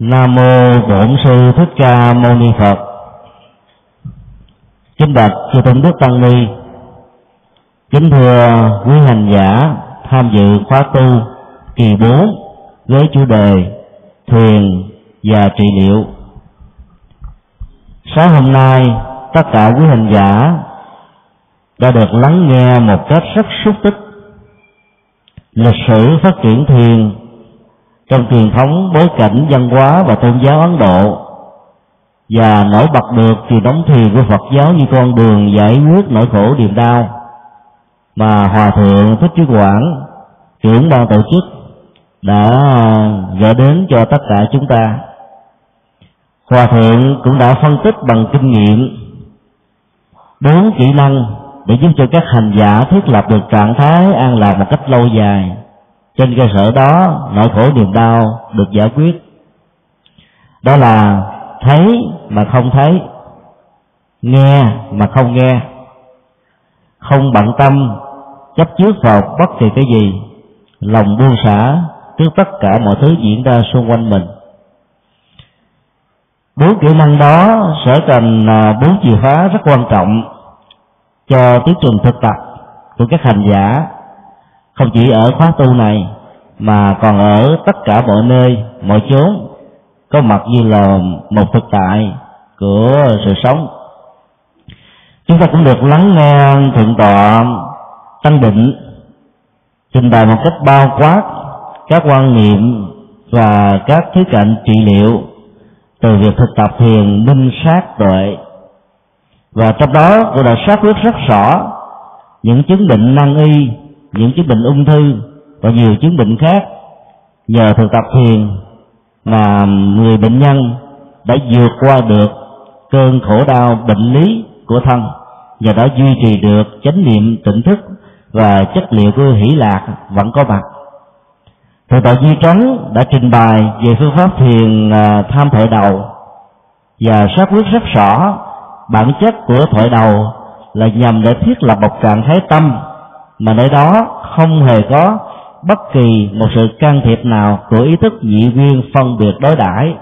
Nam mô Bổn sư Thích Ca Mâu Ni Phật. Kính bạch chư tôn đức tăng ni. Kính thưa quý hành giả tham dự khóa tu kỳ 4 với chủ đề thiền và trị liệu. Sáng hôm nay, tất cả quý hành giả đã được lắng nghe một cách rất xúc tích lịch sử phát triển thiền trong truyền thống bối cảnh văn hóa và tôn giáo Ấn Độ. Và nổi bật được truyền thống thiền của Phật giáo như con đường giải quyết nỗi khổ niềm đau mà Hòa Thượng Thích Trí Quảng, trưởng ban tổ chức, đã gửi đến cho tất cả chúng ta. Hòa Thượng cũng đã phân tích bằng kinh nghiệm bốn kỹ năng để giúp cho các hành giả thiết lập được trạng thái an lạc một cách lâu dài trên cơ sở đó, nỗi khổ niềm đau được giải quyết. Đó là thấy mà không thấy, nghe mà không nghe. Không bận tâm, chấp trước vào bất kỳ cái gì, lòng buông xả trước tất cả mọi thứ diễn ra xung quanh mình. Bốn kỹ năng đó sẽ cần à, bốn chìa khóa rất quan trọng cho tiến trình thực tập của các hành giả không chỉ ở khóa tu này, mà còn ở tất cả mọi nơi, mọi chốn, có mặt như là một thực tại của sự sống. Chúng ta cũng được lắng nghe thượng tọa tăng định trình bày một cách bao quát các quan niệm và các khía cạnh trị liệu từ việc thực tập thiền minh sát tuệ. Và trong đó cũng đã xác quyết rất rõ những chứng định năng y những chứng bệnh ung thư và nhiều chứng bệnh khác. Nhờ thực tập thiền mà người bệnh nhân đã vượt qua được cơn khổ đau bệnh lý của thân và đã duy trì được chánh niệm tỉnh thức và chất liệu của hỷ lạc vẫn có mặt. Thượng tọa duy trấn đã trình bày về phương pháp thiền à, tham thoại đầu. Và xác quyết rất rõ, bản chất của thoại đầu là nhằm để thiết lập một trạng thái tâm mà nơi đó không hề có bất kỳ một sự can thiệp nào của ý thức nhị viên phân biệt đối đãi.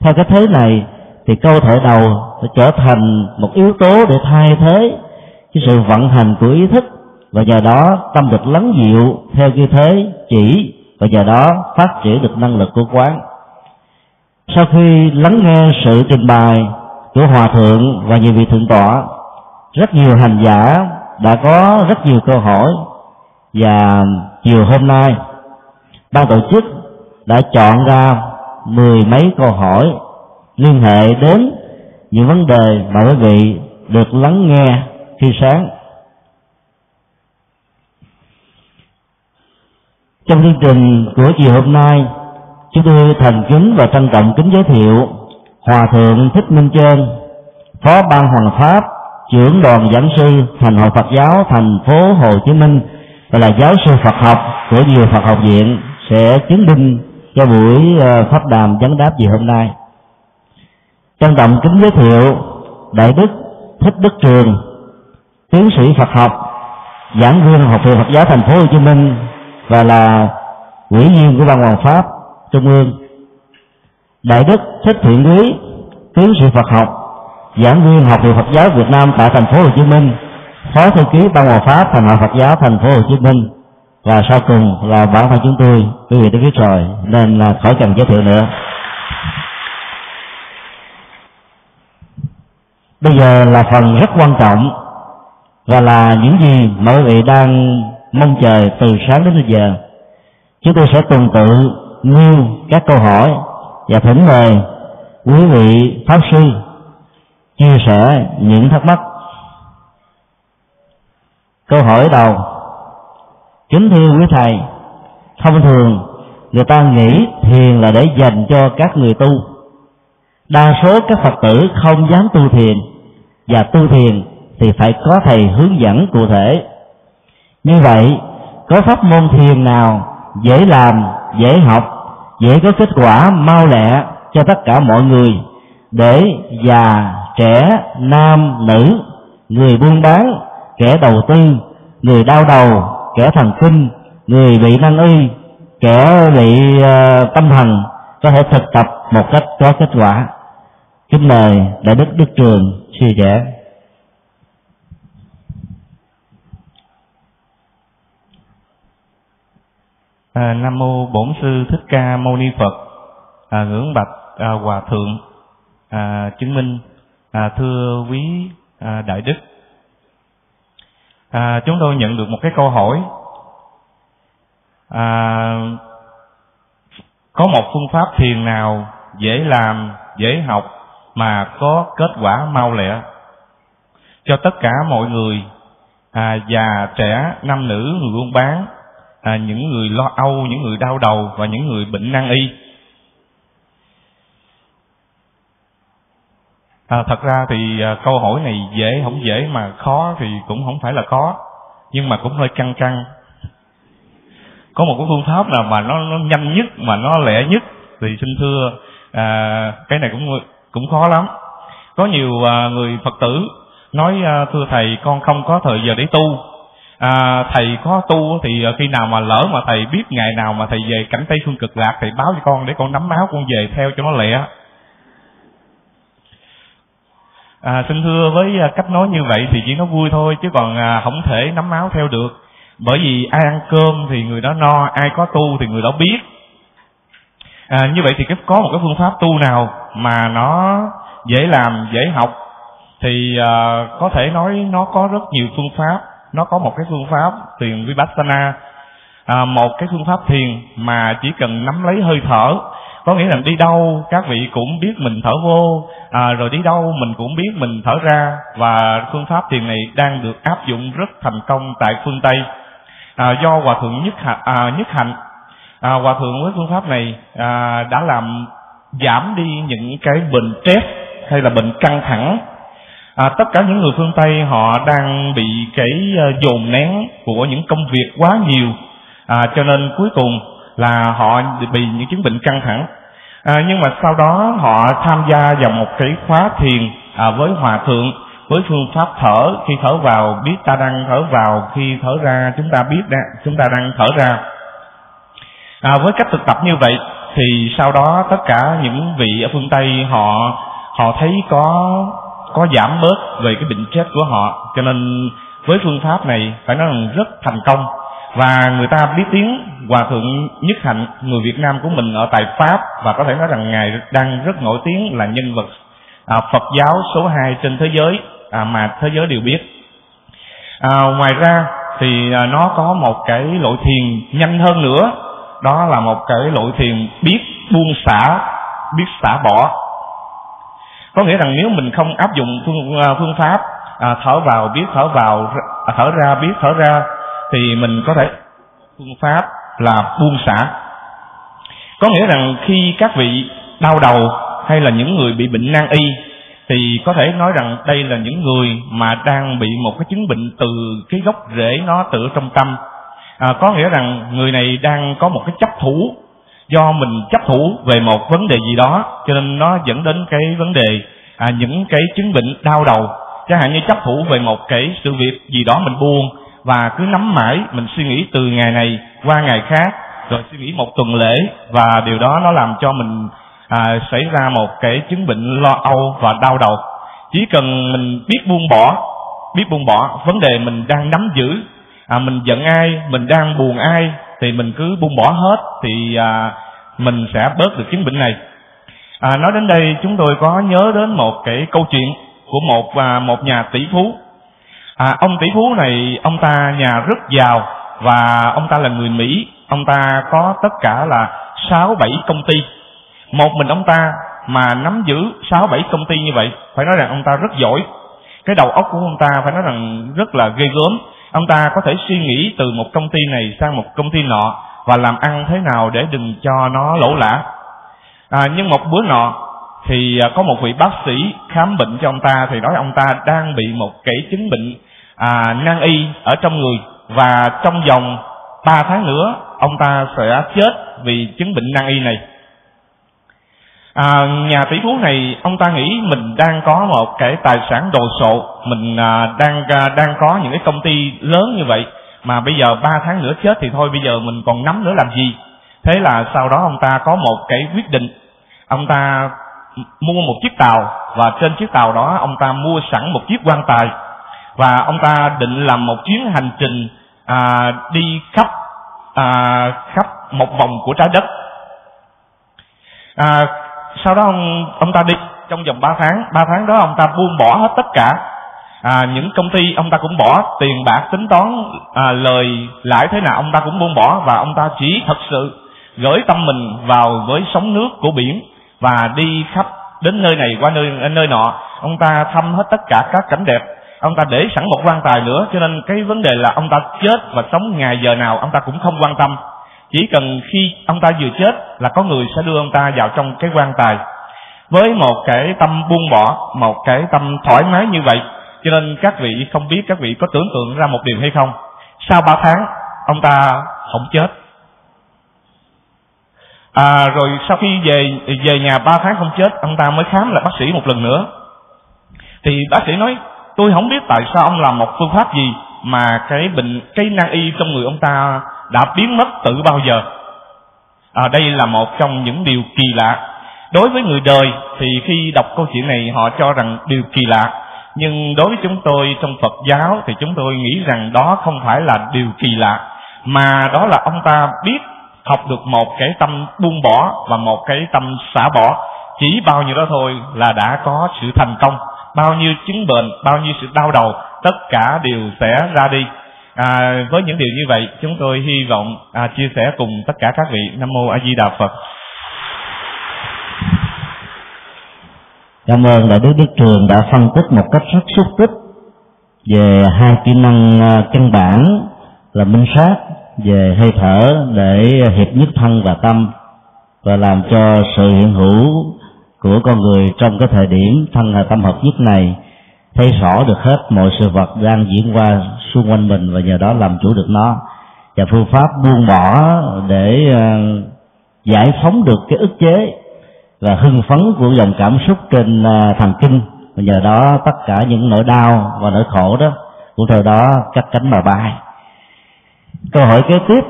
Theo cái thế này thì câu thở đầu sẽ trở thành một yếu tố để thay thế cái sự vận hành của ý thức và nhờ đó tâm được lắng dịu theo cái thế chỉ và nhờ đó phát triển được năng lực của quán. Sau khi lắng nghe sự trình bày của hòa thượng và nhiều vị thượng tọa, rất nhiều hành giả đã có rất nhiều câu hỏi. Và chiều hôm nay, ban tổ chức đã chọn ra mười mấy câu hỏi liên hệ đến những vấn đề mà quý vị được lắng nghe khi sáng. Trong chương trình của chiều hôm nay, chúng tôi thành kính và trân trọng kính giới thiệu hòa thượng thích minh trơn phó ban hoàng pháp trưởng đoàn giảng sư thành hội phật giáo thành phố hồ chí minh và là giáo sư phật học, của nhiều phật học viện sẽ chứng minh cho buổi ờ, pháp đàm vấn đáp gì hôm nay. Trân trọng kính giới thiệu đại đức thích đức trường, tiến sĩ phật học, giảng viên học viện phật giáo thành phố hồ chí minh và là ủy viên của ban hoàng pháp trung ương. Đại đức thích thiện quý, tiến sĩ phật học giảng viên học viện phật giáo việt nam tại thành phố hồ chí minh, phó thư ký ban hòa pháp thành hội phật giáo thành phố hồ chí minh. Và sau cùng là bản thân chúng tôi, quý vị đã biết rồi, nên là khỏi cần giới thiệu nữa. Bây giờ là phần rất quan trọng, và là những gì mà quý vị đang mong chờ từ sáng đến bây giờ. Chúng tôi sẽ tuần tự nêu các câu hỏi và thỉnh mời quý vị pháp sư chia sẻ những thắc mắc. Câu hỏi đầu. Kính thưa quý thầy, thông thường người ta nghĩ thiền là để dành cho các người tu. Đa số các phật tử không dám tu thiền, và tu thiền thì phải có thầy hướng dẫn cụ thể. Như vậy, có pháp môn thiền nào dễ làm, dễ học, dễ có kết quả mau lẹ cho tất cả mọi người để già trẻ nam nữ người buôn bán kẻ đầu tư người đau đầu kẻ thần kinh người bị năng y kẻ bị uh, tâm thần có thể thực tập một cách có kết quả. Kính mời đại đức đức trường chia sẻ. À, nam mô bổn sư thích ca mâu ni phật à, ngưỡng bạch à, hòa thượng à, chứng minh à, thưa quý à, đại đức. À, chúng tôi nhận được một cái câu hỏi. À, có một phương pháp thiền nào dễ làm dễ học mà có kết quả mau lẹ? Cho tất cả mọi người à, già trẻ nam nữ người buôn bán à, những người lo âu những người đau đầu và những người bệnh nan y à, thật ra thì à, câu hỏi này dễ không dễ mà khó thì cũng không phải là khó nhưng mà cũng hơi căng căng có một cái phương pháp nào mà nó, nó nhanh nhất mà nó lẹ nhất? Thì xin thưa à, cái này cũng cũng khó lắm. Có nhiều à, người phật tử nói à, thưa thầy con không có thời giờ để tu. À, thầy có tu thì à, khi nào mà lỡ mà thầy biết ngày nào mà thầy về cảnh tây phương cực lạc thầy báo cho con để con nắm máu con về theo cho nó lẹ à, xin thưa với à, cách nói như vậy thì chỉ nó vui thôi chứ còn à, không thể nắm máu theo được. Bởi vì ai ăn cơm thì người đó no ai có tu thì người đó biết. À, như vậy thì có một cái phương pháp tu nào mà nó dễ làm dễ học thì à, có thể nói nó có rất nhiều phương pháp. Nó có một cái phương pháp thiền vipassana. À, một cái phương pháp thiền mà chỉ cần nắm lấy hơi thở có nghĩa là đi đâu các vị cũng biết mình thở vô. À, rồi đi đâu mình cũng biết mình thở ra. Và phương pháp thiền này đang được áp dụng rất thành công tại phương tây. À, do hòa thượng nhất hạnh à, nhất hạnh à, hòa thượng với phương pháp này à, đã làm giảm đi những cái bệnh stress hay là bệnh căng thẳng. À, tất cả những người phương tây họ đang bị cái ờ, dồn nén của những công việc quá nhiều. À, cho nên cuối cùng là họ bị những chứng bệnh căng thẳng à, nhưng mà sau đó họ tham gia vào một cái khóa thiền à, với hòa thượng với phương pháp thở. Khi thở vào biết ta đang thở vào. Khi thở ra chúng ta biết đang, chúng ta đang thở ra. À, với cách thực tập như vậy thì sau đó tất cả những vị ở phương tây họ họ thấy có có giảm bớt về cái bệnh chết của họ. Cho nên với phương pháp này phải nói rằng rất thành công và người ta biết tiếng hòa thượng nhất hạnh người việt nam của mình ở tại pháp và có thể nói rằng ngài đang rất nổi tiếng là nhân vật à, phật giáo số 2 trên thế giới à, mà thế giới đều biết. À, ngoài ra thì à, nó có một cái loại thiền nhanh hơn nữa. Đó là một cái loại thiền biết buông xả biết xả bỏ. Có nghĩa rằng nếu mình không áp dụng phương à, phương pháp à, thở vào biết thở vào à, thở ra biết thở ra thì mình có thể phương pháp là buông xả. Có nghĩa rằng khi các vị đau đầu hay là những người bị bệnh nan y thì có thể nói rằng đây là những người mà đang bị một cái chứng bệnh từ cái gốc rễ nó tự trong tâm. À, có nghĩa rằng người này đang có một cái chấp thủ do mình chấp thủ về một vấn đề gì đó cho nên nó dẫn đến cái vấn đề à, những cái chứng bệnh đau đầu. Chẳng hạn như chấp thủ về một cái sự việc gì đó mình buông và cứ nắm mãi mình suy nghĩ từ ngày này qua ngày khác rồi suy nghĩ một tuần lễ. Và điều đó nó làm cho mình à, xảy ra một cái chứng bệnh lo âu và đau đầu. Chỉ cần mình biết buông bỏ biết buông bỏ vấn đề mình đang nắm giữ à, mình giận ai mình đang buồn ai thì mình cứ buông bỏ hết thì à, mình sẽ bớt được chứng bệnh này. À, nói đến đây chúng tôi có nhớ đến một cái câu chuyện của một à, một nhà tỷ phú à, ông tỷ phú này ông ta nhà rất giàu và ông ta là người mỹ. Ông ta có tất cả là sáu bảy công ty. Một mình ông ta mà nắm giữ sáu bảy công ty như vậy phải nói rằng ông ta rất giỏi. Cái đầu óc của ông ta phải nói rằng rất là ghê gớm. Ông ta có thể suy nghĩ từ một công ty này sang một công ty nọ và làm ăn thế nào để đừng cho nó lỗ lã. À, nhưng một bữa nọ thì à, có một vị bác sĩ khám bệnh cho ông ta thì nói ông ta đang bị một cái chứng bệnh à, nan y ở trong người. Và trong vòng 3 tháng nữa ông ta sẽ chết vì chứng bệnh nan y này. À, nhà tỷ phú này ông ta nghĩ mình đang có một cái tài sản đồ sộ. Mình à, đang à, đang có những cái công ty lớn như vậy. Mà bây giờ ba tháng nữa chết thì thôi bây giờ mình còn nắm nữa làm gì? Thế là sau đó ông ta có một cái quyết định. Ông ta mua một chiếc tàu và trên chiếc tàu đó ông ta mua sẵn một chiếc quan tài và ông ta định làm một chuyến hành trình à, đi khắp à, khắp một vòng của trái đất. À, sau đó ông ông ta đi trong vòng 3 tháng. 3 tháng đó ông ta buông bỏ hết tất cả. À, những công ty ông ta cũng bỏ tiền bạc tính toán à, lời lãi thế nào ông ta cũng buông bỏ. Và ông ta chỉ thật sự gửi tâm mình vào với sóng nước của biển và đi khắp đến nơi này qua nơi nơi nọ. Ông ta thăm hết tất cả các cảnh đẹp ông ta để sẵn một quan tài nữa cho nên cái vấn đề là ông ta chết và sống ngày giờ nào ông ta cũng không quan tâm. Chỉ cần khi ông ta vừa chết là có người sẽ đưa ông ta vào trong cái quan tài. Với một cái tâm buông bỏ một cái tâm thoải mái như vậy cho nên các vị không biết các vị có tưởng tượng ra một điều hay không. Sau ba tháng ông ta không chết. À, rồi sau khi về về nhà ba tháng không chết ông ta mới khám lại bác sĩ một lần nữa. Thì bác sĩ nói tôi không biết tại sao ông làm một phương pháp gì mà cái bệnh cái nan y trong người ông ta đã biến mất từ bao giờ. À, đây là một trong những điều kỳ lạ. Đối với người đời thì khi đọc câu chuyện này họ cho rằng điều kỳ lạ. Nhưng đối với chúng tôi trong phật giáo thì chúng tôi nghĩ rằng đó không phải là điều kỳ lạ mà đó là ông ta biết học được một cái tâm buông bỏ và một cái tâm xả bỏ. Chỉ bao nhiêu đó thôi là đã có sự thành công bao nhiêu chứng bệnh bao nhiêu sự đau đầu tất cả đều sẽ ra đi. À, với những điều như vậy chúng tôi hy vọng à, chia sẻ cùng tất cả các vị. Nam mô a di đà phật. Cảm ơn đại đức đức trường đã phân tích một cách rất xúc tích về hai kỹ năng à, căn bản là minh sát về hơi thở để hiệp nhất thân và tâm và làm cho sự hiện hữu của con người trong cái thời điểm thân tâm hợp nhất này, thấy rõ được hết mọi sự vật đang diễn qua xung quanh mình và nhờ đó làm chủ được nó. Và phương pháp buông bỏ để ờ, giải phóng được cái ức chế và hưng phấn của dòng cảm xúc trên ờ, thần kinh. Và nhờ đó tất cả những nỗi đau và nỗi khổ đó của thời đó cắt cánh mà bay. Câu hỏi kế tiếp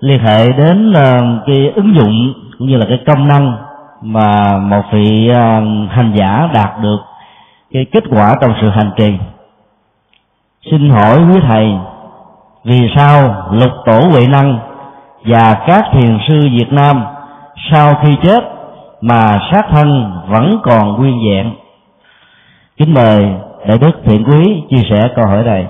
liên hệ đến ờ, cái ứng dụng cũng như là cái công năng mà một vị ờ, hành giả đạt được cái kết quả trong sự hành trì. Xin hỏi quý thầy, vì sao lục tổ huệ năng và các thiền sư việt nam sau khi chết mà sát thân vẫn còn nguyên vẹn? Kính mời đại đức thiện quý chia sẻ câu hỏi này.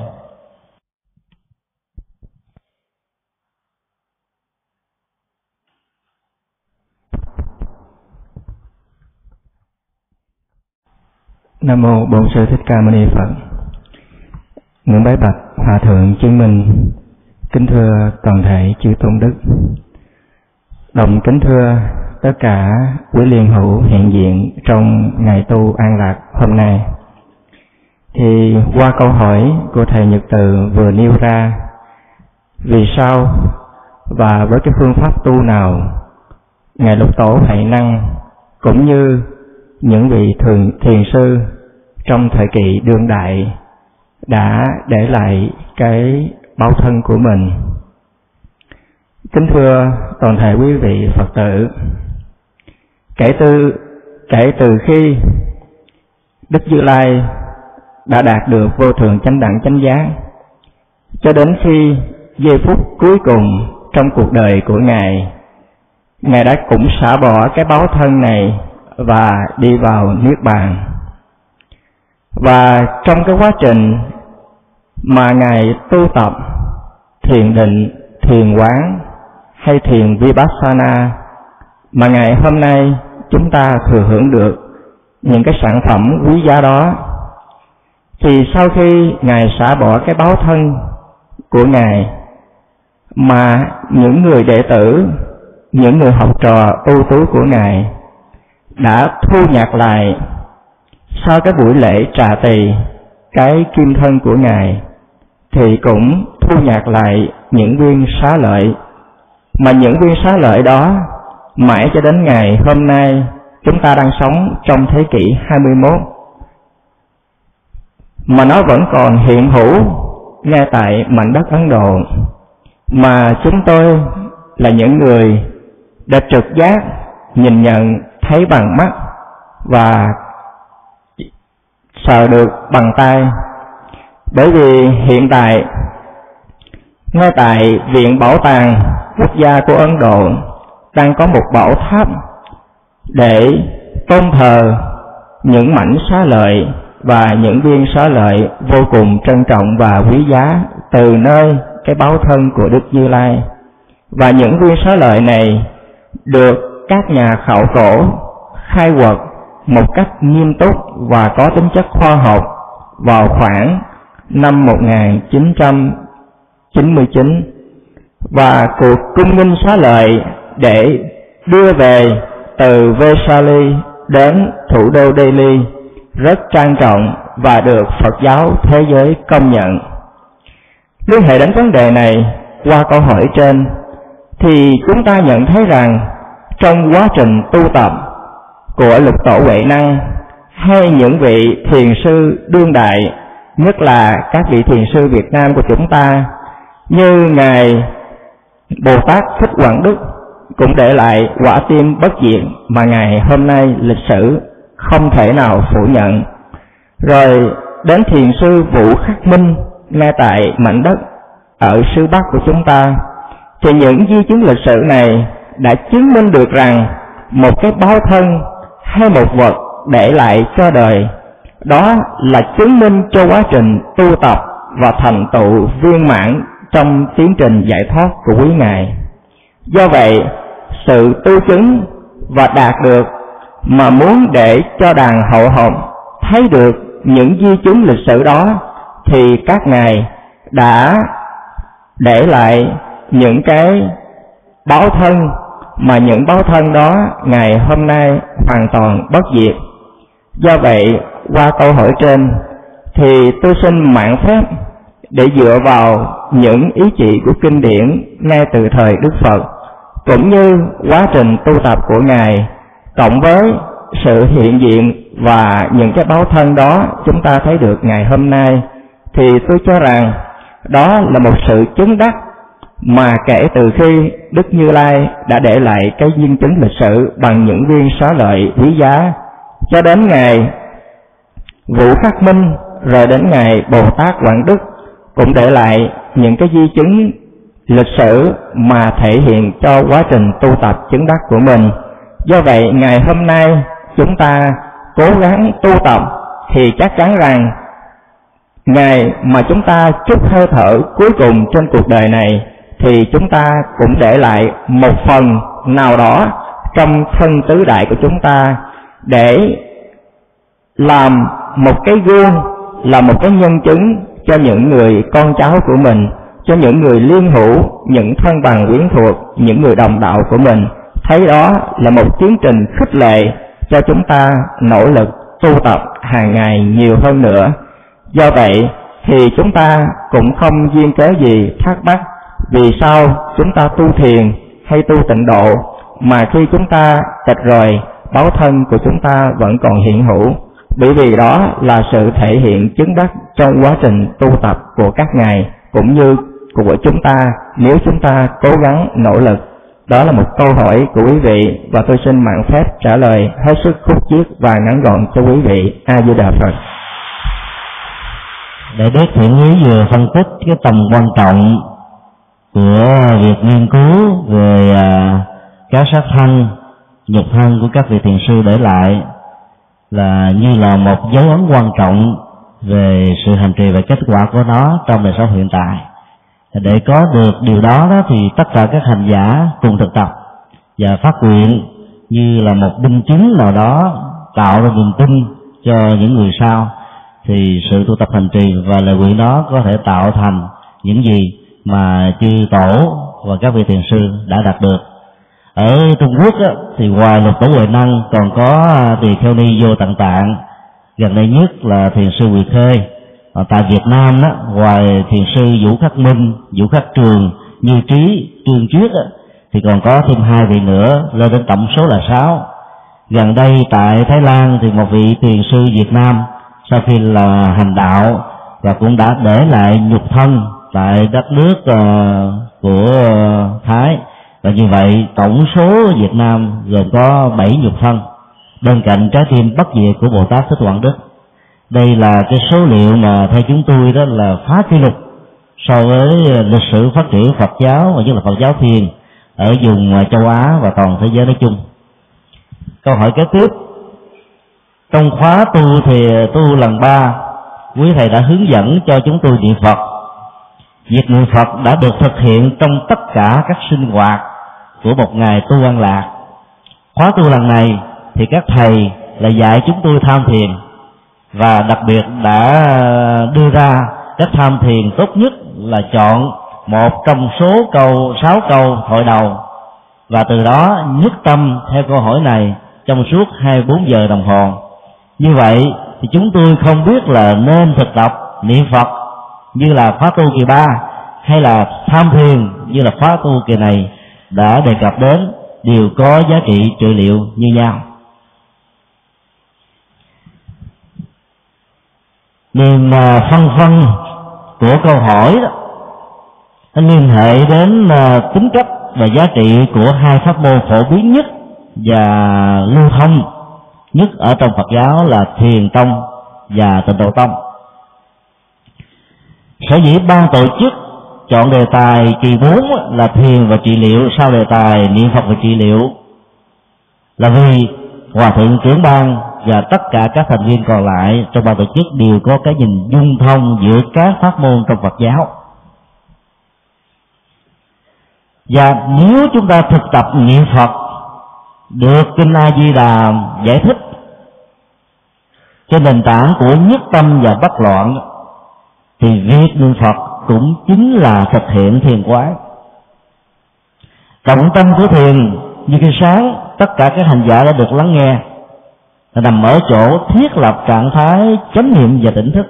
Nam mô Bổn sư Thích Ca Mâu Ni Phật. Nguyện bái bạch Hòa thượng chứng minh kính thưa toàn thể chư tôn đức. Đồng kính thưa tất cả quý liên hữu hiện diện trong ngày tu an lạc hôm nay. Thì qua câu hỏi của thầy Nhật Từ vừa nêu ra, vì sao và với cái phương pháp tu nào ngài lục tổ hạnh năng cũng như những vị thường thiền sư trong thời kỳ đương đại đã để lại cái báo thân của mình. Kính thưa toàn thể quý vị phật tử, kể từ kể từ khi đức như lai đã đạt được vô thường chánh đẳng chánh giác, cho đến khi giây phút cuối cùng trong cuộc đời của ngài ngài đã cũng xả bỏ cái báo thân này và đi vào niết bàn và trong cái quá trình mà ngài tu tập, thiền định, thiền quán hay thiền vipassana, mà ngày hôm nay chúng ta thừa hưởng được những cái sản phẩm quý giá đó, thì sau khi ngài xả bỏ cái báo thân của ngài, mà những người đệ tử, những người học trò ưu tú của ngài đã thu nhặt lại sau cái buổi lễ trà tỳ, cái kim thân của ngài, thì cũng thu nhặt lại những viên xá lợi. Mà những viên xá lợi đó, mãi cho đến ngày hôm nay, chúng ta đang sống trong thế kỷ 21 mà nó vẫn còn hiện hữu ngay tại mảnh đất Ấn Độ. Mà chúng tôi là những người đã trực giác, nhìn nhận, thấy bằng mắt và sờ được bằng tay bởi vì hiện tại, ngay tại viện bảo tàng quốc gia của ấn độ đang có một bảo tháp để tôn thờ những mảnh xá lợi và những viên xá lợi vô cùng trân trọng và quý giá từ nơi cái báo thân của Đức Như Lai. Và những viên xá lợi này được các nhà khảo cổ khai quật một cách nghiêm túc và có tính chất khoa học vào khoảng năm 1999 và cuộc cung nghinh xá lợi để đưa về từ Vesali đến thủ đô Delhi rất trang trọng và được Phật giáo thế giới công nhận. Liên hệ đến vấn đề này qua câu hỏi trên thì chúng ta nhận thấy rằng trong quá trình tu tập của lục tổ huệ năng, hay những vị thiền sư đương đại, nhất là các vị thiền sư Việt Nam của chúng ta, như ngài Bồ Tát Thích Quảng Đức cũng để lại quả tim bất diệt mà ngày hôm nay lịch sử không thể nào phủ nhận. Rồi đến thiền sư Vũ Khắc Minh, ngay tại mảnh đất ở xứ Bắc của chúng ta, thì những di chứng lịch sử này đã chứng minh được rằng một cái báo thân hay một vật để lại cho đời. Đó là chứng minh cho quá trình tu tập và thành tựu viên mãn trong tiến trình giải thoát của quý ngài. Do vậy, sự tu chứng và đạt được mà muốn để cho đàn hậu hồng thấy được những di chứng lịch sử đó thì các ngài đã để lại những cái báo thân mà những báo thân đó ngày hôm nay hoàn toàn bất diệt. Do vậy, qua câu hỏi trên, thì tôi xin mạng phép để dựa vào những ý chỉ của kinh điển ngay từ thời Đức Phật, cũng như quá trình tu tập của Ngài, cộng với sự hiện diện và những cái báo thân đó chúng ta thấy được ngày hôm nay, thì tôi cho rằng đó là một sự chứng đắc mà kể từ khi Đức Như Lai đã để lại cái duyên chứng lịch sử bằng những viên xá lợi quý giá cho đến ngày Vũ Khắc Minh rồi đến ngày Bồ Tát Quảng Đức cũng để lại những cái di chứng lịch sử mà thể hiện cho quá trình tu tập chứng đắc của mình. Do vậy, ngày hôm nay chúng ta cố gắng tu tập thì chắc chắn rằng ngày mà chúng ta chút hơi thở cuối cùng trên cuộc đời này thì chúng ta cũng để lại một phần nào đó trong thân tứ đại của chúng ta để làm một cái gương, là một cái nhân chứng cho những người con cháu của mình, cho những người liên hữu, những thân bằng quyến thuộc, những người đồng đạo của mình. Thấy đó là một tiến trình khích lệ cho chúng ta nỗ lực tu tập hàng ngày nhiều hơn nữa. Do vậy thì chúng ta cũng không duyên cớ gì thắc mắc vì sao chúng ta tu thiền hay tu tịnh độ mà khi chúng ta tịch rồi báo thân của chúng ta vẫn còn hiện hữu? Bởi vì đó là sự thể hiện chứng đắc trong quá trình tu tập của các ngài cũng như của chúng ta nếu chúng ta cố gắng nỗ lực. Đó là một câu hỏi của quý vị và tôi xin mạng phép trả lời hết sức khúc chiết và ngắn gọn cho quý vị. A di đà phật. Để đức thiện quý vừa phân tích cái tầm quan trọng của việc nghiên cứu về à, các sát thân nhục thân của các vị thiền sư để lại là như là một dấu ấn quan trọng về sự hành trì và kết quả của nó trong đời sống hiện tại. Để có được điều đó đó thì tất cả các hành giả cùng thực tập và phát nguyện như là một minh chứng nào đó tạo ra niềm tin cho những người sau thì sự tu tập hành trì và lời nguyện đó có thể tạo thành những gì? Mà chư tổ và các vị thiền sư đã đạt được. Ở trung quốc á, thì ngoài lục tổ huệ năng còn có à, tỳ kheo ni vô tận tạng gần đây nhất là thiền sư Quỳ Khê. Ở tại Việt Nam đó ngoài thiền sư Vũ Khắc Minh Vũ Khắc Trường Như Trí Trương Triết thì còn có thêm hai vị nữa lên đến tổng số là sáu. Gần đây tại Thái Lan thì một vị thiền sư Việt Nam sau khi là hành đạo và cũng đã để lại nhục thân tại đất nước uh, của uh, Thái. Và như vậy tổng số Việt Nam gồm có bảy nhục thân bên cạnh trái tim bất diệt của Bồ Tát Thích Quảng Đức đây là cái số liệu mà theo chúng tôi đó là phá kỷ lục so với lịch sử phát triển Phật giáo và nhất là Phật giáo thiền ở vùng châu Á và toàn thế giới nói chung. Câu hỏi kế tiếp. Trong khóa tu thì tu lần ba quý thầy đã hướng dẫn cho chúng tôi niệm Phật việc niệm Phật đã được thực hiện trong tất cả các sinh hoạt của một ngày tu an lạc. Khóa tu lần này thì các thầy là dạy chúng tôi tham thiền và đặc biệt đã đưa ra cách tham thiền tốt nhất là chọn một trong số câu, sáu câu hội đầu và từ đó nhất tâm theo câu hỏi này trong suốt 24 giờ đồng hồ. Như vậy thì chúng tôi không biết là nên thực tập niệm phật như là khóa tu kỳ ba, hay là tham thiền như là khóa tu kỳ này đã đề cập đến, đều có giá trị trị liệu như nhau. Niềm phân phân của câu hỏi đó, nó liên hệ đến à, tính chất và giá trị của hai pháp môn phổ biến nhất và lưu thông nhất ở trong Phật giáo là thiền tông và tịnh độ tông sở dĩ ban tổ chức chọn đề tài kỳ bốn là thiền và trị liệu sau đề tài niệm phật và trị liệu, là vì hòa thượng trưởng ban và tất cả các thành viên còn lại trong ban tổ chức đều có cái nhìn dung thông giữa các pháp môn trong Phật giáo. Và nếu chúng ta thực tập niệm Phật được kinh A Di Đà giải thích trên nền tảng của nhất tâm và bất loạn thì việc niệm Phật cũng chính là thực hiện thiền quán. Trọng tâm của thiền, như khi sáng, tất cả các hành giả đã được lắng nghe. Là nằm ở chỗ thiết lập trạng thái chánh niệm và tỉnh thức.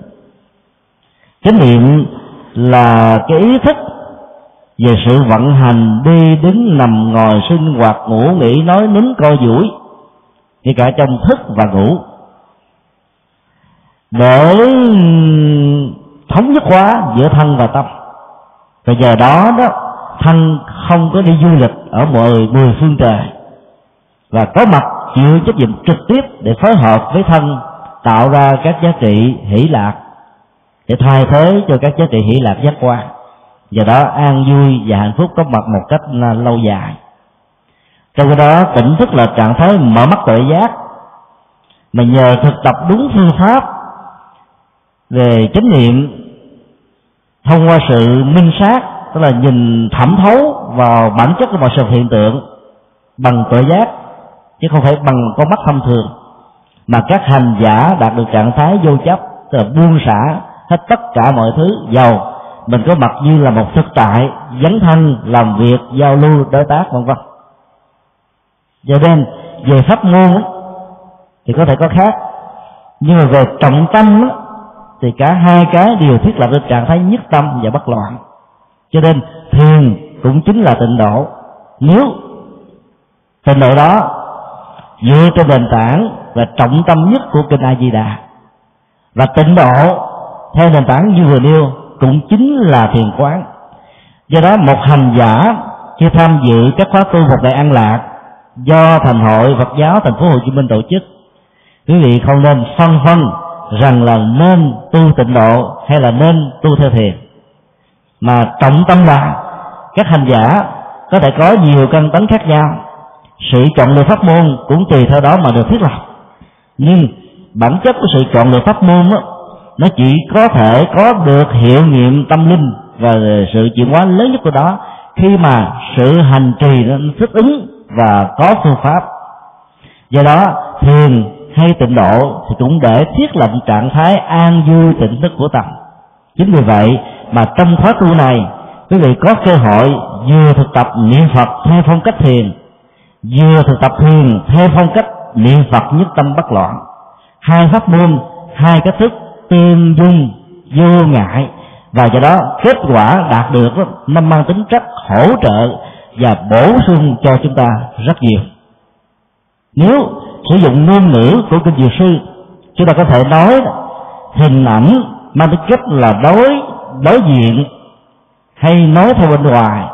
Chánh niệm là cái ý thức về sự vận hành đi đứng, nằm, ngồi, sinh hoạt, ngủ, nghỉ, nói, nín, co, duỗi, kể cả trong thức và ngủ. Để thống nhất hóa giữa thân và tâm. Và giờ đó đó, thân không có đi du lịch ở mọi mười phương trời. Và có mặt chịu trách nhiệm trực tiếp để phối hợp với thân tạo ra các giá trị hỷ lạc, để thay thế cho các giá trị hỷ lạc giác quan. Do đó an vui và hạnh phúc có mặt một cách lâu dài. Trong cái đó, tỉnh thức là trạng thái mở mắt tự giác. Mà nhờ thực tập đúng phương pháp về chánh niệm thông qua sự minh sát, tức là nhìn, thẩm thấu vào bản chất của mọi sự hiện tượng bằng tự giác chứ không phải bằng con mắt thông thường, mà các hành giả đạt được trạng thái vô chấp, tức là buông xả hết tất cả mọi thứ giàu mình có mặt như là một thực tại, dấn thân, làm việc, giao lưu, đối tác, vân vân. Cho nên, về pháp môn thì có thể có khác, nhưng mà về trọng tâm thì cả hai cái đều thiết lập được trạng thái nhất tâm và bất loạn. Cho nên, thiền cũng chính là tịnh độ. Nếu tịnh độ đó dựa trên nền tảng và trọng tâm nhất của kinh a di đà và tịnh độ theo nền tảng như vừa nêu cũng chính là thiền quán. Do đó, một hành giả khi tham dự các khóa tu một đại an lạc do thành hội Phật giáo thành phố Hồ Chí Minh tổ chức, quý vị không nên phân vân rằng là nên tu tịnh độ hay là nên tu theo thiền. Mà trọng tâm là các hành giả có thể có nhiều căn tánh khác nhau. Sự chọn lựa pháp môn cũng tùy theo đó mà được thiết lập. Nhưng bản chất của sự chọn lựa pháp môn đó, nó chỉ có thể có được hiệu nghiệm tâm linh và sự chuyển hóa lớn nhất của đó khi mà sự hành trì nó thích ứng và có phương pháp. Do đó thiền hay tịnh độ thì cũng để thiết lập trạng thái an vui tịnh thức của tâm. Chính vì vậy mà trong khóa tu này, quý vị có cơ hội vừa thực tập niệm phật theo phong cách thiền, vừa thực tập thiền theo phong cách niệm phật nhất tâm bất loạn. Hai pháp môn, hai cách thức tương dung, vô ngại, và do đó kết quả đạt được nó mang tính chất hỗ trợ và bổ sung cho chúng ta rất nhiều. Nếu sử dụng ngôn ngữ của kinh dược sư chúng ta có thể nói hình ảnh mang tính cách là đối đối diện hay nói theo bên ngoài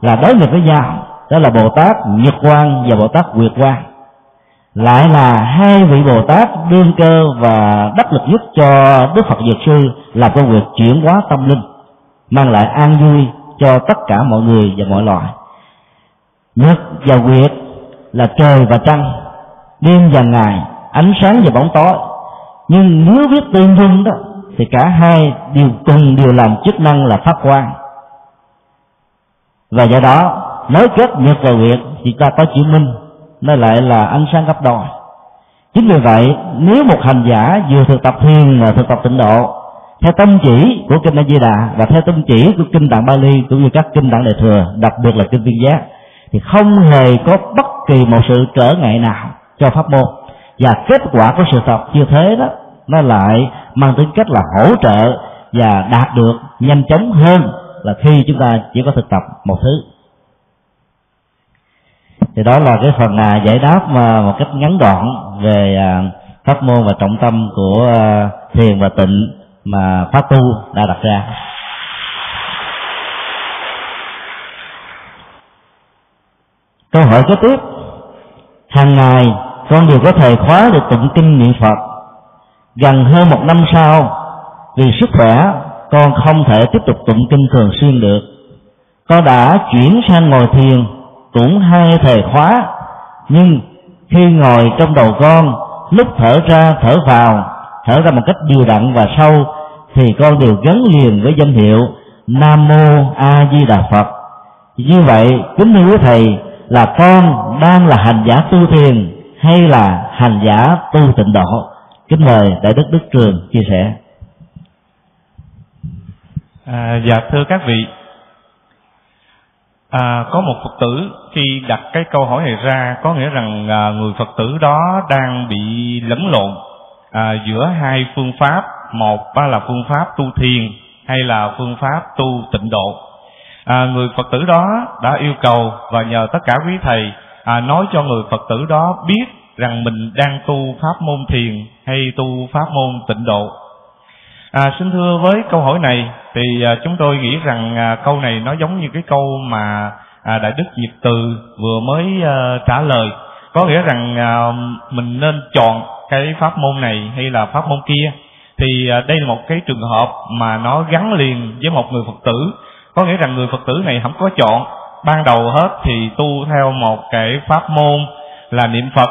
là đối nghịch với nhau. Đó là bồ tát nhật quan và bồ tát nguyệt quan lại là hai vị bồ tát đương cơ và đắc lực nhất cho đức phật dược sư làm công việc chuyển hóa tâm linh, mang lại an vui cho tất cả mọi người và mọi loài. Nhật và nguyệt là trời và trăng đêm và ngày, ánh sáng và bóng tối. Nhưng nếu viết tương dung đó, thì cả hai đều cùng đều làm chức năng là phát quang. Và do đó nói kết nhật và nguyệt thì ta có chữ minh, nó lại là ánh sáng gấp đôi. Chính vì vậy, nếu một hành giả vừa thực tập thiền và thực tập tịnh độ, theo tâm chỉ của kinh A Di Đà và theo tâm chỉ của kinh Tạng Bali cũng như các kinh Tạng Đại thừa, đặc biệt là kinh Viên Giác, thì không hề có bất kỳ một sự trở ngại nào cho pháp môn. Và kết quả của sự tập như thế đó nó lại mang tính cách là hỗ trợ và đạt được nhanh chóng hơn là khi chúng ta chỉ có thực tập một thứ. Thì đó là cái phần à, giải đáp mà một cách ngắn gọn về à, pháp môn và trọng tâm của à, thiền và tịnh mà pháp tu đã đặt ra. Câu hỏi kế tiếp hàng ngày, con đều có thời khóa để tụng kinh niệm phật. Gần hơn một năm sau, vì sức khỏe, con không thể tiếp tục tụng kinh thường xuyên được. Con đã chuyển sang ngồi thiền, cũng hai thời khóa, nhưng khi ngồi trong đầu con, lúc thở ra, thở vào, thở ra một cách đều đặn và sâu, thì con đều gắn liền với danh hiệu nam mô a di đà phật. Như vậy, kính thưa quý thầy là con đang là hành giả tu thiền hay là hành giả tu tịnh độ? Kính mời đại đức đức trường chia sẻ. À, dạ thưa các vị. À, có một phật tử khi đặt cái câu hỏi này ra có nghĩa rằng à, người phật tử đó đang bị lẫn lộn à, giữa hai phương pháp. Một là phương pháp tu thiền hay là phương pháp tu tịnh độ à, người phật tử đó đã yêu cầu và nhờ tất cả quý thầy à, nói cho người phật tử đó biết rằng mình đang tu pháp môn thiền hay tu pháp môn tịnh độ. À, xin thưa với câu hỏi này thì à, chúng tôi nghĩ rằng à, câu này nó giống như cái câu mà à, đại đức diệp từ vừa mới à, trả lời. Có nghĩa rằng à, mình nên chọn cái pháp môn này hay là pháp môn kia. Thì à, đây là một cái trường hợp mà nó gắn liền với một người phật tử có nghĩa rằng người phật tử này không có chọn. Ban đầu hết thì tu theo một cái pháp môn là niệm phật.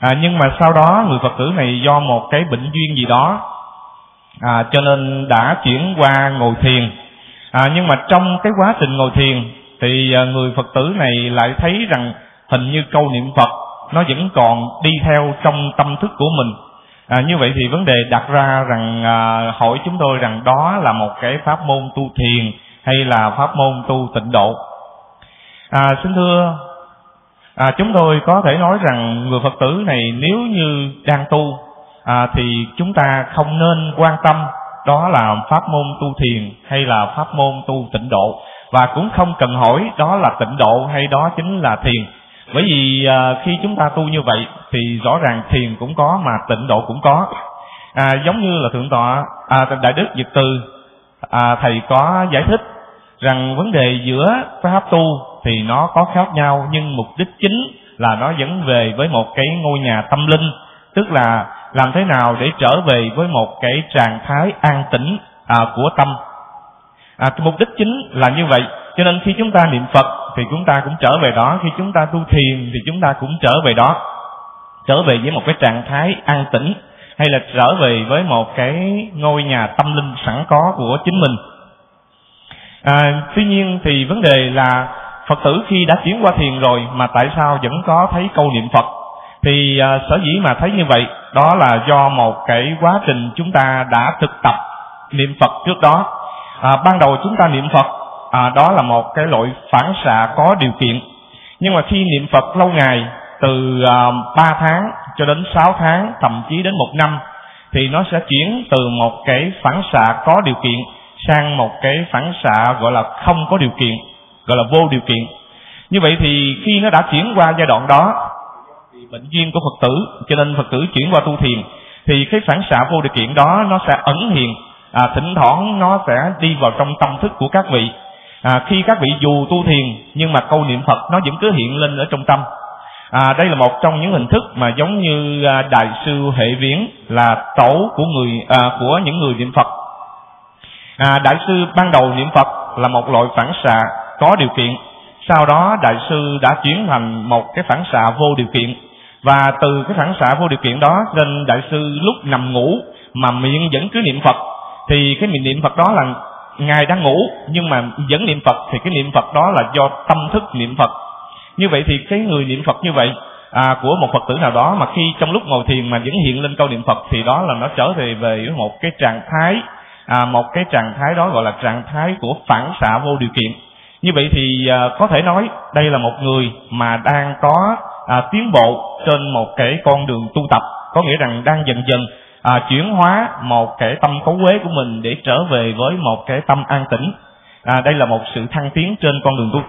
À, nhưng mà sau đó người phật tử này do một cái bệnh duyên gì đó. À, cho nên đã chuyển qua ngồi thiền. À, nhưng mà trong cái quá trình ngồi thiền thì à, người phật tử này lại thấy rằng hình như câu niệm phật nó vẫn còn đi theo trong tâm thức của mình. À, như vậy thì vấn đề đặt ra rằng à, hỏi chúng tôi rằng đó là một cái pháp môn tu thiền hay là pháp môn tu tịnh độ. À, xin thưa à, chúng tôi có thể nói rằng người phật tử này nếu như đang tu à, thì chúng ta không nên quan tâm đó là pháp môn tu thiền hay là pháp môn tu tịnh độ. Và cũng không cần hỏi đó là tịnh độ hay đó chính là thiền. Bởi vì à, khi chúng ta tu như vậy thì rõ ràng thiền cũng có mà tịnh độ cũng có. À, giống như là thượng tọa à, đại đức nhật từ à, thầy có giải thích rằng vấn đề giữa pháp tu thì nó có khác nhau nhưng mục đích chính là nó dẫn về với một cái ngôi nhà tâm linh tức là làm thế nào để trở về với một cái trạng thái an tĩnh à, của tâm. À, cái mục đích chính là như vậy. Cho nên khi chúng ta niệm phật thì chúng ta cũng trở về đó khi chúng ta tu thiền thì chúng ta cũng trở về đó. Trở về với một cái trạng thái an tĩnh hay là trở về với một cái ngôi nhà tâm linh sẵn có của chính mình à, tuy nhiên thì vấn đề là phật tử khi đã chuyển qua thiền rồi mà tại sao vẫn có thấy câu niệm phật? Thì à, sở dĩ mà thấy như vậy đó là do một cái quá trình chúng ta đã thực tập niệm phật trước đó. À, ban đầu chúng ta niệm phật à, đó là một cái loại phản xạ có điều kiện. Nhưng mà khi niệm phật lâu ngày từ à, 3 tháng cho đến 6 tháng thậm chí đến một năm thì nó sẽ chuyển từ một cái phản xạ có điều kiện sang một cái phản xạ gọi là không có điều kiện gọi là vô điều kiện. Như vậy thì khi nó đã chuyển qua giai đoạn đó thì bệnh duyên của phật tử cho nên phật tử chuyển qua tu thiền thì cái phản xạ vô điều kiện đó nó sẽ ẩn hiện à, thỉnh thoảng nó sẽ đi vào trong tâm thức của các vị. À, khi các vị dù tu thiền nhưng mà câu niệm phật nó vẫn cứ hiện lên ở trong tâm. À, đây là một trong những hình thức mà giống như à, đại sư hệ viễn là tổ của người à, của những người niệm phật à, đại sư ban đầu niệm phật là một loại phản xạ có điều kiện. Sau đó đại sư đã chuyển thành một cái phản xạ vô điều kiện. Và từ cái phản xạ vô điều kiện đó nên đại sư lúc nằm ngủ mà miệng vẫn cứ niệm phật. Thì cái niệm phật đó là ngài đang ngủ nhưng mà vẫn niệm phật thì cái niệm phật đó là do tâm thức niệm phật. Như vậy thì cái người niệm phật như vậy à, của một phật tử nào đó mà khi trong lúc ngồi thiền mà vẫn hiện lên câu niệm phật thì đó là nó trở về về một cái trạng thái à, một cái trạng thái đó gọi là trạng thái của phản xạ vô điều kiện. Như vậy thì à, có thể nói đây là một người mà đang có à, tiến bộ trên một cái con đường tu tập. Có nghĩa rằng đang dần dần à, chuyển hóa một cái tâm cấu quế của mình để trở về với một cái tâm an tĩnh. À, đây là một sự thăng tiến trên con đường tu.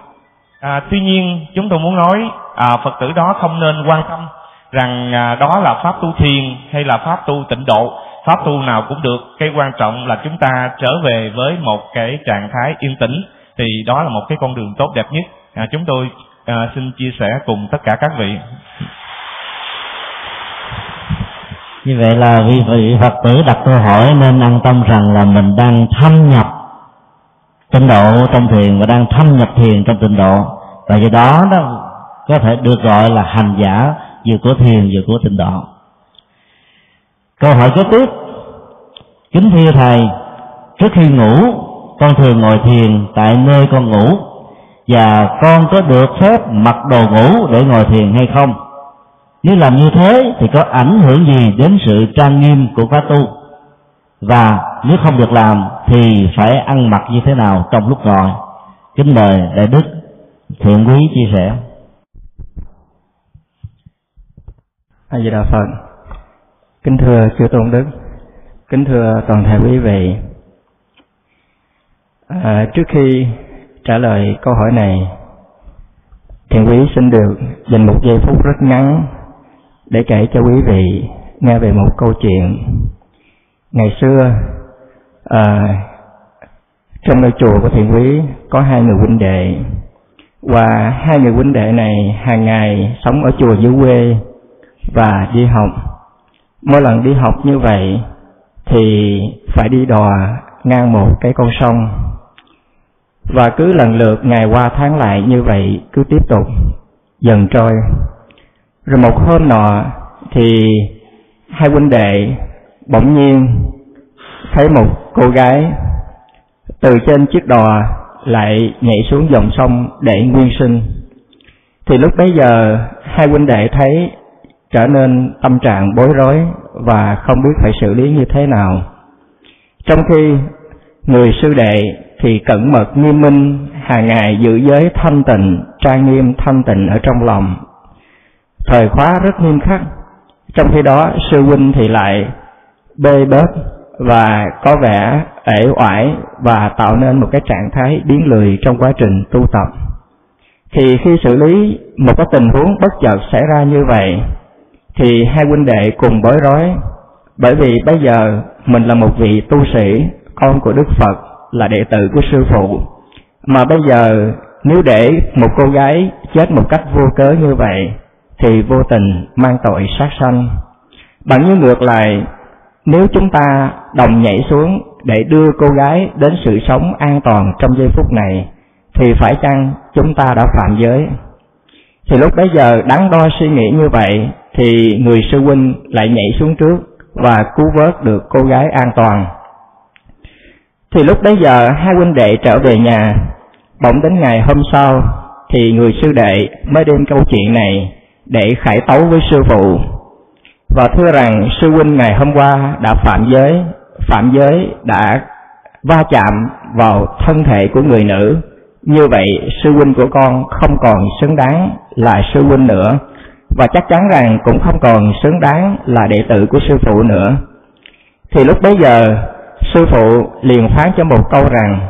À, tuy nhiên chúng tôi muốn nói à, phật tử đó không nên quan tâm rằng à, đó là pháp tu thiền hay là pháp tu tịnh độ pháp tu nào cũng được. Cái quan trọng là chúng ta trở về với một cái trạng thái yên tĩnh. Thì đó là một cái con đường tốt đẹp nhất. À, chúng tôi à, xin chia sẻ cùng tất cả các vị. Như vậy là vị vị phật tử đặt câu hỏi nên an tâm rằng là mình đang thâm nhập tịnh độ trong thiền và đang thâm nhập thiền trong tịnh độ. Và do đó đó có thể được gọi là hành giả vừa của thiền vừa của tịnh độ câu hỏi kế tiếp. Kính thưa thầy, trước khi ngủ, con thường ngồi thiền tại nơi con ngủ. Và con có được phép mặc đồ ngủ để ngồi thiền hay không? Nếu làm như thế thì có ảnh hưởng gì đến sự trang nghiêm của khóa tu? Và nếu không được làm thì phải ăn mặc như thế nào trong lúc ngồi? Kính mời đại đức thiện quý chia sẻ. A di đà phật kính thưa chư tôn đức kính thưa toàn thể quý vị. À, trước khi trả lời câu hỏi này thiện quý xin được dành một giây phút rất ngắn để kể cho quý vị nghe về một câu chuyện ngày xưa à, trong nơi chùa của thiện quý có hai người huynh đệ. Và hai người huynh đệ này hàng ngày sống ở chùa dưới quê và đi học mỗi lần đi học như vậy thì phải đi đò ngang một cái con sông. Và cứ lần lượt ngày qua tháng lại như vậy cứ tiếp tục, dần trôi. Rồi một hôm nọ thì hai huynh đệ bỗng nhiên thấy một cô gái từ trên chiếc đò lại nhảy xuống dòng sông để nguyên sinh. Thì lúc bấy giờ hai huynh đệ thấy trở nên tâm trạng bối rối và không biết phải xử lý như thế nào. Trong khi người sư đệ thì cẩn mật, nghiêm minh, hàng ngày giữ giới thanh tịnh, trang nghiêm thanh tịnh ở trong lòng. Thời khóa rất nghiêm khắc, trong khi đó sư huynh thì lại bê bết và có vẻ ể oải và tạo nên một cái trạng thái biến lười trong quá trình tu tập. Thì khi xử lý một cái tình huống bất chợt xảy ra như vậy thì hai huynh đệ cùng bối rối, bởi vì bây giờ mình là một vị tu sĩ, con của đức phật là đệ tử của sư phụ. Mà bây giờ nếu để một cô gái chết một cách vô cớ như vậy, thì vô tình mang tội sát sanh. Bằng như ngược lại, nếu chúng ta đồng nhảy xuống để đưa cô gái đến sự sống an toàn trong giây phút này, thì phải chăng chúng ta đã phạm giới? Thì lúc bấy giờ đắn đo suy nghĩ như vậy thì người sư huynh lại nhảy xuống trước và cứu vớt được cô gái an toàn. Thì lúc bấy giờ, hai huynh đệ trở về nhà. Bỗng đến ngày hôm sau, thì người sư đệ mới đem câu chuyện này để khải tấu với sư phụ và thưa rằng sư huynh ngày hôm qua đã phạm giới phạm giới đã va chạm vào thân thể của người nữ. Như vậy, sư huynh của con không còn xứng đáng là sư huynh nữa và chắc chắn rằng cũng không còn xứng đáng là đệ tử của sư phụ nữa. Thì lúc bấy giờ, sư phụ liền phán cho một câu rằng,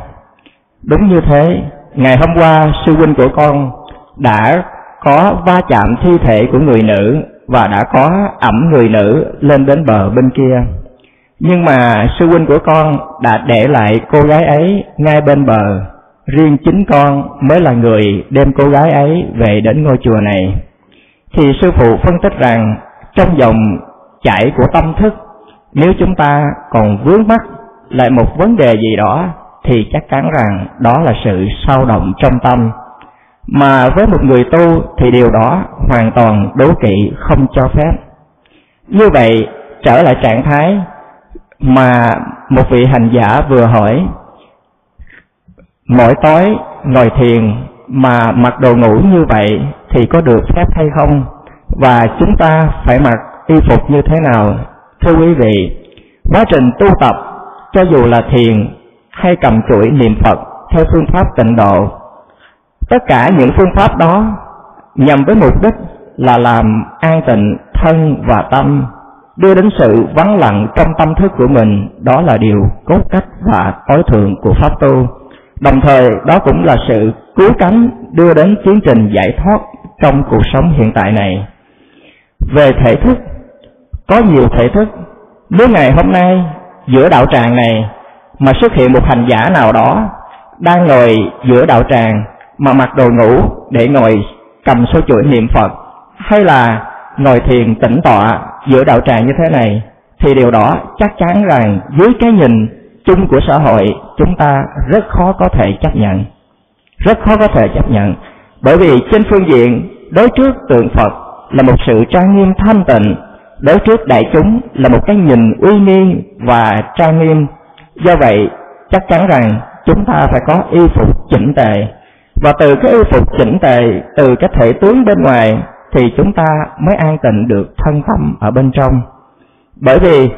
đúng như thế, ngày hôm qua sư huynh của con đã có va chạm thi thể của người nữ và đã có ẩm người nữ lên đến bờ bên kia. Nhưng mà sư huynh của con đã để lại cô gái ấy ngay bên bờ. Riêng chính con mới là người đem cô gái ấy về đến ngôi chùa này thì sư phụ phân tích rằng trong dòng chảy của tâm thức, nếu chúng ta còn vướng mắc lại một vấn đề gì đó, thì chắc chắn rằng đó là sự sao động trong tâm. Mà với một người tu thì điều đó hoàn toàn đố kỵ, không cho phép. Như vậy trở lại trạng thái mà một vị hành giả vừa hỏi, mỗi tối ngồi thiền mà mặc đồ ngủ như vậy thì có được phép hay không? Và chúng ta phải mặc y phục như thế nào? Thưa quý vị, quá trình tu tập, cho dù là thiền hay cầm chuỗi niệm phật theo phương pháp tịnh độ, tất cả những phương pháp đó nhằm với mục đích là làm an tịnh thân và tâm, đưa đến sự vắng lặng trong tâm thức của mình. Đó là điều cốt cách và tối thượng của pháp tu. Đồng thời, đó cũng là sự cứu cánh đưa đến tiến trình giải thoát trong cuộc sống hiện tại này. Về thể thức, có nhiều thể thức, nếu ngày hôm nay, giữa đạo tràng này mà xuất hiện một hành giả nào đó đang ngồi giữa đạo tràng mà mặc đồ ngủ để ngồi cầm số chuỗi niệm Phật, hay là ngồi thiền tĩnh tọa giữa đạo tràng như thế này, thì điều đó chắc chắn rằng dưới cái nhìn chung của xã hội, chúng ta rất khó có thể chấp nhận. Rất khó có thể chấp nhận bởi vì trên phương diện đối trước tượng Phật là một sự trang nghiêm thanh tịnh, đối trước đại chúng là một cái nhìn uy nghi và trang nghiêm. Do vậy, chắc chắn rằng chúng ta phải có y phục chỉnh tề. Và từ cái y phục chỉnh tề từ cái thể tướng bên ngoài thì chúng ta mới an tịnh được thân tâm ở bên trong. Bởi vì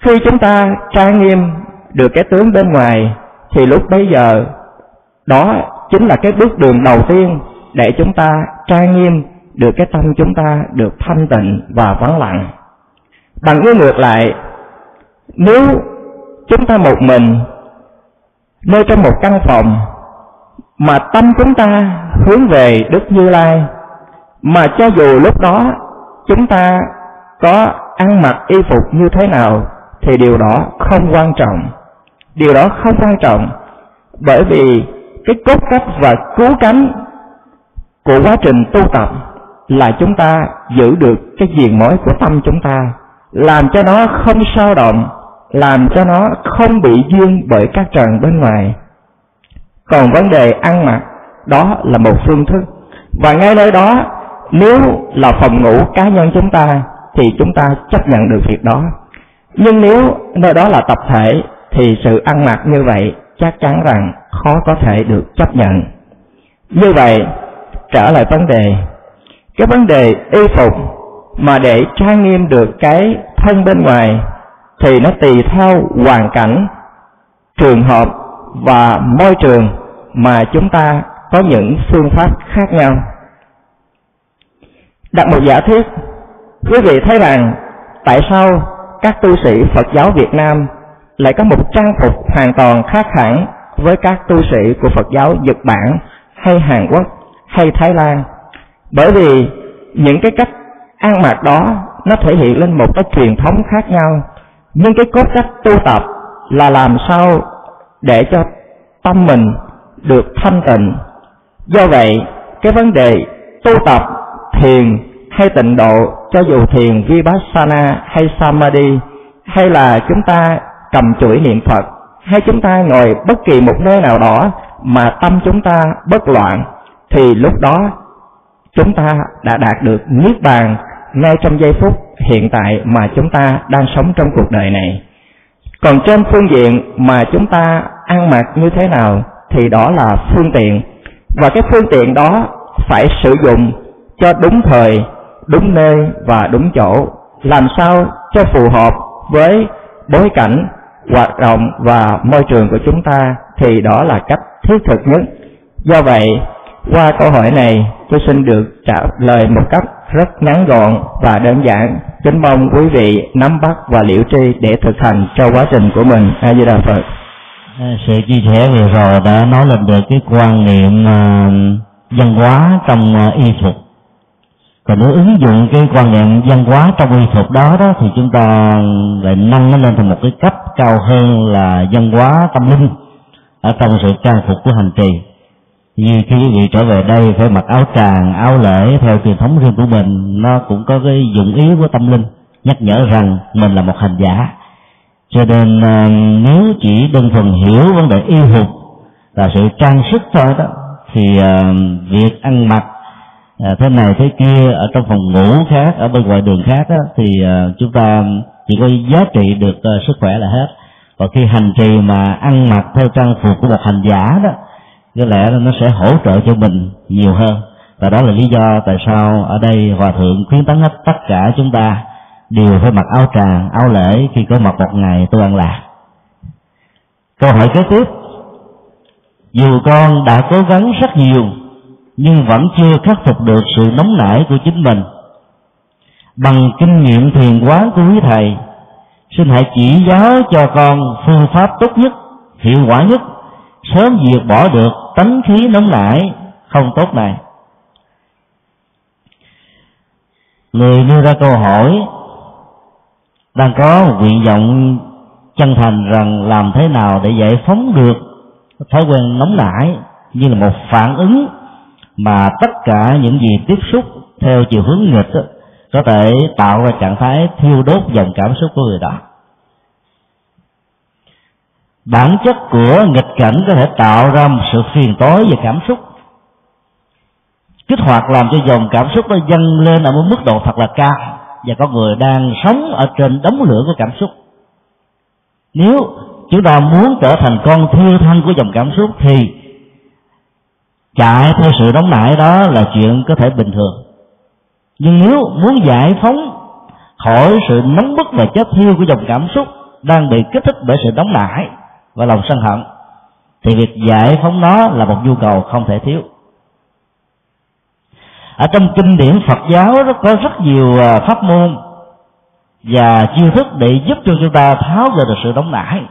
khi chúng ta trang nghiêm được cái tướng bên ngoài thì lúc bấy giờ đó chính là cái bước đường đầu tiên để chúng ta trang nghiêm được cái tâm chúng ta được thanh tịnh và vắng lặng. Bằng cái ngược lại, nếu chúng ta một mình nơi trong một căn phòng mà tâm chúng ta hướng về Đức Như Lai, mà cho dù lúc đó chúng ta có ăn mặc y phục như thế nào thì điều đó không quan trọng. Điều đó không quan trọng bởi vì cái cốt cách và cứu cánh của quá trình tu tập là chúng ta giữ được cái diện mối của tâm chúng ta, làm cho nó không sao động, làm cho nó không bị duyên bởi các trần bên ngoài. Còn vấn đề ăn mặc, đó là một phương thức. Và ngay nơi đó, nếu là phòng ngủ cá nhân chúng ta, thì chúng ta chấp nhận được việc đó. Nhưng nếu nơi đó là tập thể, thì sự ăn mặc như vậy chắc chắn rằng khó có thể được chấp nhận. Như vậy trở lại vấn đề. Cái vấn đề y phục mà để trang nghiêm được cái thân bên ngoài thì nó tùy theo hoàn cảnh trường hợp và môi trường mà chúng ta có những phương pháp khác nhau. Đặt một giả thuyết, quý vị thấy rằng tại sao các tu sĩ phật giáo việt nam lại có một trang phục hoàn toàn khác hẳn với các tu sĩ của phật giáo nhật bản hay hàn quốc hay thái lan. Bởi vì những cái cách ăn mặc đó nó thể hiện lên một cái truyền thống khác nhau. Nhưng cái cốt cách tu tập là làm sao để cho tâm mình được thanh tịnh. Do vậy, cái vấn đề tu tập thiền hay tịnh độ, cho dù thiền vipassana hay samadhi, hay là chúng ta cầm chuỗi niệm phật hay chúng ta ngồi bất kỳ một nơi nào đó mà tâm chúng ta bất loạn, thì lúc đó chúng ta đã đạt được niết bàn ngay trong giây phút hiện tại mà chúng ta đang sống trong cuộc đời này. Còn trên phương diện mà chúng ta ăn mặc như thế nào thì đó là phương tiện. Và cái phương tiện đó phải sử dụng cho đúng thời, đúng nơi và đúng chỗ, làm sao cho phù hợp với bối cảnh hoạt động và môi trường của chúng ta thì đó là cách thiết thực nhất. Do vậy, qua câu hỏi này, tôi xin được trả lời một cách rất ngắn gọn và đơn giản. Kính mong quý vị nắm bắt và liễu tri để thực hành cho quá trình của mình. A di đà phật à, sự chia sẻ vừa rồi đã nói lên được cái quan niệm à, văn hóa trong à, y phục còn nếu ứng dụng cái quan niệm văn hóa trong y phục đó đó, thì chúng ta lại nâng nó lên thành một cái cấp cao hơn là văn hóa tâm linh ở trong sự trang phục của hành trì. Như khi quý vị trở về đây phải mặc áo tràng, áo lễ theo truyền thống riêng của mình, nó cũng có cái dụng ý của tâm linh, nhắc nhở rằng mình là một hành giả. Cho nên ờ, nếu chỉ đơn thuần hiểu vấn đề y phục và sự trang sức thôi đó, thì ờ, việc ăn mặc à, thế này thế kia ở trong phòng ngủ khác ở bên ngoài đường khác đó, thì à, chúng ta chỉ có giá trị được à, sức khỏe là hết. Và khi hành trì mà ăn mặc theo trang phục của một hành giả đó có lẽ là nó sẽ hỗ trợ cho mình nhiều hơn. Và đó là lý do tại sao ở đây hòa thượng khuyến tấn hết tất cả chúng ta đều phải mặc áo tràng áo lễ khi có mặt một ngày tôi ăn lạc. Câu hỏi kế tiếp. Dù con đã cố gắng rất nhiều nhưng vẫn chưa khắc phục được sự nóng nảy của chính mình. Bằng kinh nghiệm thiền quán của quý thầy, xin hãy chỉ giáo cho con phương pháp tốt nhất, hiệu quả nhất, sớm diệt bỏ được tánh khí nóng nảy không tốt này. Người đưa ra câu hỏi, đang có một nguyện vọng chân thành rằng làm thế nào để giải phóng được thói quen nóng nảy như là một phản ứng mà tất cả những gì tiếp xúc theo chiều hướng nghịch đó, có thể tạo ra trạng thái thiêu đốt dòng cảm xúc của người đó. Bản chất của nghịch cảnh có thể tạo ra một sự phiền tối về cảm xúc. Kích hoạt làm cho dòng cảm xúc nó dâng lên ở một mức độ thật là cao và con người đang sống ở trên đống lửa của cảm xúc. Nếu chúng ta muốn trở thành con thiêu thân của dòng cảm xúc thì chạy theo sự nóng nảy đó là chuyện có thể bình thường. Nhưng nếu muốn giải phóng khỏi sự nóng bức và chết thiêu của dòng cảm xúc đang bị kích thích bởi sự nóng nảy và lòng sân hận, thì việc giải phóng nó là một nhu cầu không thể thiếu. Ở trong kinh điển Phật giáo nó có rất nhiều à, pháp môn và chiêu thức để giúp cho chúng ta tháo gỡ được sự đóng nải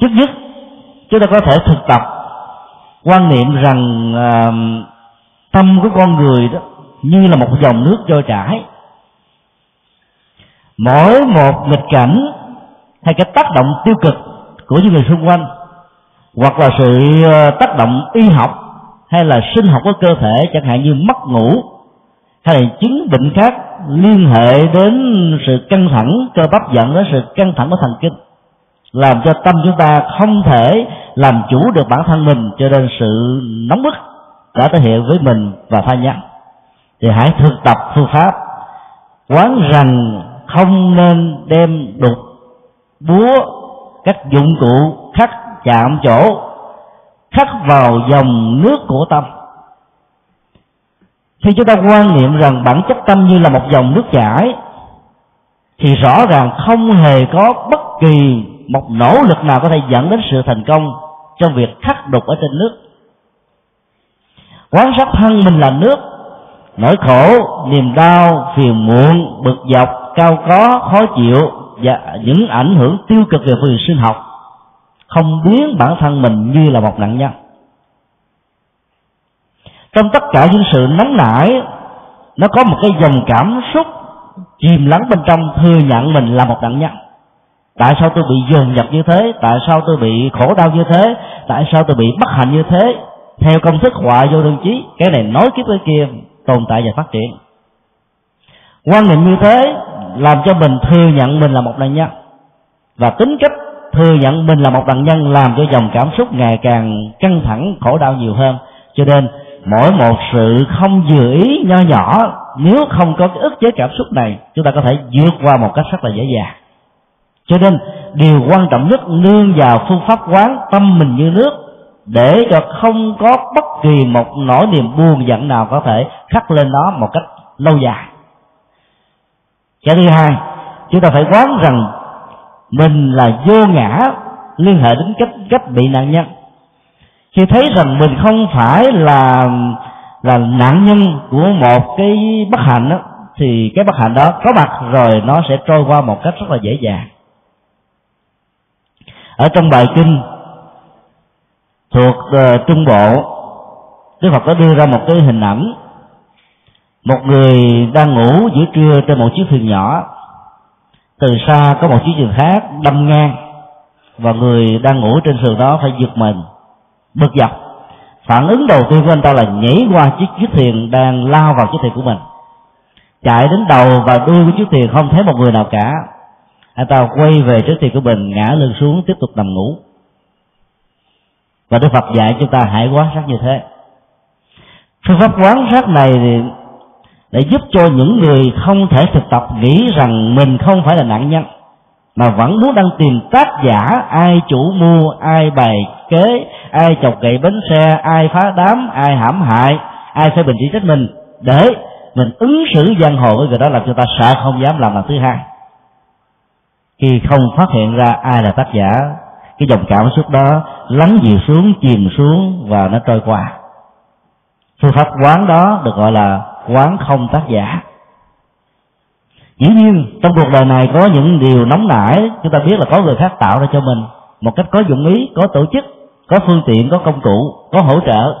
trước nhất, chúng ta có thể thực tập quan niệm rằng à, tâm của con người đó như là một dòng nước trôi chảy. Mỗi một nghịch cảnh hay cái tác động tiêu cực của những người xung quanh hoặc là sự à, tác động y học hay là sinh học của cơ thể chẳng hạn như mất ngủ hay là chứng bệnh khác liên hệ đến sự căng thẳng cơ bắp dẫn đến sự căng thẳng của thần kinh làm cho tâm chúng ta không thể làm chủ được bản thân mình, cho nên sự nóng bức đã thể hiện với mình và tha nhân thì hãy thực tập phương pháp quán rằng không nên đem đục, búa, các dụng cụ khắc chạm chỗ, khắc vào dòng nước của tâm. Khi chúng ta quan niệm rằng bản chất tâm như là một dòng nước chảy, thì rõ ràng không hề có bất kỳ một nỗ lực nào có thể dẫn đến sự thành công trong việc khắc đục ở trên nước. Quán sát thân mình là nước, nỗi khổ, niềm đau, phiền muộn, bực dọc, cao có, khó chịu và những ảnh hưởng tiêu cực về phương sinh học không biến bản thân mình như là một nạn nhân. Trong tất cả những sự nóng nảy, nó có một cái dòng cảm xúc chìm lắng bên trong thừa nhận mình là một nạn nhân tại sao tôi bị dồn nhập như thế? Tại sao tôi bị khổ đau như thế? Tại sao tôi bị bất hạnh như thế? Theo công thức họa vô đơn chí cái này nói kiếp cái kia tồn tại và phát triển. Quan niệm như thế làm cho mình thừa nhận mình là một nạn nhân. Và tính cách thừa nhận mình là một nạn nhân làm cho dòng cảm xúc ngày càng căng thẳng, khổ đau nhiều hơn. Cho nên, mỗi một sự không vừa ý nho nhỏ, nếu không có cái ức chế cảm xúc này, chúng ta có thể vượt qua một cách rất là dễ dàng cho nên điều quan trọng nhất nương vào phương pháp quán tâm mình như nước để cho không có bất kỳ một nỗi niềm buồn giận nào có thể khắc lên nó một cách lâu dài. Cái thứ hai chúng ta phải quán rằng mình là vô ngã liên hệ đến cách cách bị nạn nhân. Khi thấy rằng mình không phải là là nạn nhân của một cái bất hạnh đó, thì cái bất hạnh đó có mặt rồi nó sẽ trôi qua một cách rất là dễ dàng ở trong bài kinh thuộc uh, trung bộ Đức Phật có đưa ra một cái hình ảnh. Một người đang ngủ giữa trưa trên một chiếc thuyền nhỏ. Từ xa có một chiếc thuyền khác đâm ngang và người đang ngủ trên sườn đó phải giật mình bực dọc. Phản ứng đầu tiên của anh ta là nhảy qua chiếc chiếc thuyền đang lao vào chiếc thuyền của mình. Chạy đến đầu và đuôi của chiếc thuyền không thấy một người nào cả anh ta quay về trước thì của mình ngã lưng xuống, tiếp tục nằm ngủ. Và đức phật dạy chúng ta hãy quán sát như thế. Phương pháp quán sát này thì để giúp cho những người không thể thực tập nghĩ rằng mình không phải là nạn nhân, mà vẫn muốn đang tìm tác giả, ai chủ mua ai bày kế, ai chọc gậy bánh xe, ai phá đám, ai hãm hại, ai phê bình chỉ trích mình, để mình ứng xử giang hồ với người đó làm cho ta sợ không dám làm lần thứ hai khi không phát hiện ra ai là tác giả, cái dòng cảm xúc đó lắng dịu xuống, chìm xuống và nó trôi qua. Phương pháp quán đó được gọi là quán không tác giả. Dĩ nhiên, trong cuộc đời này có những điều nóng nảy, chúng ta biết là có người khác tạo ra cho mình một cách có dụng ý, có tổ chức, có phương tiện, có công cụ, có hỗ trợ,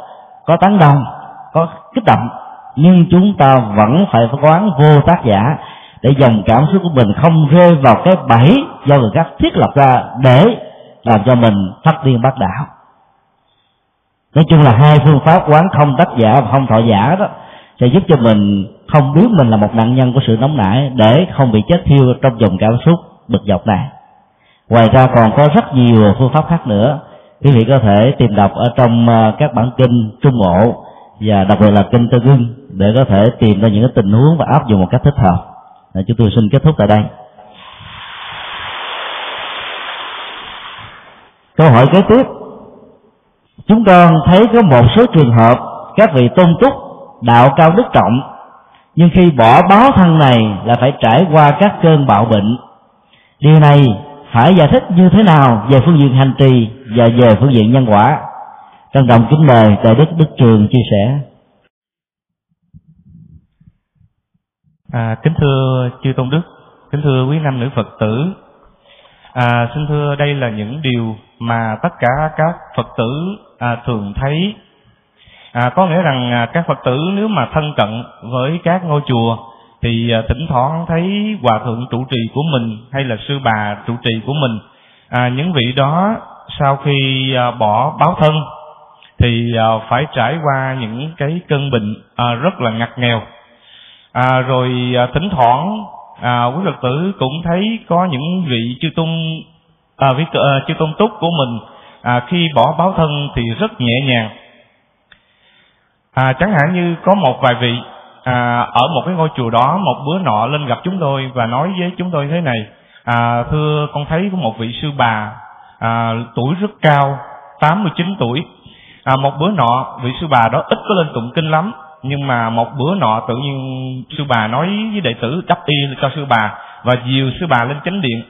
có tán đồng, có kích động. Nhưng chúng ta vẫn phải quán vô tác giả để dòng cảm xúc của mình không rơi vào cái bẫy do người khác thiết lập ra để làm cho mình phát điên bắt đảo. Nói chung là hai phương pháp quán không tác giả và không thọ giả đó sẽ giúp cho mình không biết mình là một nạn nhân của sự nóng nảy để không bị chết thiêu trong dòng cảm xúc bực dọc này. Ngoài ra còn có rất nhiều phương pháp khác nữa. Quý vị có thể tìm đọc ở trong à, các bản kinh trung ngộ và đặc biệt là kinh tư gương để có thể tìm ra những cái tình huống và áp dụng một cách thích hợp để chúng tôi xin kết thúc tại đây. Câu hỏi kế tiếp. Chúng con thấy có một số trường hợp các vị tôn túc đạo cao đức trọng, nhưng khi bỏ báo thân này là phải trải qua các cơn bạo bệnh. Điều này phải giải thích như thế nào về phương diện hành trì và về phương diện nhân quả? Trân trọng kính mời đại đức đức trường chia sẻ. À, kính thưa chư tôn đức kính thưa quý nam nữ phật tử. À, xin thưa đây là những điều mà tất cả các phật tử à, thường thấy. À, có nghĩa rằng à, các phật tử nếu mà thân cận với các ngôi chùa thì à, thỉnh thoảng thấy hòa thượng trụ trì của mình hay là sư bà trụ trì của mình à, những vị đó sau khi à, bỏ báo thân thì à, phải trải qua những cái cơn bệnh à, rất là ngặt nghèo à, rồi à, thỉnh thoảng à, quý phật tử cũng thấy có những vị chư tôn à, vị à, chư tôn túc của mình à, khi bỏ báo thân thì rất nhẹ nhàng. À, chẳng hạn như có một vài vị à, ở một cái ngôi chùa đó một bữa nọ lên gặp chúng tôi và nói với chúng tôi thế này à, thưa con thấy có một vị sư bà à, tuổi rất cao 89 tuổi. À, một bữa nọ vị sư bà đó ít có lên tụng kinh lắm nhưng mà một bữa nọ tự nhiên sư bà nói với đệ tử đắp y cho sư bà. Và dìu sư bà lên chánh điện.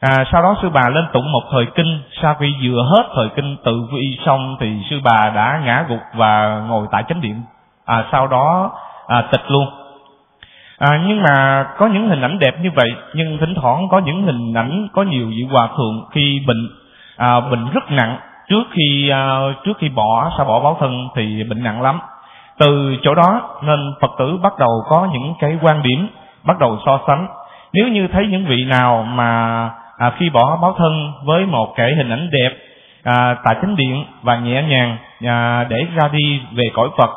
À, sau đó sư bà lên tụng một thời kinh. Sau khi vừa hết thời kinh tự vi xong thì sư bà đã ngã gục và ngồi tại chánh điện. À, sau đó à, tịch luôn. À, nhưng mà có những hình ảnh đẹp như vậy nhưng thỉnh thoảng có những hình ảnh có nhiều vị hòa thượng khi bệnh à, bệnh rất nặng. Trước khi à, trước khi bỏ sau bỏ báo thân thì bệnh nặng lắm từ chỗ đó nên phật tử bắt đầu có những cái quan điểm bắt đầu so sánh. Nếu như thấy những vị nào mà à, khi bỏ báo thân với một cái hình ảnh đẹp à, tại chánh điện và nhẹ nhàng à, để ra đi về cõi Phật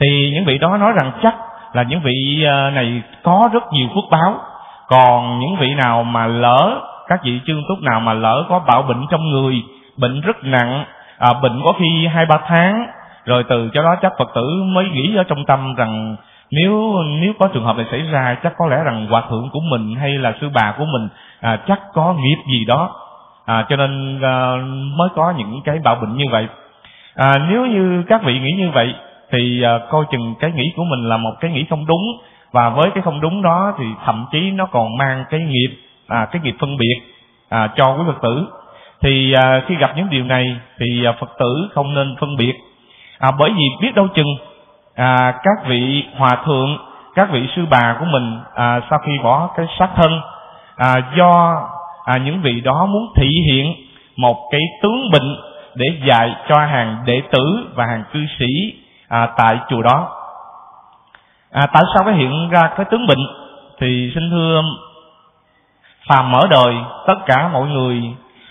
thì những vị đó nói rằng chắc là những vị à, này có rất nhiều phước báo. Còn những vị nào mà lỡ các vị chương túc nào mà lỡ có bạo bệnh trong người bệnh rất nặng à, bệnh có khi hai ba tháng rồi từ cho đó chắc phật tử mới nghĩ ở trong tâm rằng nếu nếu có trường hợp này xảy ra chắc có lẽ rằng hòa thượng của mình hay là sư bà của mình à, chắc có nghiệp gì đó. À, cho nên à, mới có những cái bạo bệnh như vậy. À, nếu như các vị nghĩ như vậy thì à, coi chừng cái nghĩ của mình là một cái nghĩ không đúng. Và với cái không đúng đó thì thậm chí nó còn mang cái nghiệp à, cái nghiệp phân biệt à, cho quý phật tử. Thì à, khi gặp những điều này thì à, phật tử không nên phân biệt à, bởi vì biết đâu chừng à, các vị hòa thượng các vị sư bà của mình à, sau khi bỏ cái sát thân à, do à, những vị đó muốn thị hiện một cái tướng bệnh để dạy cho hàng đệ tử và hàng cư sĩ à, tại chùa đó. À, tại sao cái hiện ra cái tướng bệnh? Thì xin thưa phàm mở đời tất cả mọi người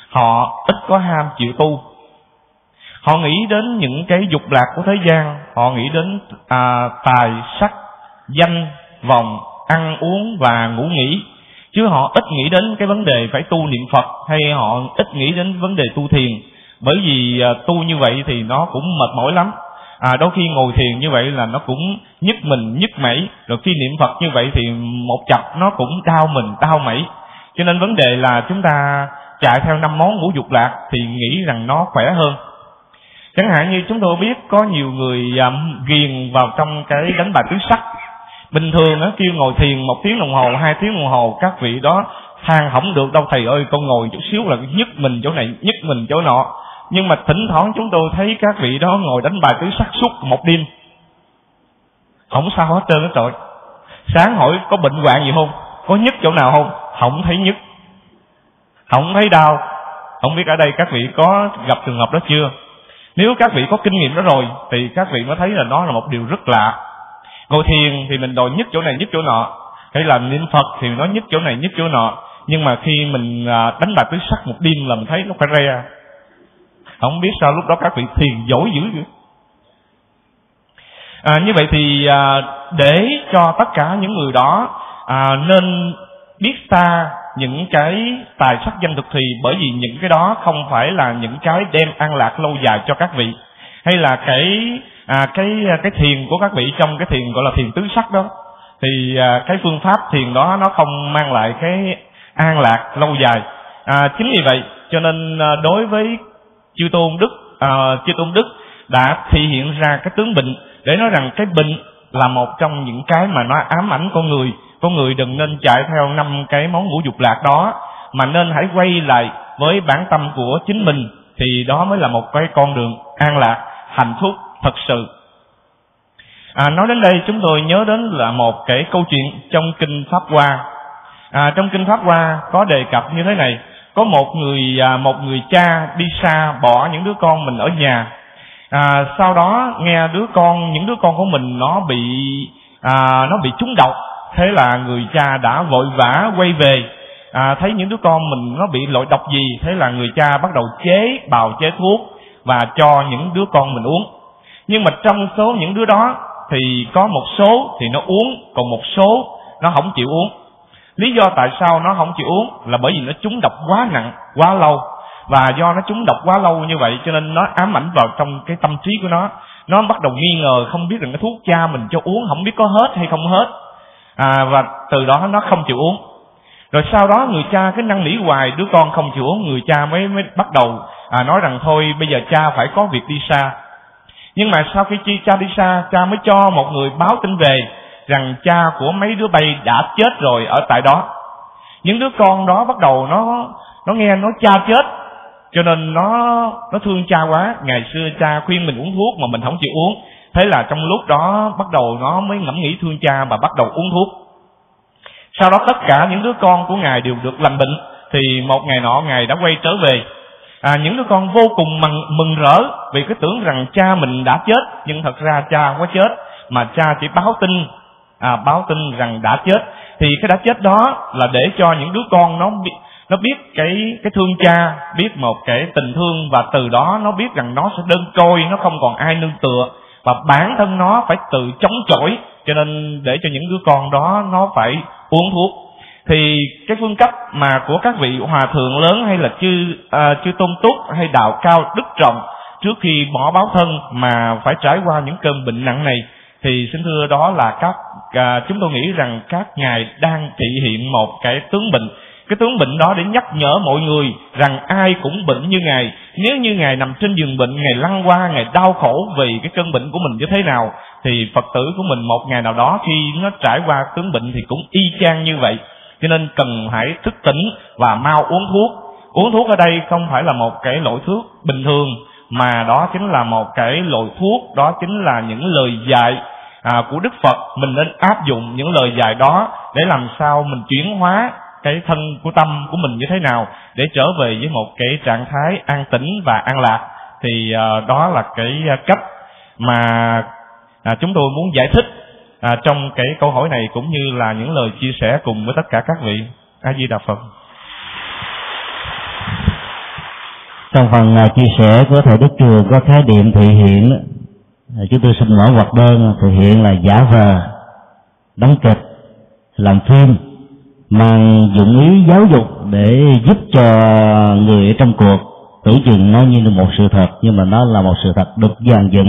họ ít có ham chịu tu họ nghĩ đến những cái dục lạc của thế gian. Họ nghĩ đến à, tài sắc danh vòng ăn uống và ngủ nghỉ. Chứ họ ít nghĩ đến cái vấn đề phải tu niệm phật hay họ ít nghĩ đến vấn đề tu thiền. Bởi vì à, tu như vậy thì nó cũng mệt mỏi lắm. À, đôi khi ngồi thiền như vậy là nó cũng nhức mình nhức mẩy. Rồi khi niệm phật như vậy thì một chập nó cũng đau mình đau mẩy. Cho nên vấn đề là chúng ta chạy theo năm món ngũ dục lạc thì nghĩ rằng nó khỏe hơn chẳng hạn như chúng tôi biết có nhiều người um, ghiền vào trong cái đánh bài tứ sắc bình thường á kêu ngồi thiền một tiếng đồng hồ hai tiếng đồng hồ các vị đó than không được đâu thầy ơi con ngồi chút xíu là nhức mình chỗ này nhức mình chỗ nọ. Nhưng mà thỉnh thoảng chúng tôi thấy các vị đó ngồi đánh bài tứ sắc suốt một đêm. Không sao hết trơn hết trọi sáng hỏi có bệnh hoạn gì không? Có nhức chỗ nào không? Không thấy nhức. Không thấy đau. Không biết ở đây các vị có gặp trường hợp đó chưa? Nếu các vị có kinh nghiệm đó rồi thì các vị mới thấy là nó là một điều rất lạ. Ngồi thiền thì mình đòi nhất chỗ này nhất chỗ nọ. Hay là niệm phật thì nó nhất chỗ này nhất chỗ nọ. Nhưng mà khi mình à, đánh bạc tứ sắc một đêm là mình thấy nó phải re. Không biết sao lúc đó các vị thiền giỏi dữ vậy. À, như vậy thì à, để cho tất cả những người đó à, nên biết xa những cái tài sắc danh thực thì bởi vì những cái đó không phải là những cái đem an lạc lâu dài cho các vị hay là cái à, cái à, cái thiền của các vị trong cái thiền gọi là thiền tứ sắc đó. Thì à, cái phương pháp thiền đó nó không mang lại cái an lạc lâu dài. À, chính vì vậy cho nên à, đối với chư tôn đức à, chư tôn đức đã thể hiện ra cái tướng bệnh để nói rằng cái bệnh là một trong những cái mà nó ám ảnh con người con người đừng nên chạy theo năm cái món ngũ dục lạc đó mà nên hãy quay lại với bản tâm của chính mình thì đó mới là một cái con đường an lạc hạnh phúc thật sự. À, nói đến đây chúng tôi nhớ đến là một cái câu chuyện trong kinh pháp hoa. À, trong kinh pháp hoa có đề cập như thế này có một người à, một người cha đi xa bỏ những đứa con mình ở nhà. À, sau đó nghe đứa con những đứa con của mình nó bị à, nó bị trúng độc thế là người cha đã vội vã quay về. À, thấy những đứa con mình nó bị loại độc gì thế là người cha bắt đầu chế bào chế thuốc và cho những đứa con mình uống. Nhưng mà trong số những đứa đó thì có một số thì nó uống còn một số nó không chịu uống. Lý do tại sao nó không chịu uống là bởi vì nó trúng độc quá nặng quá lâu. Và do nó trúng độc quá lâu như vậy cho nên nó ám ảnh vào trong cái tâm trí của nó. Nó bắt đầu nghi ngờ không biết rằng cái thuốc cha mình cho uống không biết có hết hay không hết à, và từ đó nó không chịu uống. Rồi sau đó người cha cứ năn nỉ hoài đứa con không chịu uống người cha mới mới bắt đầu à, nói rằng thôi bây giờ cha phải có việc đi xa. Nhưng mà sau khi chi cha đi xa cha mới cho một người báo tin về rằng cha của mấy đứa bay đã chết rồi ở tại đó. Những đứa con đó bắt đầu nó nó nghe nói cha chết cho nên nó nó thương cha quá. Ngày xưa cha khuyên mình uống thuốc mà mình không chịu uống thế là trong lúc đó bắt đầu nó mới ngẫm nghĩ thương cha và bắt đầu uống thuốc. Sau đó tất cả những đứa con của ngài đều được lành bệnh thì một ngày nọ ngài đã quay trở về. À, những đứa con vô cùng mừng, mừng rỡ vì cứ tưởng rằng cha mình đã chết nhưng thật ra cha không có chết mà cha chỉ báo tin à, báo tin rằng đã chết. Thì cái đã chết đó là để cho những đứa con nó biết nó biết cái cái thương cha biết một cái tình thương và từ đó nó biết rằng nó sẽ đơn côi nó không còn ai nương tựa và bản thân nó phải tự chống chọi cho nên để cho những đứa con đó nó phải uống thuốc. Thì cái phương cách mà của các vị hòa thượng lớn hay là chư à, chư tôn túc hay đạo cao đức trọng trước khi bỏ báo thân mà phải trải qua những cơn bệnh nặng này thì xin thưa đó là các à, chúng tôi nghĩ rằng các ngài đang thị hiện một cái tướng bệnh cái tướng bệnh đó để nhắc nhở mọi người rằng ai cũng bệnh như ngài. Nếu như ngài nằm trên giường bệnh ngài lăn qua ngài đau khổ vì cái cơn bệnh của mình như thế nào thì phật tử của mình một ngày nào đó khi nó trải qua tướng bệnh thì cũng y chang như vậy. Cho nên cần hãy thức tỉnh và mau uống thuốc. Uống thuốc ở đây không phải là một cái loại thuốc bình thường mà đó chính là một cái loại thuốc đó chính là những lời dạy à, của đức phật. Mình nên áp dụng những lời dạy đó để làm sao mình chuyển hóa cái thân của tâm của mình như thế nào để trở về với một cái trạng thái an tĩnh và an lạc thì uh, đó là cái cách mà à, chúng tôi muốn giải thích à, trong cái câu hỏi này cũng như là những lời chia sẻ cùng với tất cả các vị a di đà phật. Trong phần uh, chia sẻ của thầy đức trường có khái niệm thị hiện à, chúng tôi xin mở hoạt đơn. Thể hiện là giả vờ đóng kịch làm phim mang dụng ý giáo dục để giúp cho người ở trong cuộc tưởng chừng nó như là một sự thật, nhưng mà nó là một sự thật được dàn dựng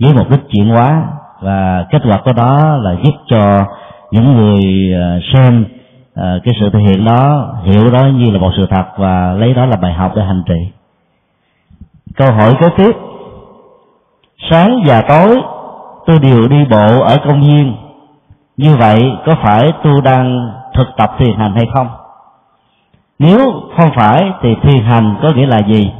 với mục đích chuyển hóa. Và kết quả của đó là giúp cho những người à, xem à, cái sự thể hiện đó, hiểu đó như là một sự thật và lấy đó là bài học để hành trì. Câu hỏi kế tiếp. Sáng và tối, tôi đều đi bộ ở công viên. Như vậy có phải tôi đang thực tập thiền hành hay không? Nếu không phải thì thiền hành có nghĩa là gì?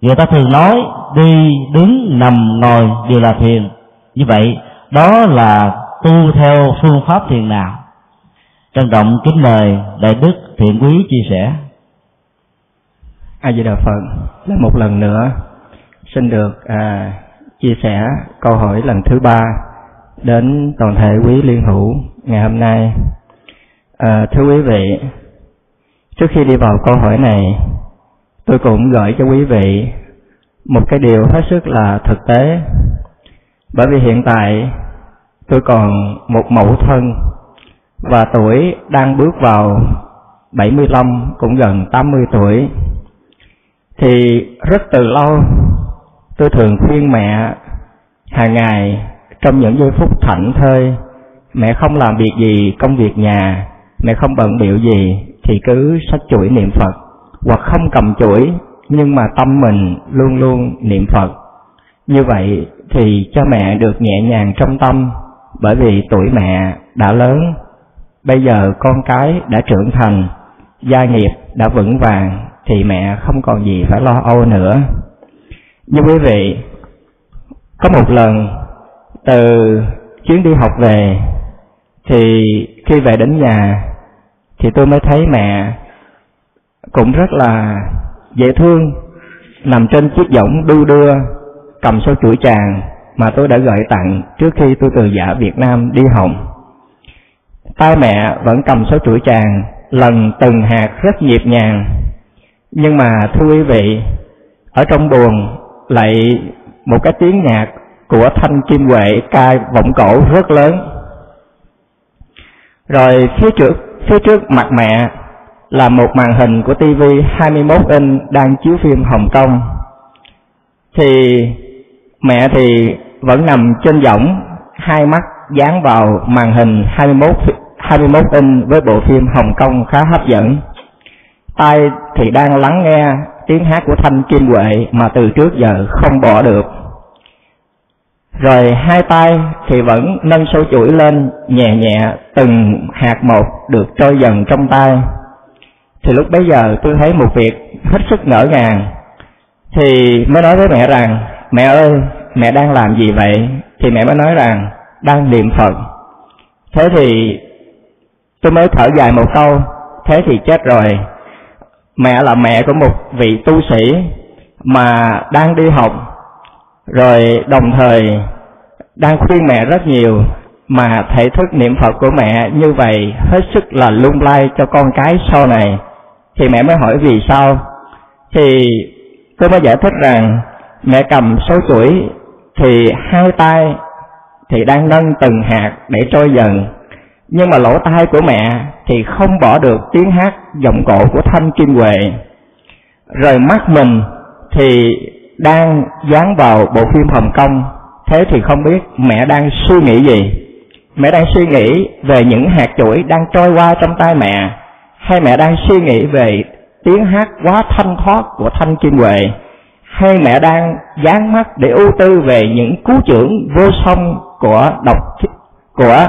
Người ta thường nói đi đứng nằm ngồi đều là thiền. Như vậy đó là tu theo phương pháp thiền nào? Trân trọng kính mời đại đức thiện quý chia sẻ. A di đà phật là một lần nữa xin được à, chia sẻ câu hỏi lần thứ ba đến toàn thể quý liên hữu ngày hôm nay à, thưa quý vị trước khi đi vào câu hỏi này tôi cũng gửi cho quý vị một cái điều hết sức là thực tế. Bởi vì hiện tại tôi còn một mẫu thân và tuổi đang bước vào 75 cũng gần 80 tuổi. Thì rất từ lâu tôi thường khuyên mẹ hàng ngày trong những giây phút thảnh thơi mẹ không làm việc gì công việc nhà mẹ không bận biểu gì, thì cứ sách chuỗi niệm phật. Hoặc không cầm chuỗi, nhưng mà tâm mình luôn luôn niệm phật. Như vậy thì cho mẹ được nhẹ nhàng trong tâm, bởi vì tuổi mẹ đã lớn. Bây giờ con cái đã trưởng thành, gia nghiệp đã vững vàng, thì mẹ không còn gì phải lo âu nữa. Như quý vị, có một lần từ chuyến đi học về, thì khi về đến nhà thì tôi mới thấy mẹ cũng rất là dễ thương nằm trên chiếc võng đu đưa cầm số chuỗi tràng mà tôi đã gửi tặng trước khi tôi từ giả Việt Nam đi Hồng. Tay mẹ vẫn cầm số chuỗi tràng lần từng hạt rất nhịp nhàng. Nhưng mà thưa quý vị, ở trong buồng lại một cái tiếng nhạc của thanh kim huệ ca vọng cổ rất lớn. Rồi phía trước phía trước mặt mẹ là một màn hình của TV 21 inch đang chiếu phim Hồng Kông. Thì mẹ thì vẫn nằm trên võng, hai mắt dán vào màn hình 21 21 inch với bộ phim Hồng Kông khá hấp dẫn. Tai thì đang lắng nghe tiếng hát của Thanh Kim Huệ mà từ trước giờ không bỏ được. Rồi hai tay thì vẫn nâng sâu chuỗi lên, nhẹ nhẹ từng hạt một được trôi dần trong tay. Thì lúc bấy giờ tôi thấy một việc hết sức ngỡ ngàng. Thì mới nói với mẹ rằng, mẹ ơi, mẹ đang làm gì vậy? Thì mẹ mới nói rằng, đang niệm phật. Thế thì tôi mới thở dài một câu, thế thì chết rồi. Mẹ là mẹ của một vị tu sĩ mà đang đi học rồi đồng thời đang khuyên mẹ rất nhiều mà thể thức niệm Phật của mẹ như vậy hết sức là lung lay cho con cái sau này. Thì mẹ mới hỏi vì sao? Thì tôi mới giải thích rằng mẹ cầm số chuỗi thì hai tay thì đang nâng từng hạt để trôi dần. Nhưng mà lỗ tai của mẹ thì không bỏ được tiếng hát giọng cổ của thanh kim huệ. Rồi mắt mình thì đang dán vào bộ phim hồng kông. Thế thì không biết mẹ đang suy nghĩ gì? Mẹ đang suy nghĩ về những hạt chuỗi đang trôi qua trong tay mẹ, hay mẹ đang suy nghĩ về tiếng hát quá thanh thoát của thanh kim huệ, hay mẹ đang dán mắt để ưu tư về những cú trưởng vô song của độc của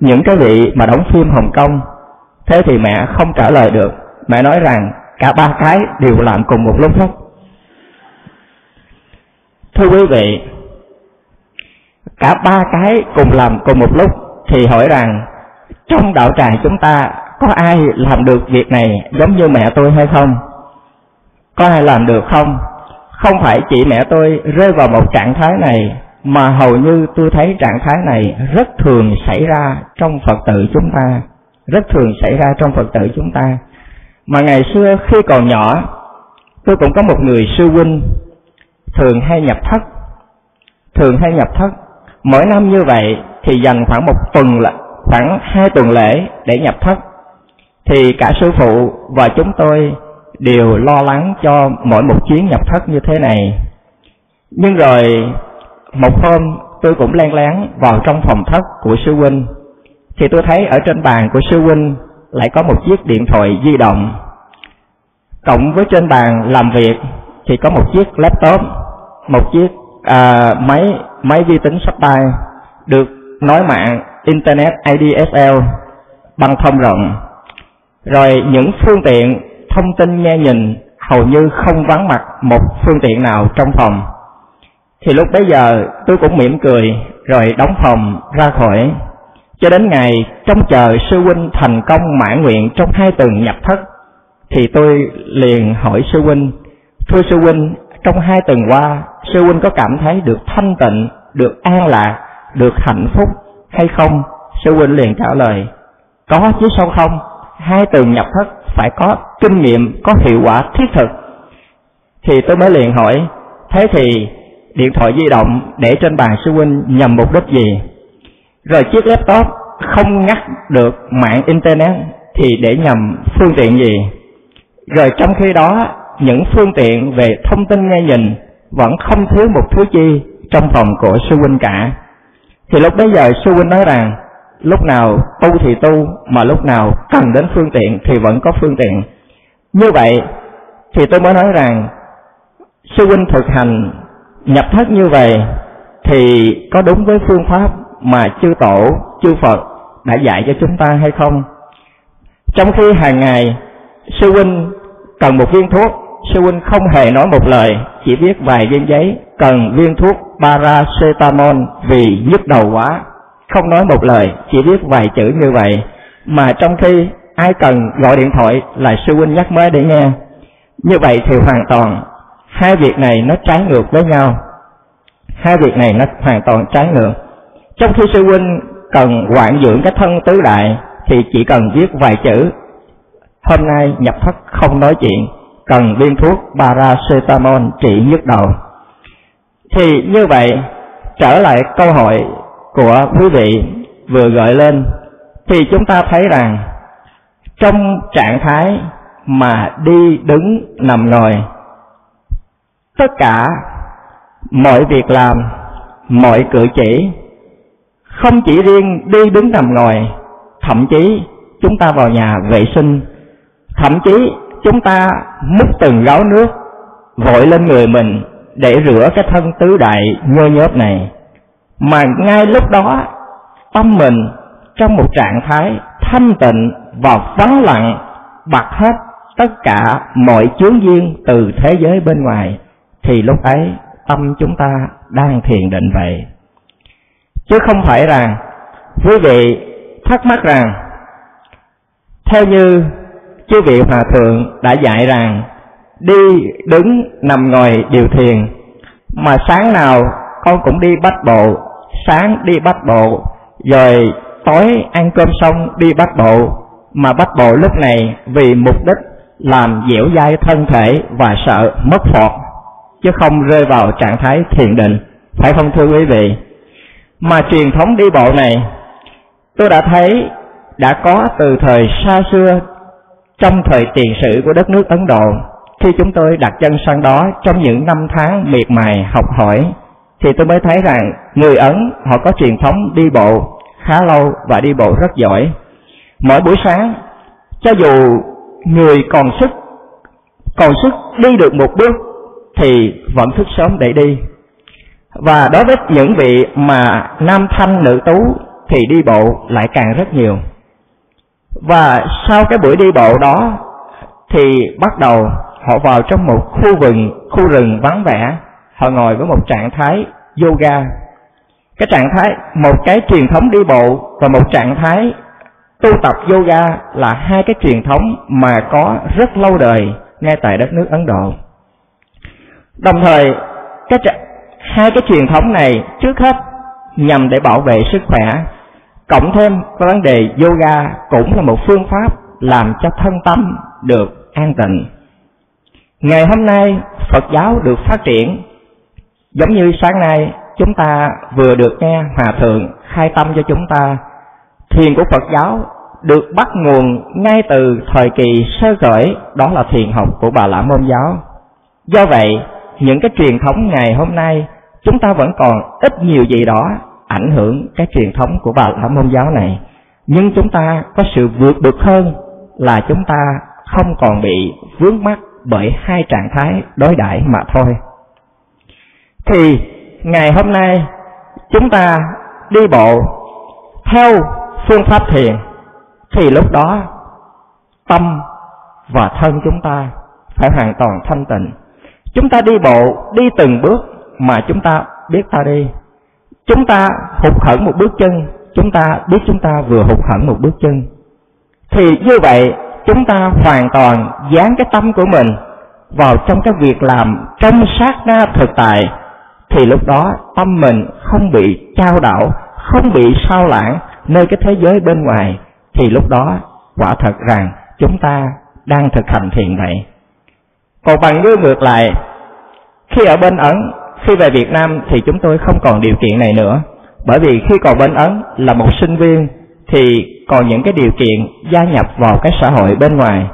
những cái vị mà đóng phim Hồng Kông? Thế thì mẹ không trả lời được. Mẹ nói rằng cả ba cái đều làm cùng một lúc hết thưa quý vị, cả ba cái cùng làm cùng một lúc thì hỏi rằng, trong đạo tràng chúng ta có ai làm được việc này giống như mẹ tôi hay không? Có ai làm được không? Không phải chỉ mẹ tôi rơi vào một trạng thái này, mà hầu như tôi thấy trạng thái này rất thường xảy ra trong phật tử chúng ta. Rất thường xảy ra trong phật tử chúng ta. Mà ngày xưa khi còn nhỏ, tôi cũng có một người sư huynh thường hay nhập thất. Thường hay nhập thất. Mỗi năm như vậy thì dành khoảng một tuần là khoảng hai tuần lễ để nhập thất. Thì cả sư phụ và chúng tôi đều lo lắng cho mỗi một chuyến nhập thất như thế này. Nhưng rồi, một hôm tôi cũng len lén vào trong phòng thất của sư huynh. Thì tôi thấy ở trên bàn của sư huynh lại có một chiếc điện thoại di động. Cộng với trên bàn làm việc thì có một chiếc laptop một chiếc à, máy máy vi tính sách tay được nối mạng internet ADSL băng thông rộng. Rồi những phương tiện thông tin nghe nhìn hầu như không vắng mặt một phương tiện nào trong phòng. Thì lúc bấy giờ tôi cũng mỉm cười rồi đóng phòng ra khỏi. Cho đến ngày trong chờ sư huynh thành công mãn nguyện trong hai tuần nhập thất thì tôi liền hỏi sư huynh thưa sư huynh trong hai tuần qua, sư huynh có cảm thấy được thanh tịnh, được an lạc, được hạnh phúc hay không? Sư huynh liền trả lời, có chứ sao không? Hai tuần nhập thất phải có kinh nghiệm, có hiệu quả thiết thực. Thì tôi mới liền hỏi, thế thì điện thoại di động để trên bàn sư huynh nhằm mục đích gì? Rồi chiếc laptop không ngắt được mạng internet thì để nhằm phương tiện gì? Rồi trong khi đó những phương tiện về thông tin nghe nhìn vẫn không thiếu một thứ chi trong phòng của sư huynh cả. Thì lúc bấy giờ sư huynh nói rằng, lúc nào tu thì tu, mà lúc nào cần đến phương tiện thì vẫn có phương tiện. Như vậy thì tôi mới nói rằng, sư huynh thực hành nhập thất như vậy thì có đúng với phương pháp mà chư tổ, chư phật đã dạy cho chúng ta hay không? Trong khi hàng ngày, sư huynh cần một viên thuốc sư huynh không hề nói một lời, chỉ viết vài viên giấy, cần viên thuốc paracetamol vì nhức đầu quá. Không nói một lời, chỉ viết vài chữ như vậy. Mà trong khi ai cần gọi điện thoại là sư huynh nhắc mới để nghe. Như vậy thì hoàn toàn, hai việc này nó trái ngược với nhau. Hai việc này nó hoàn toàn trái ngược. Trong khi sư huynh cần quản dưỡng cái thân tứ đại, thì chỉ cần viết vài chữ, hôm nay nhập thất không nói chuyện cần viên thuốc paracetamol trị nhức đầu. Thì như vậy, trở lại câu hỏi của quý vị vừa gợi lên, thì chúng ta thấy rằng trong trạng thái mà đi đứng nằm ngồi, tất cả mọi việc làm, mọi cử chỉ, không chỉ riêng đi đứng nằm ngồi, thậm chí chúng ta vào nhà vệ sinh, thậm chí chúng ta múc từng gáo nước, vội lên người mình để rửa cái thân tứ đại nhơ nhớp này. Mà ngay lúc đó, tâm mình trong một trạng thái thanh tịnh và vắng lặng, bật hết tất cả mọi chướng duyên từ thế giới bên ngoài, thì lúc ấy tâm chúng ta đang thiền định vậy. Chứ không phải rằng quý vị thắc mắc rằng, theo như chư vị hòa thượng đã dạy rằng, đi đứng nằm ngồi điều thiền, mà sáng nào con cũng đi bắt bộ, sáng đi bắt bộ, rồi tối ăn cơm xong đi bắt bộ, mà bắt bộ lúc này vì mục đích làm dẻo dai thân thể và sợ mất phọt, chứ không rơi vào trạng thái thiền định. Phải không thưa quý vị? Mà truyền thống đi bộ này, tôi đã thấy đã có từ thời xa xưa trong thời tiền sử của đất nước Ấn Độ khi chúng tôi đặt chân sang đó trong những năm tháng miệt mài học hỏi thì tôi mới thấy rằng người Ấn họ có truyền thống đi bộ khá lâu và đi bộ rất giỏi. Mỗi buổi sáng, cho dù người còn sức còn sức đi được một bước thì vẫn thức sớm để đi. Và đối với những vị mà nam thanh nữ tú thì đi bộ lại càng rất nhiều. Và sau cái buổi đi bộ đó thì bắt đầu họ vào trong một khu vườn, khu rừng vắng vẻ họ ngồi với một trạng thái yoga cái trạng thái một cái truyền thống đi bộ và một trạng thái tu tập yoga là hai cái truyền thống mà có rất lâu đời ngay tại đất nước Ấn Độ. Đồng thời cái hai cái truyền thống này trước hết nhằm để bảo vệ sức khỏe, cộng thêm vấn đề yoga cũng là một phương pháp làm cho thân tâm được an tịnh. ngày hôm nay phật giáo được phát triển giống như sáng nay chúng ta vừa được nghe hòa thượng khai tâm cho chúng ta, thiền của phật giáo được bắt nguồn ngay từ thời kỳ sơ khởi, đó là thiền học của bà la môn giáo do vậy, những cái truyền thống ngày hôm nay chúng ta vẫn còn ít nhiều gì đó ảnh hưởng cái truyền thống của bà lão môn giáo này. Nhưng chúng ta có sự vượt bực hơn là chúng ta không còn bị vướng mắc bởi hai trạng thái đối đãi mà thôi. Thì ngày hôm nay chúng ta đi bộ theo phương pháp thiền, thì lúc đó tâm và thân chúng ta phải hoàn toàn thanh tịnh. Chúng ta đi bộ đi từng bước mà chúng ta biết ta đi chúng ta hụt hẫng một bước chân, chúng ta biết chúng ta vừa hụt hẫng một bước chân. Thì như vậy, chúng ta hoàn toàn dán cái tâm của mình vào trong cái việc làm trong sát na thực tại, thì lúc đó tâm mình không bị trao đảo, không bị sao lãng nơi cái thế giới bên ngoài. Thì lúc đó, quả thật rằng chúng ta đang thực hành thiền vậy còn bằng như ngược lại, khi ở bên ẩn khi về việt nam thì chúng tôi không còn điều kiện này nữa. Bởi vì khi còn bên ấn là một sinh viên, thì còn những cái điều kiện gia nhập vào cái xã hội bên ngoài.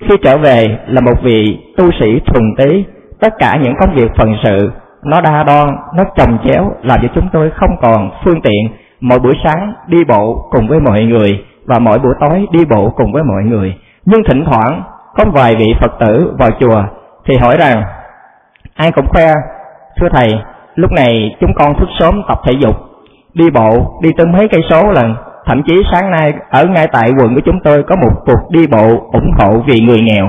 Khi trở về là một vị tu sĩ thuần tí tất cả những công việc phần sự nó đa đoan nó chồng chéo làm cho chúng tôi không còn phương tiện mỗi buổi sáng đi bộ cùng với mọi người và mỗi buổi tối đi bộ cùng với mọi người. Nhưng thỉnh thoảng có vài vị phật tử vào chùa thì hỏi rằng, ai cũng khoe thưa thầy, lúc này chúng con thức sớm tập thể dục, đi bộ, đi tới mấy cây số lần. Thậm chí sáng nay, ở ngay tại quận của chúng tôi có một cuộc đi bộ ủng hộ vì người nghèo.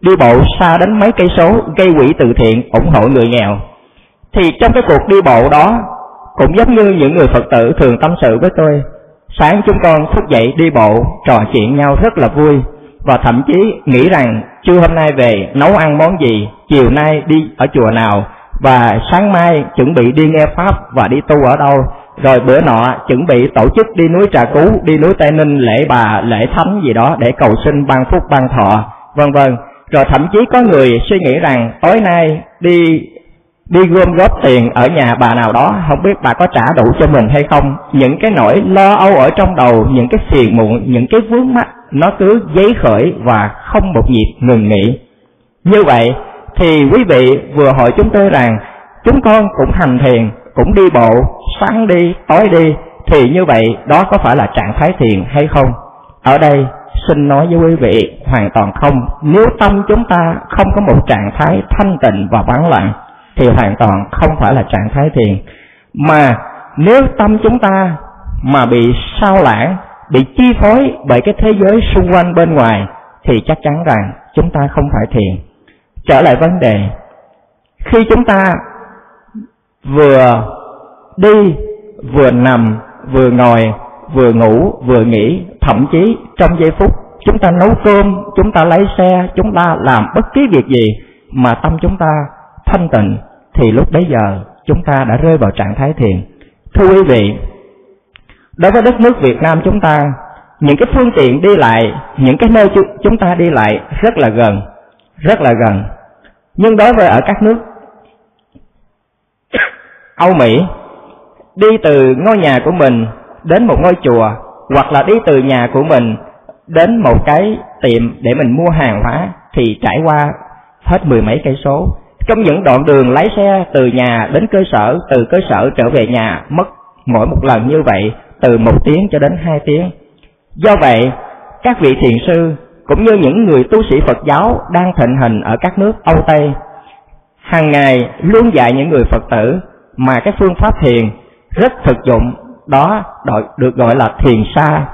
Đi bộ xa đến mấy cây số gây quỹ từ thiện ủng hộ người nghèo. Thì trong cái cuộc đi bộ đó, cũng giống như những người phật tử thường tâm sự với tôi, sáng chúng con thức dậy đi bộ, trò chuyện nhau rất là vui. Và thậm chí nghĩ rằng trưa hôm nay về, nấu ăn món gì, chiều nay đi ở chùa nào và sáng mai chuẩn bị đi nghe pháp và đi tu ở đâu. Rồi bữa nọ chuẩn bị tổ chức đi núi Trà Cú, đi núi Tây Ninh lễ bà, lễ thánh gì đó để cầu xin ban phúc ban thọ, vân vân. Rồi thậm chí có người suy nghĩ rằng tối nay đi đi gom góp tiền ở nhà bà nào đó không biết bà có trả đủ cho mình hay không? Những cái nỗi lo âu ở trong đầu những cái phiền muộn những cái vướng mắt nó cứ giấy khởi và không một nhịp ngừng nghỉ. Như vậy thì quý vị vừa hỏi chúng tôi rằng, chúng con cũng hành thiền, cũng đi bộ, sáng đi, tối đi, thì như vậy đó có phải là trạng thái thiền hay không? Ở đây, xin nói với quý vị hoàn toàn không. Nếu tâm chúng ta không có một trạng thái thanh tịnh và vắng lặng, thì hoàn toàn không phải là trạng thái thiền. Mà nếu tâm chúng ta mà bị sao lãng, bị chi phối bởi cái thế giới xung quanh bên ngoài, thì chắc chắn rằng chúng ta không phải thiền trở lại vấn đề. Khi chúng ta vừa đi, vừa nằm, vừa ngồi, vừa ngủ, vừa nghỉ, thậm chí trong giây phút chúng ta nấu cơm, chúng ta lấy xe, chúng ta làm bất cứ việc gì mà tâm chúng ta thanh tịnh, thì lúc bấy giờ chúng ta đã rơi vào trạng thái thiền. Thưa quý vị, đối với đất nước việt nam chúng ta, những cái phương tiện đi lại, những cái nơi chúng ta đi lại rất là gần, rất là gần nhưng đối với ở các nước, âu mỹ, đi từ ngôi nhà của mình đến một ngôi chùa, hoặc là đi từ nhà của mình đến một cái tiệm để mình mua hàng hóa, thì trải qua hết mười mấy cây số. Trong những đoạn đường lái xe từ nhà đến cơ sở, từ cơ sở trở về nhà, mất mỗi một lần như vậy, từ một tiếng cho đến hai tiếng. Do vậy, các vị thiền sư cũng như những người tu sĩ phật giáo đang thịnh hành ở các nước âu tây. Hàng ngày luôn dạy những người phật tử mà cái phương pháp thiền rất thực dụng, đó được gọi là thiền xa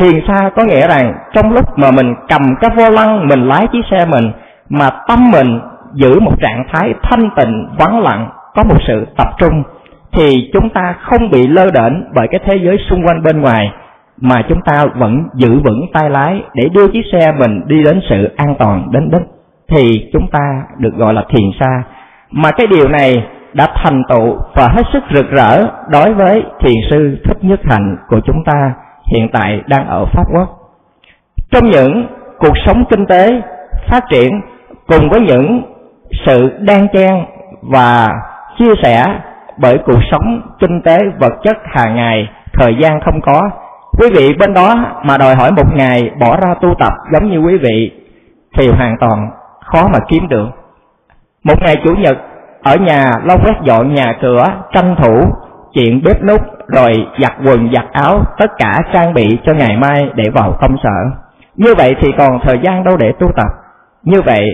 thiền xa có nghĩa rằng trong lúc mà mình cầm cái vô lăng, mình lái chiếc xe mình, mà tâm mình giữ một trạng thái thanh tịnh, vắng lặng, có một sự tập trung, thì chúng ta không bị lơ đễnh bởi cái thế giới xung quanh bên ngoài mà chúng ta vẫn giữ vững tay lái để đưa chiếc xe mình đi đến sự an toàn đến đích, thì chúng ta được gọi là thiền xa mà cái điều này đã thành tựu và hết sức rực rỡ đối với thiền sư thích nhất hạnh của chúng ta hiện tại đang ở pháp quốc. Trong những cuộc sống kinh tế phát triển cùng với những sự đan chen và chia sẻ bởi cuộc sống kinh tế vật chất hàng ngày, thời gian không có quý vị bên đó mà đòi hỏi một ngày bỏ ra tu tập giống như quý vị thì hoàn toàn khó mà kiếm được. Một ngày chủ nhật, ở nhà lau quét dọn nhà cửa, tranh thủ chuyện bếp nút rồi giặt quần, giặt áo, tất cả trang bị cho ngày mai để vào công sở. Như vậy thì còn thời gian đâu để tu tập. Như vậy,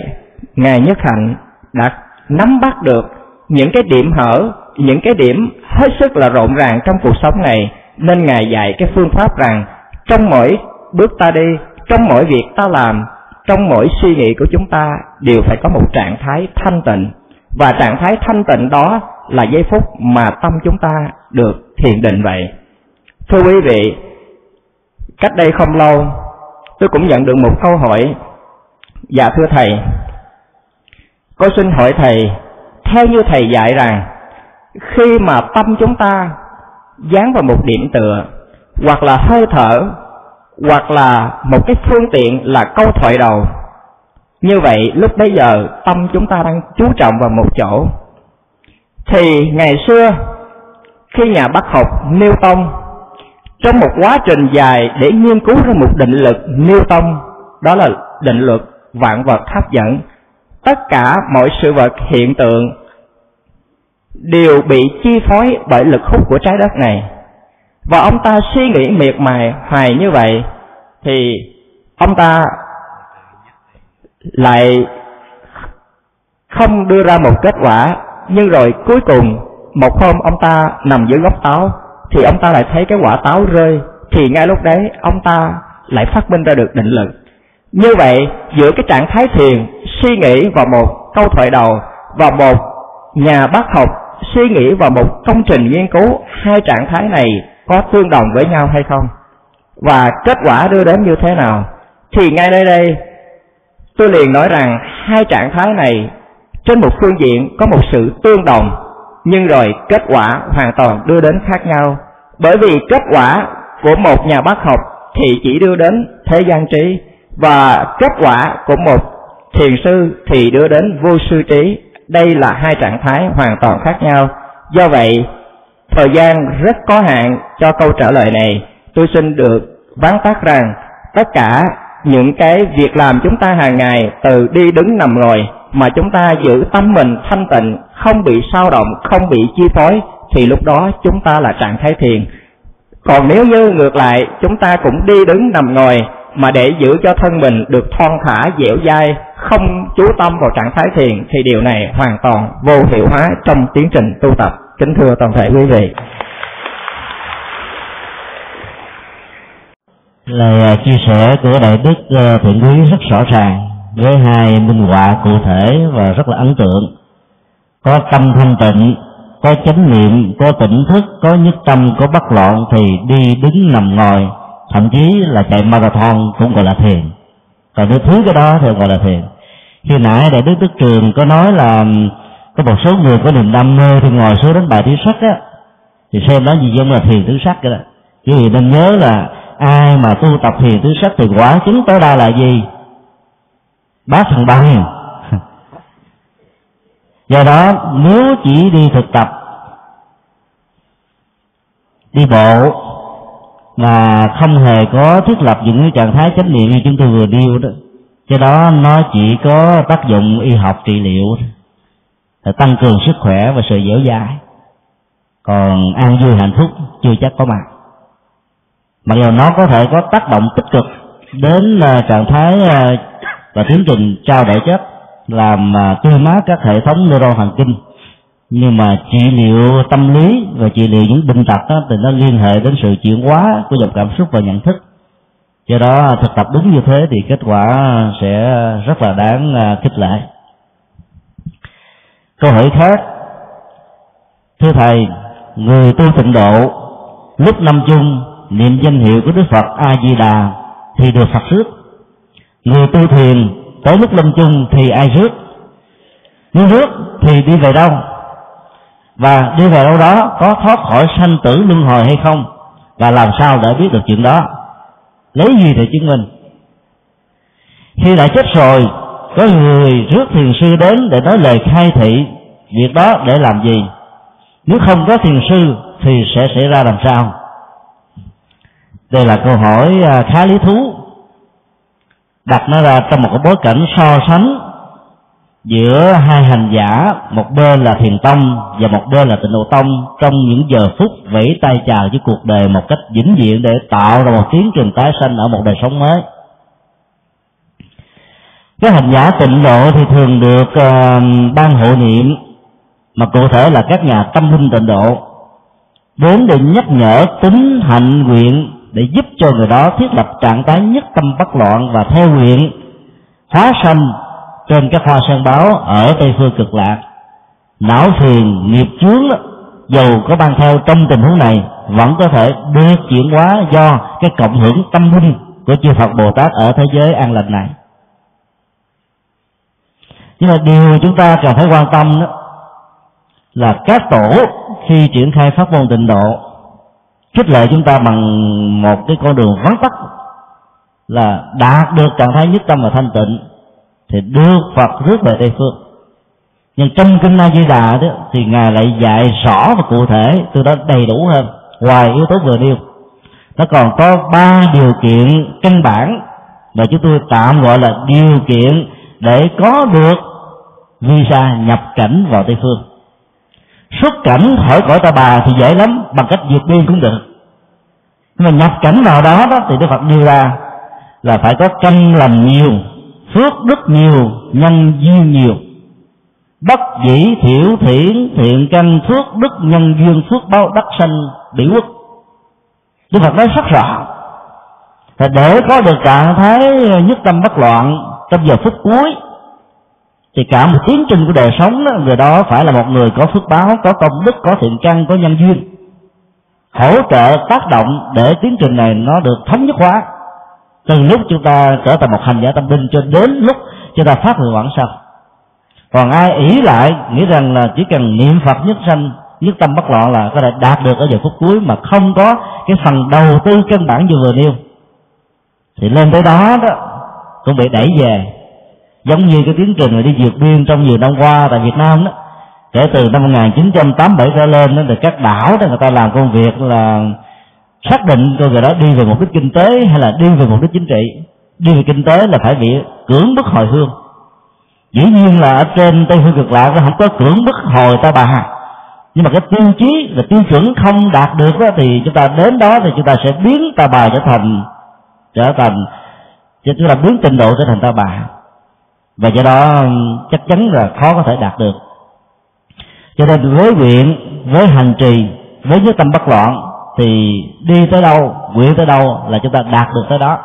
ngài nhất hạnh đã nắm bắt được những cái điểm hở, những cái điểm hết sức là rộn ràng trong cuộc sống này nên ngài dạy cái phương pháp rằng, trong mỗi bước ta đi, trong mỗi việc ta làm, trong mỗi suy nghĩ của chúng ta đều phải có một trạng thái thanh tịnh. Và trạng thái thanh tịnh đó là giây phút mà tâm chúng ta được thiền định vậy. Thưa quý vị, cách đây không lâu, tôi cũng nhận được một câu hỏi. Dạ thưa thầy. Con xin hỏi thầy, theo như thầy dạy rằng, khi mà tâm chúng ta dán vào một điểm tựa, hoặc là hơi thở, hoặc là một cái phương tiện là câu thoại đầu. Như vậy, lúc bấy giờ, tâm chúng ta đang chú trọng vào một chỗ. Thì ngày xưa, khi nhà bác học Newton trong một quá trình dài để nghiên cứu ra một định lực Newton đó là định luật vạn vật hấp dẫn, tất cả mọi sự vật hiện tượng đều bị chi phối bởi lực hút của trái đất này. Và ông ta suy nghĩ miệt mài hoài như vậy, thì ông ta lại không đưa ra một kết quả. Nhưng rồi cuối cùng, một hôm ông ta nằm dưới gốc táo, thì ông ta lại thấy cái quả táo rơi, thì ngay lúc đấy ông ta lại phát minh ra được định lực. Như vậy, giữa cái trạng thái thiền, suy nghĩ và một câu thoại đầu và một nhà bác học suy nghĩ vào một công trình nghiên cứu, hai trạng thái này có tương đồng với nhau hay không? Và kết quả đưa đến như thế nào? Thì ngay đây đây, tôi liền nói rằng hai trạng thái này trên một phương diện có một sự tương đồng, nhưng rồi kết quả hoàn toàn đưa đến khác nhau. Bởi vì kết quả của một nhà bác học thì chỉ đưa đến thế gian trí, và kết quả của một thiền sư thì đưa đến vô sư trí đây là hai trạng thái hoàn toàn khác nhau. Do vậy, thời gian rất có hạn cho câu trả lời này. Tôi xin được ván tắt rằng, tất cả những cái việc làm chúng ta hàng ngày từ đi đứng nằm ngồi mà chúng ta giữ tâm mình thanh tịnh, không bị sao động, không bị chi phối, thì lúc đó chúng ta là trạng thái thiền. Còn nếu như ngược lại, chúng ta cũng đi đứng nằm ngồi mà để giữ cho thân mình được thon thả, dẻo dai, không chú tâm vào trạng thái thiền, thì điều này hoàn toàn vô hiệu hóa trong tiến trình tu tập. Kính thưa toàn thể quý vị. Lời à, chia sẻ của đại đức à, thiện quý rất rõ ràng với hai minh họa cụ thể và rất là ấn tượng. Có tâm thanh tịnh, có chánh niệm, có tỉnh thức, có nhất tâm, có bất loạn thì đi đứng nằm ngồi thậm chí là chạy marathon cũng gọi là thiền. Còn nếu thứ cái đó thì gọi là thiền. Khi nãy đại đức đức trường có nói là có một số người có niềm đam mê thì ngồi xuống đánh bài tứ sắc á, thì xem đó gì giống là thiền tứ sắc cái đó. Quý vị nên nhớ là ai mà tu tập thiền tứ sắc thì quả chứng tối đa là gì? Bát thằng bằng. Do đó, nếu chỉ đi thực tập, đi bộ mà không hề có thiết lập những cái trạng thái chánh niệm như chúng tôi vừa nêu đó. Cho đó nó chỉ có tác dụng y học trị liệu là tăng cường sức khỏe và sự dẻo dai. Còn an vui hạnh phúc chưa chắc có mặt. Mặc dù nó có thể có tác động tích cực đến ờ, trạng thái ờ, và tiến trình trao đổi chất làm uh, tươi mát các hệ thống neuron thần kinh nhưng mà trị liệu tâm lý và trị liệu những bệnh tật đó, thì nó liên hệ đến sự chuyển hóa của dòng cảm xúc và nhận thức. Do đó thực tập đúng như thế thì kết quả sẽ rất là đáng à, khích lệ. Câu hỏi khác. Thưa thầy người tu tịnh độ lúc năm chung niệm danh hiệu của đức phật a di đà thì được phật rước. Người tu thiền tới lúc lâm chung thì ai rước? Nếu rước thì đi về đâu? Và đi về đâu đó, có thoát khỏi sanh tử luân hồi hay không? Và làm sao để biết được chuyện đó? Lấy gì để chứng minh? Khi đã chết rồi, có người rước thiền sư đến để nói lời khai thị việc đó để làm gì? Nếu không có thiền sư thì sẽ xảy ra làm sao? Đây là câu hỏi à, khá lý thú. Đặt nó ra trong một cái bối cảnh so sánh giữa hai hành giả một bên là thiền tông và một bên là tịnh độ tông trong những giờ phút vẫy tay chào với cuộc đời một cách vĩnh viễn để tạo ra một tiến trình tái sanh ở một đời sống mới. Cái hành giả tịnh độ thì thường được uh, ban hộ niệm mà cụ thể là các nhà tâm linh tịnh độ vốn để nhắc nhở tính hạnh nguyện để giúp cho người đó thiết lập trạng thái nhất tâm bất loạn và theo nguyện hóa sanh trên các hoa sơn báo ở tây phương cực lạc não phiền nghiệp chướng đó, dầu có mang theo trong tình huống này vẫn có thể được chuyển hóa do cái cộng hưởng tâm linh của chư Phật Bồ Tát ở thế giới an lành này. Nhưng mà điều chúng ta cần phải quan tâm đó là các tổ khi triển khai pháp môn tịnh độ khích lệ chúng ta bằng một cái con đường vắng tắt là đạt được trạng thái nhất tâm và thanh tịnh thì đưa Phật rước về Tây phương. Nhưng trong kinh A Di Đà đó, thì ngài lại dạy rõ và cụ thể, từ đó đầy đủ hơn, ngoài yếu tố vừa nêu. Nó còn có ba điều kiện căn bản mà chúng tôi tạm gọi là điều kiện để có được visa nhập cảnh vào Tây phương. Xuất cảnh khỏi cõi ta bà thì dễ lắm, bằng cách vượt biên cũng được. Nhưng mà nhập cảnh vào đó đó, thì Đức Phật đưa ra là phải có căn lành nhiều phước đức nhiều nhân duyên nhiều. Bất dĩ thiểu thiển thiện căn phước đức nhân duyên phước báo đắc sanh bị quốc. Đức Phật nói rất rõ. Là để có được trạng thái nhất tâm bất loạn trong giờ phút cuối thì cả một tiến trình của đời sống đó, người đó phải là một người có phước báo có công đức có thiện căn có nhân duyên. Hỗ trợ tác động để tiến trình này nó được thống nhất hóa từ lúc chúng ta trở thành một hành giả tâm linh cho đến lúc chúng ta phát nguyện quảng sanh. Còn ai ý lại, nghĩ rằng là chỉ cần niệm phật nhất sanh, nhất tâm bất loạn là có thể đạt được ở giờ phút cuối mà không có cái phần đầu tư căn bản như vừa nêu. Thì lên tới đó đó, cũng bị đẩy về. Giống như cái tiến trình mà đi vượt biên trong nhiều năm qua tại Việt Nam đó, kể từ năm 1987 trở lên đó, thì các đảo đó người ta làm công việc là xác định con người đó đi về mục đích kinh tế hay là đi về mục đích chính trị. Đi về kinh tế là phải bị cưỡng bức hồi hương. Dĩ nhiên là ở trên tây phương cực lạc nó không có cưỡng bức hồi ta bà. Nhưng mà cái tiêu chí và tiêu chuẩn không đạt được đó, thì chúng ta đến đó thì chúng ta sẽ biến ta bà trở thành trở thành chúng ta biến trình độ trở thành ta bà. Và do đó chắc chắn là khó có thể đạt được. Cho nên với nguyện với hành trì với nhất tâm bất loạn thì đi tới đâu, nguyện tới đâu là chúng ta đạt được tới đó.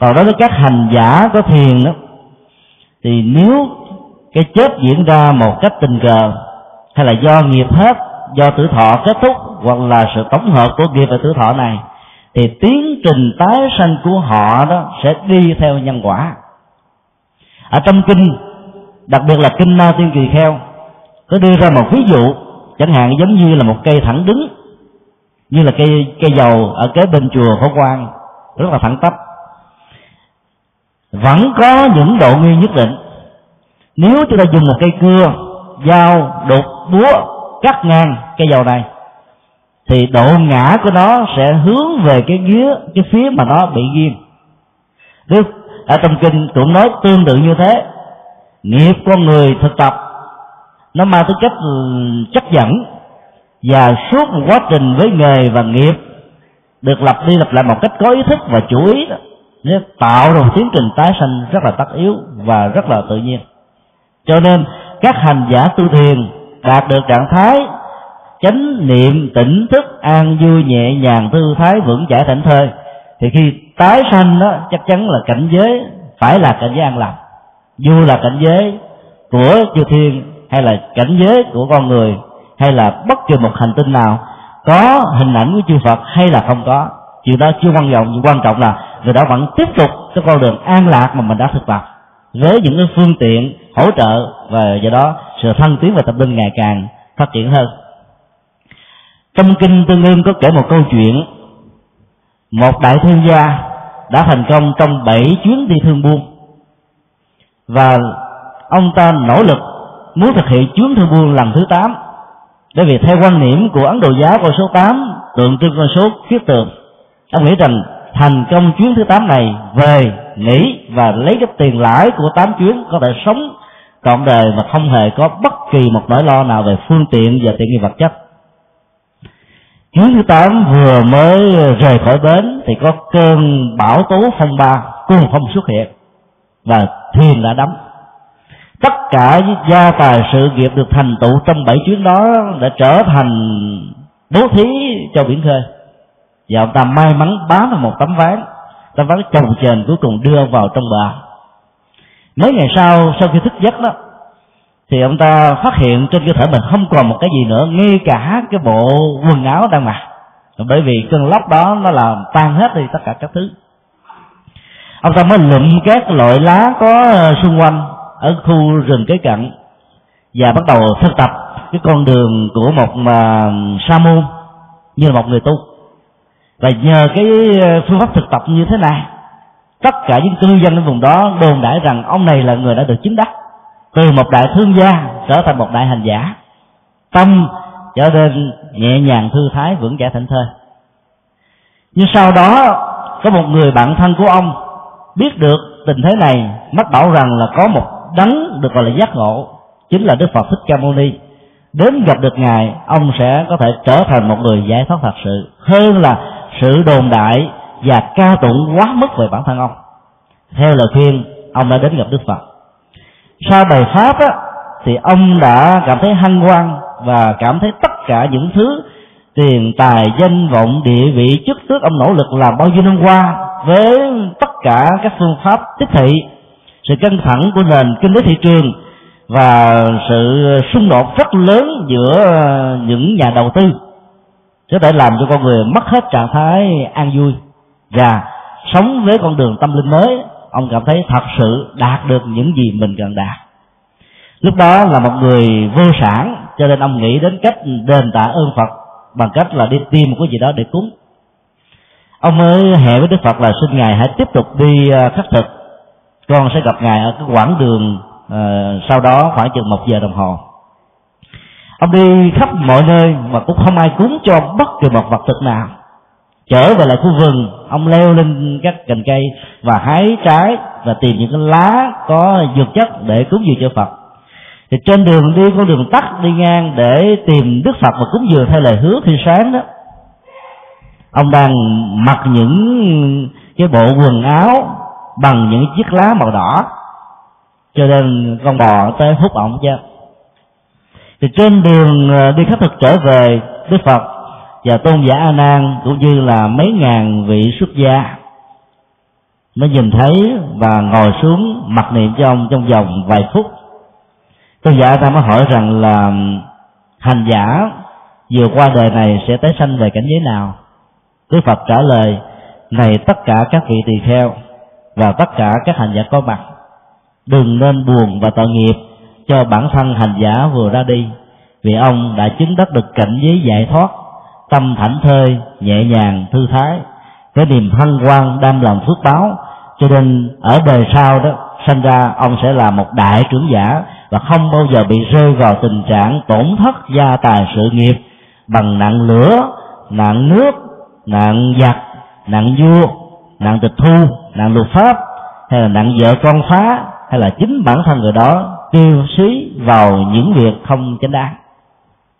Còn đối với các hành giả, có thiền đó, thì nếu cái chết diễn ra một cách tình cờ, hay là do nghiệp hết, do tử thọ kết thúc, hoặc là sự tổng hợp của nghiệp và tử thọ này, thì tiến trình tái sanh của họ đó sẽ đi theo nhân quả. Ở trong kinh, đặc biệt là kinh na tiên kỳ kheo, có đưa ra một ví dụ, chẳng hạn giống như là một cây thẳng đứng như là cây cây dầu ở kế bên chùa phổ quang, rất là thẳng tắp. Vẫn có những độ nguyên nhất định. Nếu chúng ta dùng một cây cưa, dao đục búa, cắt ngang cây dầu này, thì độ ngã của nó sẽ hướng về cái phía cái phía mà nó bị ghim. Đức, ở trong kinh cũng nói tương tự như thế. Nghiệp con người thực tập, nó mang tính chất ừ, chấp dẫn và suốt một quá trình với nghề và nghiệp, được lập đi lập lại một cách có ý thức và chủ ý đó, nó tạo ra một tiến trình tái sanh rất là tất yếu và rất là tự nhiên. Cho nên, các hành giả tu thiền đạt được trạng thái chánh niệm tỉnh thức an vui nhẹ nhàng, thư thái vững chãi thảnh thơi, thì khi tái sanh đó, chắc chắn là cảnh giới phải là cảnh giới an lạc dù là cảnh giới của chư thiên hay là cảnh giới của con người hay là bất kỳ một hành tinh nào có hình ảnh của chư Phật hay là không có. Chuyện đó chưa quan trọng, nhưng quan trọng là người đó vẫn tiếp tục cái con đường an lạc mà mình đã thực tập với những cái phương tiện hỗ trợ và do đó sự thăng tiến và tập linh ngày càng phát triển hơn. Trong kinh tương ương có kể một câu chuyện, một đại thương gia đã thành công trong bảy chuyến đi thương buôn. Và ông ta nỗ lực muốn thực hiện chuyến thương buôn lần thứ tám bởi vì theo quan niệm của ấn độ giáo con số 8 tượng trưng con số khiết tường ông nghĩ rằng thành công chuyến thứ 8 này về nghỉ và lấy cái tiền lãi của 8 chuyến có thể sống trọn đời mà không hề có bất kỳ một nỗi lo nào về phương tiện và tiện nghi vật chất. Chuyến thứ 8 vừa mới rời khỏi bến thì có cơn bão tố phong ba, cuồng phong xuất hiện và thuyền đã đắm tất cả gia tài sự nghiệp được thành tựu trong bảy chuyến đó đã trở thành bố thí cho biển khơi. Và ông ta may mắn bám vào một tấm ván tấm ván chồng chền cuối cùng đưa vào trong bờ. Mấy ngày sau sau khi thức giấc đó, thì ông ta phát hiện trên cơ thể mình không còn một cái gì nữa, ngay cả cái bộ quần áo đang mặc. Bởi vì cơn lốc đó nó làm tan hết đi tất cả các thứ. Ông ta mới lụm các loại lá có xung quanh ở khu rừng kế cận và bắt đầu thực tập cái con đường của một mà sa môn như là một người tu. Và nhờ cái à, phương pháp thực tập như thế này, tất cả những cư dân ở vùng đó đồn đại rằng ông này là người đã được chứng đắc, từ một đại thương gia trở thành một đại hành giả. Tâm trở nên nhẹ nhàng, thư thái, vững chãi thảnh thơi. Nhưng sau đó, có một người bạn thân của ông biết được tình thế này, mách bảo rằng là có một đấng được gọi là giác ngộ chính là đức phật thích ca mâu ni. Đến gặp được ngài ông sẽ có thể trở thành một người giải thoát thật sự hơn là sự đồn đại và ca tụng quá mức về bản thân ông. Theo lời khuyên ông đã đến gặp đức phật. Sau bài pháp á, thì ông đã cảm thấy hân hoan và cảm thấy tất cả những thứ tiền tài danh vọng địa vị chức tước ông nỗ lực làm bao nhiêu năm qua với tất cả các phương pháp tiếp thị sự căng thẳng của nền kinh tế thị trường và sự xung đột rất lớn giữa những nhà đầu tư. Có thể làm cho con người mất hết trạng thái an vui và sống với con đường tâm linh mới, ông cảm thấy thật sự đạt được những gì mình cần đạt. Lúc đó là một người vô sản, cho nên ông nghĩ đến cách đền tạ ơn phật bằng cách là đi tìm một cái gì đó để cúng. Ông mới hẹn với đức phật là xin ngài hãy tiếp tục đi à, khắc thực con sẽ gặp ngài ở cái quãng đường uh, sau đó khoảng chừng một giờ đồng hồ. Ông đi khắp mọi nơi mà cũng không ai cúng cho bất kỳ một vật thực nào. Trở về lại khu vườn ông leo lên các cành cây và hái trái và tìm những cái lá có dược chất để cúng dường cho phật. Thì trên đường đi con đường tắt đi ngang để tìm đức phật và cúng dường theo lời hứa khi sáng đó. Ông đang mặc những cái bộ quần áo bằng những chiếc lá màu đỏ. Cho nên con bò tới hút ổng chứ. Thì trên đường à, đi khất thực trở về đức phật và tôn giả a nan cũng như là mấy ngàn vị xuất gia nó nhìn thấy và ngồi xuống mặc niệm cho ông trong vòng vài phút. Tôn giả ta mới hỏi rằng là, hành giả vừa qua đời này sẽ tái sanh về cảnh giới nào? Đức phật trả lời, này tất cả các vị tỳ kheo và tất cả các hành giả có mặt. Đừng nên buồn và tội nghiệp cho bản thân hành giả vừa ra đi, vì ông đã chứng đắc được cảnh giới giải thoát, tâm thảnh thơi, nhẹ nhàng, thư thái, cái niềm hân hoan, đam làm phước báo. Cho nên ở đời sau đó sinh ra, ông sẽ là một đại trưởng giả và không bao giờ bị rơi vào tình trạng tổn thất gia tài sự nghiệp bằng nạn lửa, nạn nước, nạn giặc, nạn vua, nạn tịch thu nạn luật pháp hay là nạn vợ con phá hay là chính bản thân người đó tiêu xí vào những việc không chính đáng.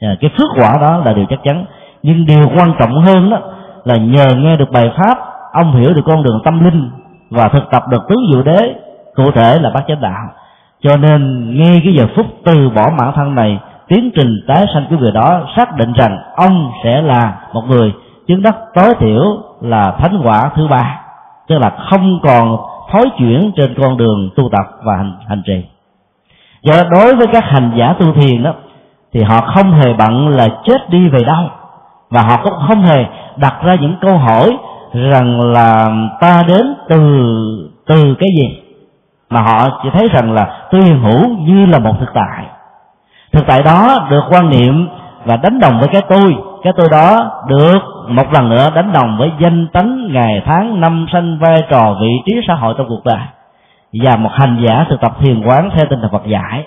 À, cái phước quả đó là điều chắc chắn. Nhưng điều quan trọng hơn đó là nhờ nghe được bài pháp ông hiểu được con đường tâm linh và thực tập được tứ diệu đế cụ thể là bát chánh đạo. Cho nên ngay cái giờ phút từ bỏ bản thân này tiến trình tái sanh của người đó xác định rằng ông sẽ là một người chứng đắc tối thiểu là thánh quả thứ ba tức là không còn thối chuyển trên con đường tu tập và hành, hành trì. Do đó đối với các hành giả tu thiền đó thì họ không hề bận là chết đi về đâu. Và họ cũng không hề đặt ra những câu hỏi rằng là ta đến từ từ cái gì. Mà họ chỉ thấy rằng là tôi hiện hữu như là một thực tại. Thực tại đó được quan niệm và đánh đồng với cái tôi cái tôi đó được một lần nữa đánh đồng với danh tánh ngày tháng năm sinh vai trò vị trí xã hội trong cuộc đời. Và một hành giả thực tập thiền quán theo tinh thần Phật dạy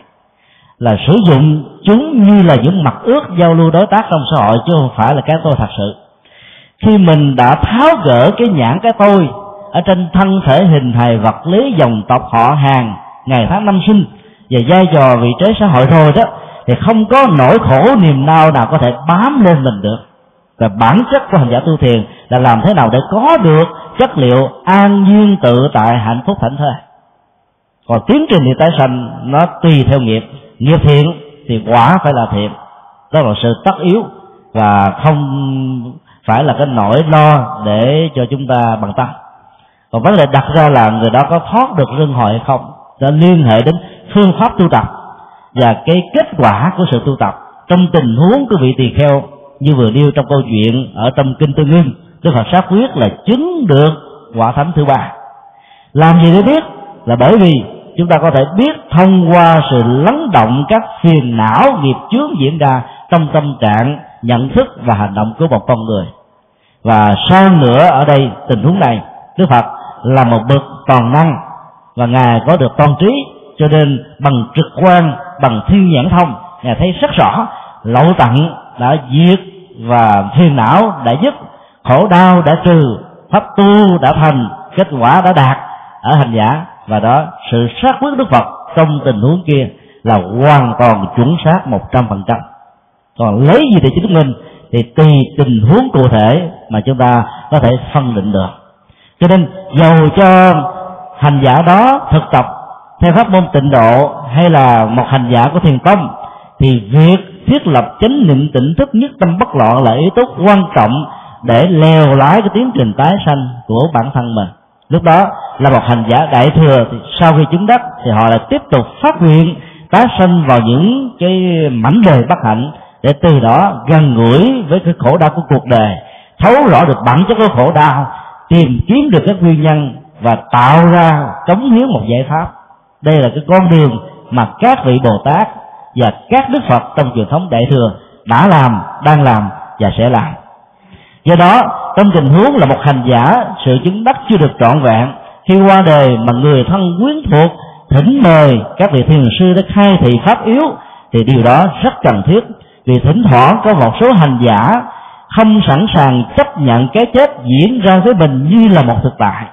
là sử dụng chúng như là những mặt ước giao lưu đối tác trong xã hội, chứ không phải là cái tôi thật sự. Khi mình đã tháo gỡ cái nhãn cái tôi ở trên thân thể hình hài vật lý dòng tộc họ hàng ngày tháng năm sinh và vai trò vị trí xã hội thôi đó thì không có nỗi khổ niềm đau nào có thể bám lên mình được. Và bản chất của hành giả tu thiền là làm thế nào để có được chất liệu an nhiên tự tại hạnh phúc thảnh thơi. Còn tiến trình thì tái sanh, nó tùy theo nghiệp. Nghiệp thiện thì quả phải là thiện. Đó là sự tất yếu và không phải là cái nỗi lo để cho chúng ta bằng tâm. Còn vấn đề đặt ra là người đó có thoát được luân hồi hay không, đã liên hệ đến phương pháp tu tập và cái kết quả của sự tu tập trong tình huống của vị tỳ kheo như vừa nêu trong câu chuyện ở trong kinh tương ưng đức phật xác quyết là chứng được quả thánh thứ ba. Làm gì để biết? Là bởi vì chúng ta có thể biết thông qua sự lắng động các phiền não nghiệp chướng diễn ra trong tâm trạng, nhận thức và hành động của một con người. Và sau nữa, ở đây, tình huống này, đức phật là một bậc toàn năng và ngài có được toàn trí, cho nên bằng trực quan bằng thiên nhãn thông. Ngài thấy rất rõ, lậu tặng đã diệt và phiền não đã dứt, khổ đau đã trừ, pháp tu đã thành, kết quả đã đạt, ở hành giả. Và đó, sự xác quyết đức phật trong tình huống kia là hoàn toàn chuẩn xác một trăm phần trăm. Còn lấy gì để chứng minh, thì tùy tình huống cụ thể mà chúng ta có thể phân định được. Cho nên, dầu cho hành giả đó thực tập theo pháp môn tịnh độ hay là một hành giả của thiền tông, thì việc thiết lập chánh niệm tỉnh thức nhất tâm bất loạn là yếu tố quan trọng để leo lái cái tiến trình tái sanh của bản thân mình. Lúc đó là một hành giả đại thừa, thì sau khi chứng đắc thì họ lại tiếp tục phát nguyện tái sanh vào những cái mảnh đời bất hạnh, để từ đó gần gũi với cái khổ đau của cuộc đời, thấu rõ được bản chất của khổ đau, tìm kiếm được các nguyên nhân và tạo ra cống hiến một giải pháp đây là cái con đường mà các vị bồ tát và các đức phật trong truyền thống đại thừa đã làm, đang làm và sẽ làm. Do đó, trong tình huống là một hành giả, sự chứng đắc chưa được trọn vẹn, khi qua đời mà người thân quyến thuộc, thỉnh mời các vị thiền sư để khai thị pháp yếu, thì điều đó rất cần thiết. Vì thỉnh thoảng có một số hành giả không sẵn sàng chấp nhận cái chết diễn ra với mình như là một thực tại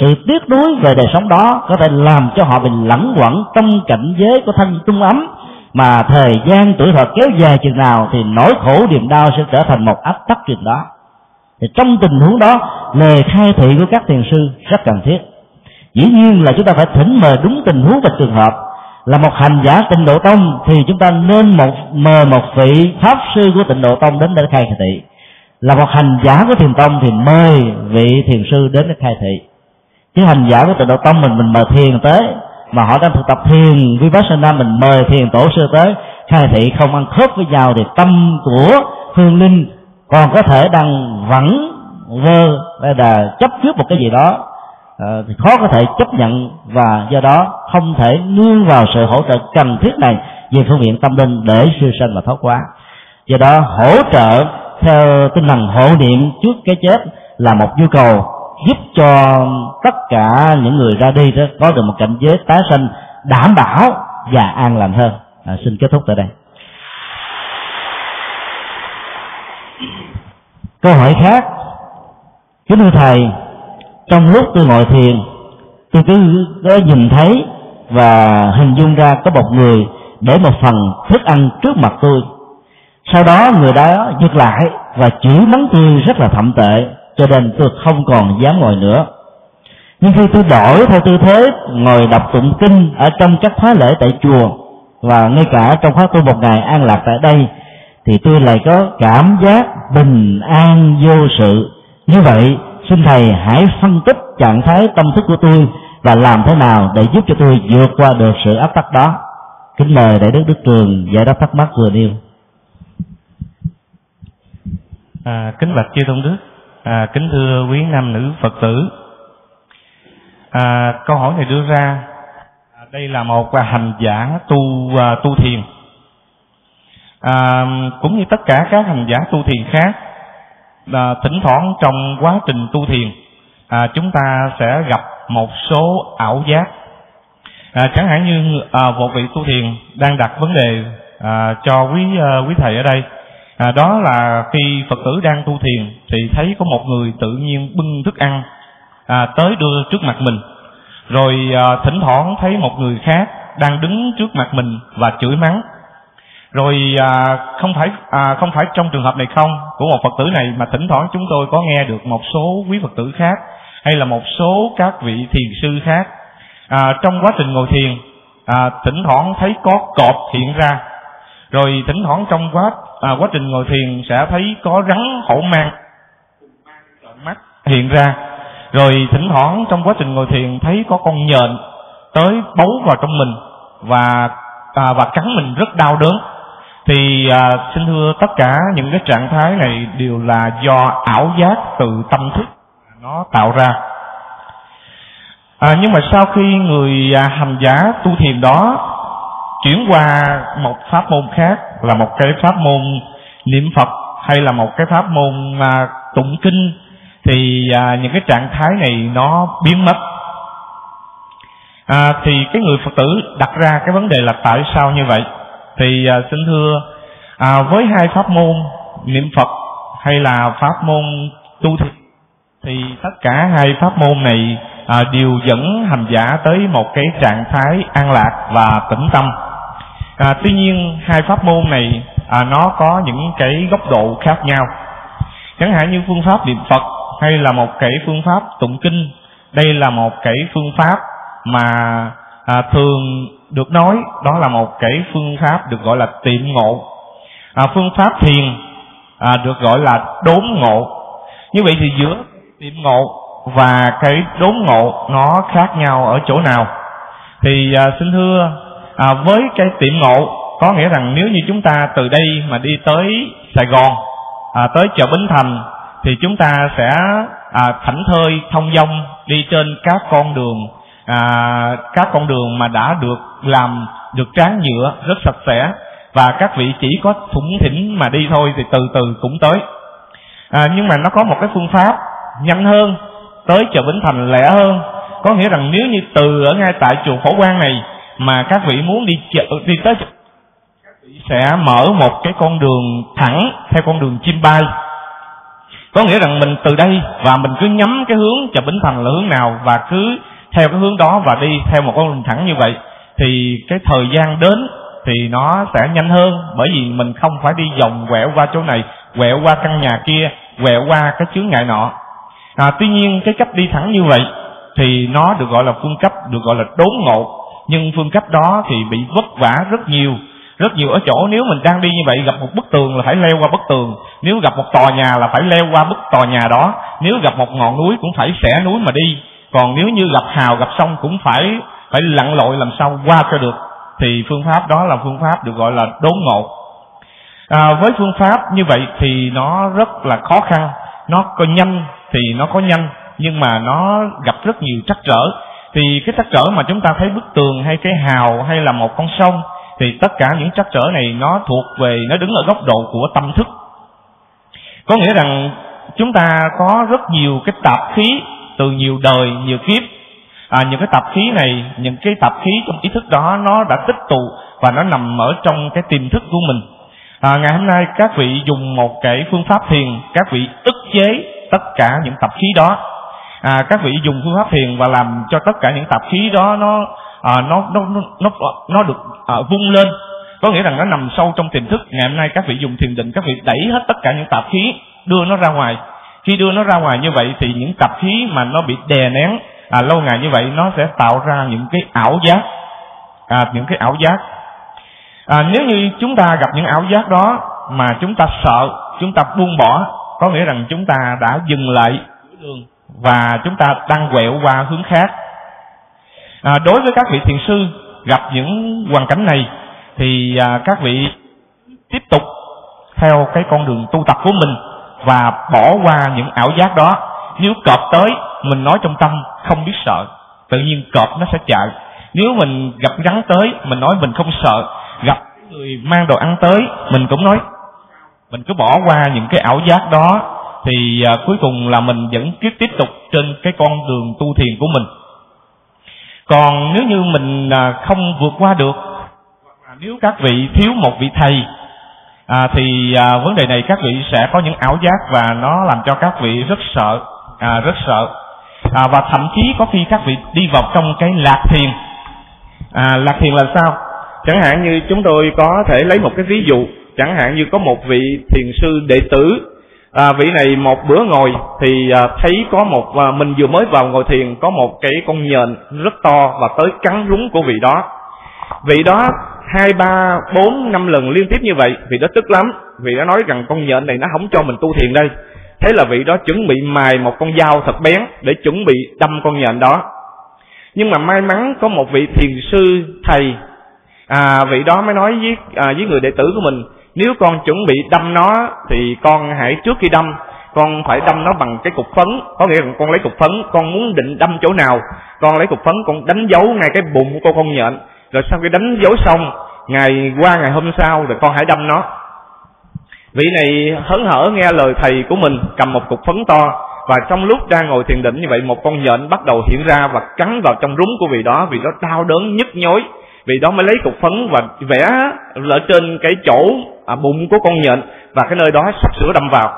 sự tiếc nuối về đời sống đó có thể làm cho họ bị lẫn quẩn trong cảnh giới của thân tung ấm, mà thời gian tuổi thọ kéo dài chừng nào thì nỗi khổ niềm đau sẽ trở thành một áp tắc chừng đó. Thì trong tình huống đó, lời khai thị của các thiền sư rất cần thiết. Dĩ nhiên là chúng ta phải thỉnh mời đúng tình huống và trường hợp. Là một hành giả tịnh độ tông thì chúng ta nên một mời một vị pháp sư của tịnh độ tông đến để khai thị. Là một hành giả của thiền tông thì mời vị thiền sư đến để khai thị chứ hành giả của tịnh độ tông mình mình mời thiền tới. Mà họ đang thực tập thiền, vipassana mình mời thiền tổ sư tới. Khai thị không ăn khớp với nhau thì tâm của hương linh còn có thể đang vẫn vơ hay là chấp trước một cái gì đó. Ờ, thì khó có thể chấp nhận và do đó không thể nương vào sự hỗ trợ cần thiết này về phương diện tâm linh để siêu sanh và thoát quá do đó hỗ trợ theo tinh thần hộ niệm trước cái chết là một nhu cầu giúp cho tất cả những người ra đi đó có được một cảnh giới tái sanh đảm bảo và an lành hơn. À, xin kết thúc tại đây. Câu hỏi khác. Kính thưa thầy trong lúc tôi ngồi thiền tôi cứ có nhìn thấy và hình dung ra có một người để một phần thức ăn trước mặt tôi. Sau đó người đó giật lại và chửi mắng tôi rất là thậm tệ cho nên tôi không còn dám ngồi nữa. Nhưng khi tôi đổi theo tư thế ngồi đọc tụng kinh ở trong các khóa lễ tại chùa và ngay cả trong khóa tu một ngày an lạc tại đây thì tôi lại có cảm giác bình an vô sự. Như vậy xin thầy hãy phân tích trạng thái tâm thức của tôi và làm thế nào để giúp cho tôi vượt qua được sự áp tắc đó. Kính mời đại đức đức trường giải đáp thắc mắc vừa nêu. À, kính bạch chư tôn đức à, kính thưa quý nam nữ phật tử. À, câu hỏi này đưa ra à, đây là một à, hành giả tu à, tu thiền. À, cũng như tất cả các hành giả tu thiền khác à, thỉnh thoảng trong quá trình tu thiền à, chúng ta sẽ gặp một số ảo giác. À, chẳng hạn như à, một vị tu thiền đang đặt vấn đề à, cho quý à, quý thầy ở đây à, đó là khi phật tử đang tu thiền thì thấy có một người tự nhiên bưng thức ăn à, tới đưa trước mặt mình. Rồi à, thỉnh thoảng thấy một người khác đang đứng trước mặt mình và chửi mắng. Rồi à, không phải à, không phải trong trường hợp này không của một phật tử này mà thỉnh thoảng chúng tôi có nghe được một số quý phật tử khác hay là một số các vị thiền sư khác. À, trong quá trình ngồi thiền à, thỉnh thoảng thấy có cọp hiện ra. Rồi thỉnh thoảng trong quá à, quá trình ngồi thiền sẽ thấy có rắn hổ mang mắt hiện ra. Rồi thỉnh thoảng trong quá trình ngồi thiền thấy có con nhện tới bấu vào trong mình và à, và cắn mình rất đau đớn. Thì à, xin thưa tất cả những cái trạng thái này đều là do ảo giác từ tâm thức nó tạo ra. À, nhưng mà sau khi người à, hành giả tu thiền đó chuyển qua một pháp môn khác là một cái pháp môn niệm phật hay là một cái pháp môn à, tụng kinh thì à, những cái trạng thái này nó biến mất. À, thì cái người phật tử đặt ra cái vấn đề là tại sao như vậy? Thì à, xin thưa à, với hai pháp môn niệm phật hay là pháp môn tu thiền thì tất cả hai pháp môn này à, đều dẫn hành giả tới một cái trạng thái an lạc và tĩnh tâm à, tuy nhiên hai pháp môn này à, nó có những cái góc độ khác nhau. Chẳng hạn như phương pháp niệm phật hay là một cái phương pháp tụng kinh đây là một cái phương pháp mà à, thường được nói đó là một cái phương pháp được gọi là tiệm ngộ. À, phương pháp thiền à, được gọi là đốn ngộ. Như vậy thì giữa tiệm ngộ và cái đốn ngộ nó khác nhau ở chỗ nào? Thì à, xin thưa à, với cái tiệm ngộ có nghĩa rằng nếu như chúng ta từ đây mà đi tới Sài Gòn à, tới chợ Bến Thành thì chúng ta sẽ à, thảnh thơi thông dong đi trên các con đường à, các con đường mà đã được làm được tráng nhựa rất sạch sẽ và các vị chỉ có thủng thỉnh mà đi thôi thì từ từ cũng tới. À, nhưng mà nó có một cái phương pháp nhanh hơn tới chợ Bến Thành lẻ hơn. Có nghĩa rằng nếu như từ ở ngay tại chùa Phổ Quang này mà các vị muốn đi chợ đi tới sẽ mở một cái con đường thẳng theo con đường chim bay. Có nghĩa rằng mình từ đây và mình cứ nhắm cái hướng chợ Bến Thành là hướng nào và cứ theo cái hướng đó và đi theo một con đường thẳng như vậy thì cái thời gian đến thì nó sẽ nhanh hơn. Bởi vì mình không phải đi vòng quẹo qua chỗ này quẹo qua căn nhà kia quẹo qua cái chướng ngại nọ. À, tuy nhiên cái cách đi thẳng như vậy thì nó được gọi là phương cấp được gọi là đốn ngộ nhưng phương cách đó thì bị vất vả rất nhiều. Rất nhiều ở chỗ nếu mình đang đi như vậy gặp một bức tường là phải leo qua bức tường. Nếu gặp một tòa nhà là phải leo qua bức tòa nhà đó. Nếu gặp một ngọn núi cũng phải xẻ núi mà đi. Còn nếu như gặp hào gặp sông cũng phải phải lặn lội làm sao qua cho được. Thì phương pháp đó là phương pháp được gọi là đốn ngộ. À, với phương pháp như vậy thì nó rất là khó khăn. Nó có nhanh thì nó có nhanh nhưng mà nó gặp rất nhiều trắc trở thì cái trắc trở mà chúng ta thấy bức tường hay cái hào hay là một con sông thì tất cả những trắc trở này nó thuộc về nó đứng ở góc độ của tâm thức. Có nghĩa rằng chúng ta có rất nhiều cái tạp khí từ nhiều đời nhiều kiếp. À, những cái tạp khí này những cái tạp khí trong ý thức đó nó đã tích tụ và nó nằm ở trong cái tiềm thức của mình. À, ngày hôm nay các vị dùng một cái phương pháp thiền các vị ức chế tất cả những tạp khí đó à, các vị dùng phương pháp thiền và làm cho tất cả những tạp khí đó nó à, nó, nó nó nó nó được à, vung lên. Có nghĩa rằng nó nằm sâu trong tiềm thức. Ngày hôm nay các vị dùng thiền định các vị đẩy hết tất cả những tạp khí đưa nó ra ngoài. Khi đưa nó ra ngoài như vậy thì những tạp khí mà nó bị đè nén à, lâu ngày như vậy nó sẽ tạo ra những cái ảo giác. À, những cái ảo giác. À, nếu như chúng ta gặp những ảo giác đó mà chúng ta sợ chúng ta buông bỏ có nghĩa rằng chúng ta đã dừng lại. Đường và chúng ta đang quẹo qua hướng khác. À, đối với các vị thiền sư gặp những hoàn cảnh này thì à, các vị tiếp tục theo cái con đường tu tập của mình và bỏ qua những ảo giác đó. Nếu cọp tới mình nói trong tâm không biết sợ. Tự nhiên cọp nó sẽ chạy. Nếu mình gặp rắn tới mình nói mình không sợ. Gặp người mang đồ ăn tới mình cũng nói mình cứ bỏ qua những cái ảo giác đó thì à, cuối cùng là mình vẫn tiếp tiếp tục trên cái con đường tu thiền của mình. Còn nếu như mình à, không vượt qua được à, nếu các vị thiếu một vị thầy à, thì à, vấn đề này các vị sẽ có những ảo giác và nó làm cho các vị rất sợ à, rất sợ. À, và thậm chí có khi các vị đi vào trong cái lạc thiền. À, lạc thiền là sao? Chẳng hạn như chúng tôi có thể lấy một cái ví dụ chẳng hạn như có một vị thiền sư đệ tử à, vị này một bữa ngồi thì à, thấy có một à, mình vừa mới vào ngồi thiền có một cái con nhện rất to và tới cắn rúng của vị đó. Vị đó hai ba bốn năm lần liên tiếp như vậy vị đó tức lắm. Vị đó nói rằng con nhện này nó không cho mình tu thiền đây. Thế là vị đó chuẩn bị mài một con dao thật bén để chuẩn bị đâm con nhện đó. Nhưng mà may mắn có một vị thiền sư thầy à, vị đó mới nói với à, với người đệ tử của mình nếu con chuẩn bị đâm nó, thì con hãy trước khi đâm, con phải đâm nó bằng cái cục phấn. Có nghĩa là con lấy cục phấn, con muốn định đâm chỗ nào, con lấy cục phấn, con đánh dấu ngay cái bụng của con nhện. Rồi sau khi đánh dấu xong, ngày qua ngày hôm sau rồi con hãy đâm nó. Vị này hớn hở nghe lời thầy của mình, cầm một cục phấn to, và trong lúc đang ngồi thiền định như vậy, một con nhện bắt đầu hiện ra và cắn vào trong rúng của vị đó vị đó đau đớn nhức nhối vì đó mới lấy cục phấn và vẽ ở trên cái chỗ à, bụng của con nhện và cái nơi đó sắp sửa đâm vào.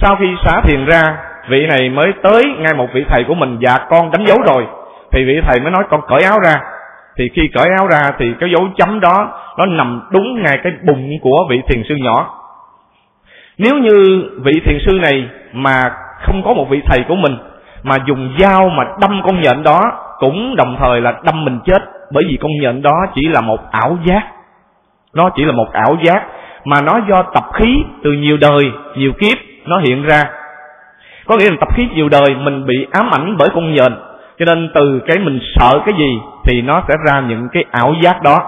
Sau khi xá thiền ra vị này mới tới ngay một vị thầy của mình. Và con đánh dấu rồi. Thì vị thầy mới nói con cởi áo ra. Thì khi cởi áo ra thì cái dấu chấm đó nó nằm đúng ngay cái bụng của vị thiền sư nhỏ. Nếu như vị thiền sư này mà không có một vị thầy của mình mà dùng dao mà đâm con nhện đó cũng đồng thời là đâm mình chết bởi vì con nhện đó chỉ là một ảo giác. Nó chỉ là một ảo giác mà nó do tập khí từ nhiều đời, nhiều kiếp nó hiện ra. Có nghĩa là tập khí nhiều đời mình bị ám ảnh bởi con nhện. Cho nên từ cái mình sợ cái gì thì nó sẽ ra những cái ảo giác đó.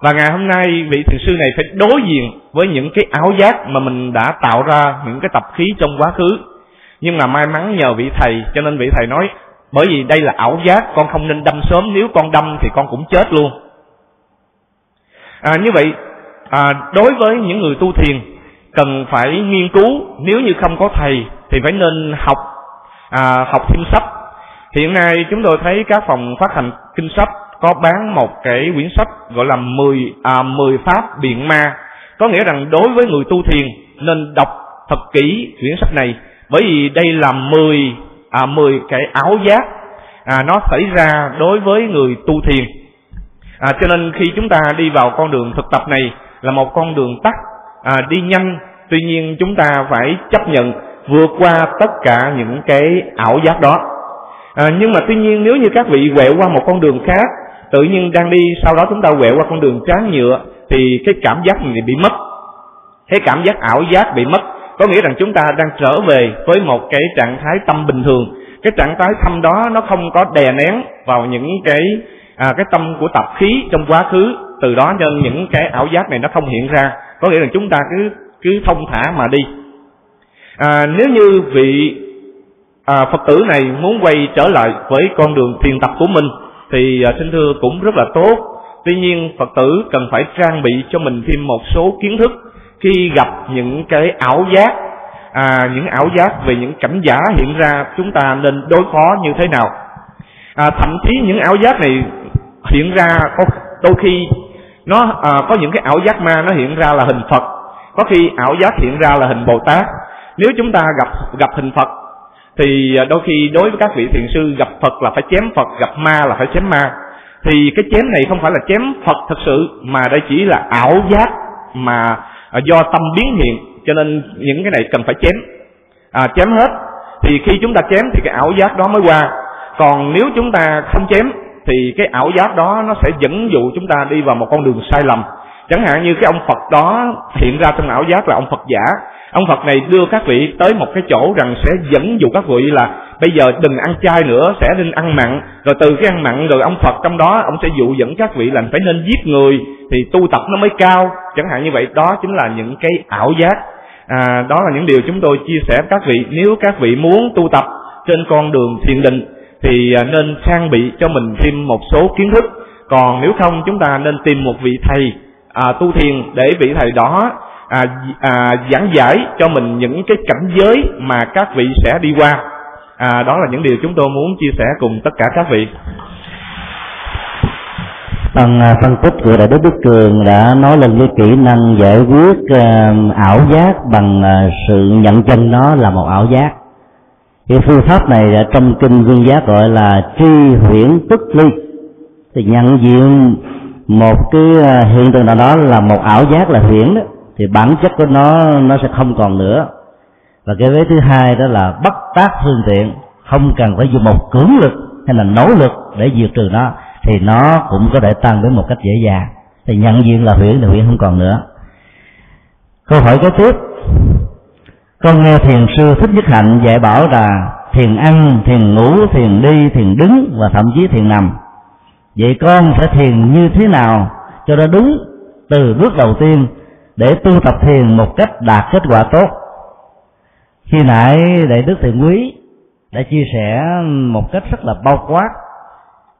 Và ngày hôm nay vị thiền sư này phải đối diện với những cái ảo giác mà mình đã tạo ra những cái tập khí trong quá khứ. Nhưng mà may mắn nhờ vị thầy, cho nên vị thầy nói bởi vì đây là ảo giác con không nên đâm sớm. Nếu con đâm thì con cũng chết luôn. À, như vậy à, đối với những người tu thiền cần phải nghiên cứu. Nếu như không có thầy thì phải nên học à, học thêm sách. Hiện nay chúng tôi thấy các phòng phát hành kinh sách có bán một cái quyển sách gọi là 10 à, 10 pháp biện ma. Có nghĩa rằng đối với người tu thiền nên đọc thật kỹ quyển sách này. Bởi vì đây là 10 à, 10 cái áo giác à, nó xảy ra đối với người tu thiền. À, cho nên khi chúng ta đi vào con đường thực tập này là một con đường tắt à, đi nhanh. Tuy nhiên chúng ta phải chấp nhận vượt qua tất cả những cái ảo giác đó. À, nhưng mà tuy nhiên nếu như các vị quẹo qua một con đường khác tự nhiên đang đi sau đó chúng ta quẹo qua con đường tráng nhựa thì cái cảm giác này bị mất. Cái cảm giác ảo giác bị mất có nghĩa rằng chúng ta đang trở về với một cái trạng thái tâm bình thường. Cái trạng thái tâm đó nó không có đè nén vào những cái à, cái tâm của tập khí trong quá khứ. Từ đó nên những cái ảo giác này nó không hiện ra. Có nghĩa là chúng ta cứ cứ thông thả mà đi. À, nếu như vị à, phật tử này muốn quay trở lại với con đường thiền tập của mình thì à, xin thưa cũng rất là tốt. Tuy nhiên phật tử cần phải trang bị cho mình thêm một số kiến thức khi gặp những cái ảo giác à, những ảo giác về những cảnh giả hiện ra chúng ta nên đối phó như thế nào? À, thậm chí những ảo giác này hiện ra có đôi khi nó à, có những cái ảo giác ma nó hiện ra là hình phật có khi ảo giác hiện ra là hình bồ tát. Nếu chúng ta gặp gặp hình phật thì à, đôi khi đối với các vị thiền sư gặp phật là phải chém phật gặp ma là phải chém ma. Thì cái chém này không phải là chém phật thật sự mà đây chỉ là ảo giác mà à, do tâm biến hiện cho nên những cái này cần phải chém. À, chém hết thì khi chúng ta chém thì cái ảo giác đó mới qua. Còn nếu chúng ta không chém thì cái ảo giác đó nó sẽ dẫn dụ chúng ta đi vào một con đường sai lầm chẳng hạn như cái ông phật đó hiện ra trong ảo giác là ông phật giả. Ông phật này đưa các vị tới một cái chỗ rằng sẽ dẫn dụ các vị là bây giờ đừng ăn chay nữa sẽ nên ăn mặn. Rồi từ cái ăn mặn rồi ông phật trong đó ông sẽ dụ dẫn các vị là phải nên giết người thì tu tập nó mới cao. Chẳng hạn như vậy đó chính là những cái ảo giác. À, đó là những điều chúng tôi chia sẻ với các vị. Nếu các vị muốn tu tập trên con đường thiền định thì à, nên trang bị cho mình thêm một số kiến thức. Còn nếu không chúng ta nên tìm một vị thầy à, tu thiền để vị thầy đó à, à, giảng giải cho mình những cái cảnh giới mà các vị sẽ đi qua. À, đó là những điều chúng tôi muốn chia sẻ cùng tất cả các vị. Phần à, phân tích của đại đức đức cường đã nói lên cái kỹ năng giải quyết uh, ảo giác bằng uh, sự nhận chân nó là một ảo giác. Cái phương pháp này ở trong kinh viên giác gọi là tri huyễn tức ly. Thì nhận diện một cái à, hiện tượng nào đó là một ảo giác là huyễn đó, thì bản chất của nó nó sẽ không còn nữa. Và cái vế thứ hai đó là bất tác phương tiện, không cần phải dùng một cưỡng lực hay là nỗ lực để diệt trừ nó, thì nó cũng có thể tăng đến một cách dễ dàng. Thì nhận diện là huyễn là huyễn không còn nữa. Câu hỏi kế tiếp. Con nghe thiền sư thích nhất hạnh dạy bảo là thiền ăn, thiền ngủ, thiền đi, thiền đứng và thậm chí thiền nằm vậy con phải thiền như thế nào cho nó đúng từ bước đầu tiên để tu tập thiền một cách đạt kết quả tốt? Khi nãy đại đức thiện quý đã chia sẻ một cách rất là bao quát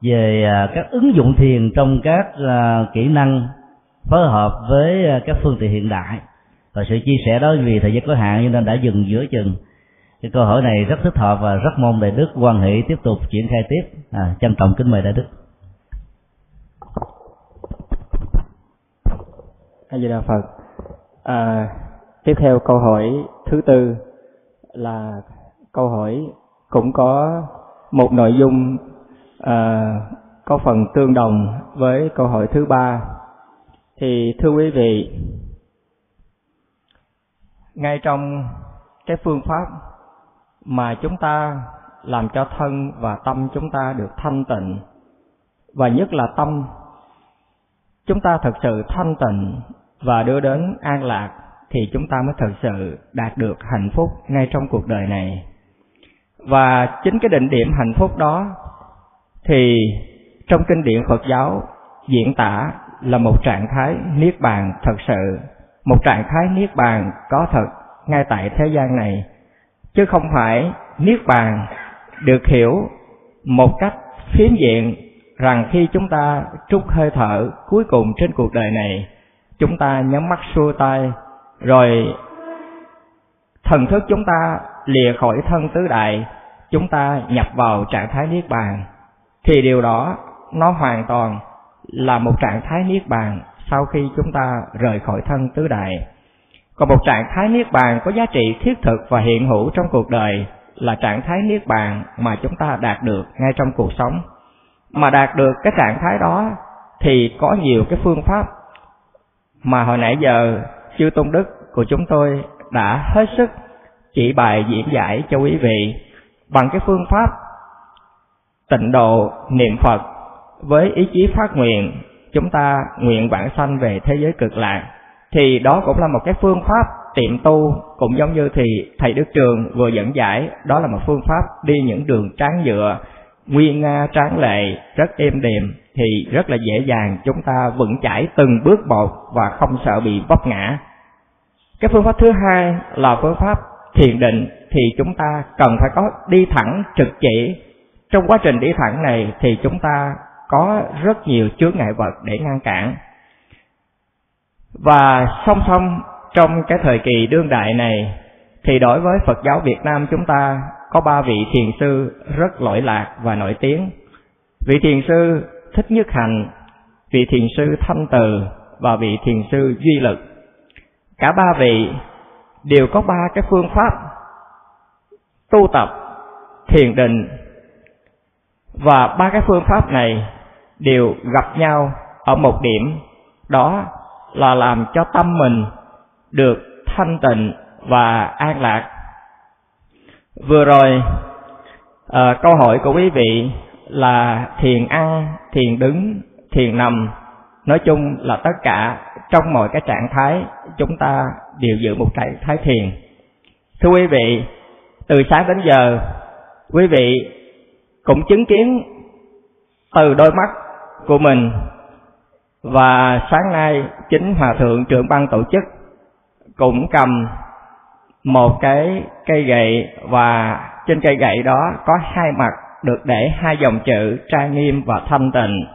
về à, các ứng dụng thiền trong các à, kỹ năng phối hợp với à, các phương tiện hiện đại. Và sự chia sẻ đó vì thời gian có hạn cho nên đã dừng giữa chừng. Cái câu hỏi này rất thích hợp và rất mong đại đức quan hệ tiếp tục triển khai tiếp. À, trân trọng kính mời đại đức. A di đà phật. À, tiếp theo câu hỏi thứ tư là câu hỏi cũng có một nội dung à, có phần tương đồng với câu hỏi thứ ba. Thì thưa quý vị ngay trong cái phương pháp mà chúng ta làm cho thân và tâm chúng ta được thanh tịnh và nhất là tâm chúng ta thật sự thanh tịnh và đưa đến an lạc thì chúng ta mới thực sự đạt được hạnh phúc ngay trong cuộc đời này. Và chính cái định điểm hạnh phúc đó thì trong kinh điển Phật giáo diễn tả là một trạng thái niết bàn thật sự, một trạng thái niết bàn có thật ngay tại thế gian này, chứ không phải niết bàn được hiểu một cách phiến diện rằng khi chúng ta trút hơi thở cuối cùng trên cuộc đời này, chúng ta nhắm mắt xua tay, rồi thần thức chúng ta lìa khỏi thân tứ đại, chúng ta nhập vào trạng thái niết bàn thì điều đó nó hoàn toàn là một trạng thái niết bàn sau khi chúng ta rời khỏi thân tứ đại. Còn một trạng thái niết bàn có giá trị thiết thực và hiện hữu trong cuộc đời là trạng thái niết bàn mà chúng ta đạt được ngay trong cuộc sống. Mà đạt được cái trạng thái đó thì có nhiều cái phương pháp mà hồi nãy giờ, chư tôn đức của chúng tôi đã hết sức chỉ bài diễn giải cho quý vị bằng cái phương pháp tịnh độ niệm Phật với ý chí phát nguyện chúng ta nguyện bản sanh về thế giới cực lạc. Thì đó cũng là một cái phương pháp tiệm tu, cũng giống như thì thầy Đức Trường vừa dẫn giải, đó là một phương pháp đi những đường tráng dựa nguyên nga tráng lệ, rất êm đềm thì rất là dễ dàng chúng ta vững chãi từng bước một và không sợ bị vấp ngã. Cái phương pháp thứ hai là phương pháp thiền định thì chúng ta cần phải có đi thẳng trực chỉ. Trong quá trình đi thẳng này thì chúng ta có rất nhiều chướng ngại vật để ngăn cản. Và song song, trong cái thời kỳ đương đại này thì đối với Phật giáo Việt Nam chúng ta có ba vị thiền sư rất lỗi lạc và nổi tiếng. Vị thiền sư Thích Nhất Hạnh, vị thiền sư Thanh Từ và vị thiền sư Duy Lực. Cả ba vị đều có ba cái phương pháp tu tập thiền định và ba cái phương pháp này đều gặp nhau ở một điểm đó là làm cho tâm mình được thanh tịnh và an lạc vừa rồi à, câu hỏi của quý vị là thiền ăn, thiền đứng, thiền nằm. Nói chung là tất cả trong mọi cái trạng thái chúng ta đều giữ một trạng thái thiền. Thưa quý vị, từ sáng đến giờ, quý vị cũng chứng kiến từ đôi mắt của mình và sáng nay chính hòa thượng trưởng ban tổ chức cũng cầm một cái cây gậy và trên cây gậy đó có hai mặt được để hai dòng chữ trang nghiêm và thanh tịnh.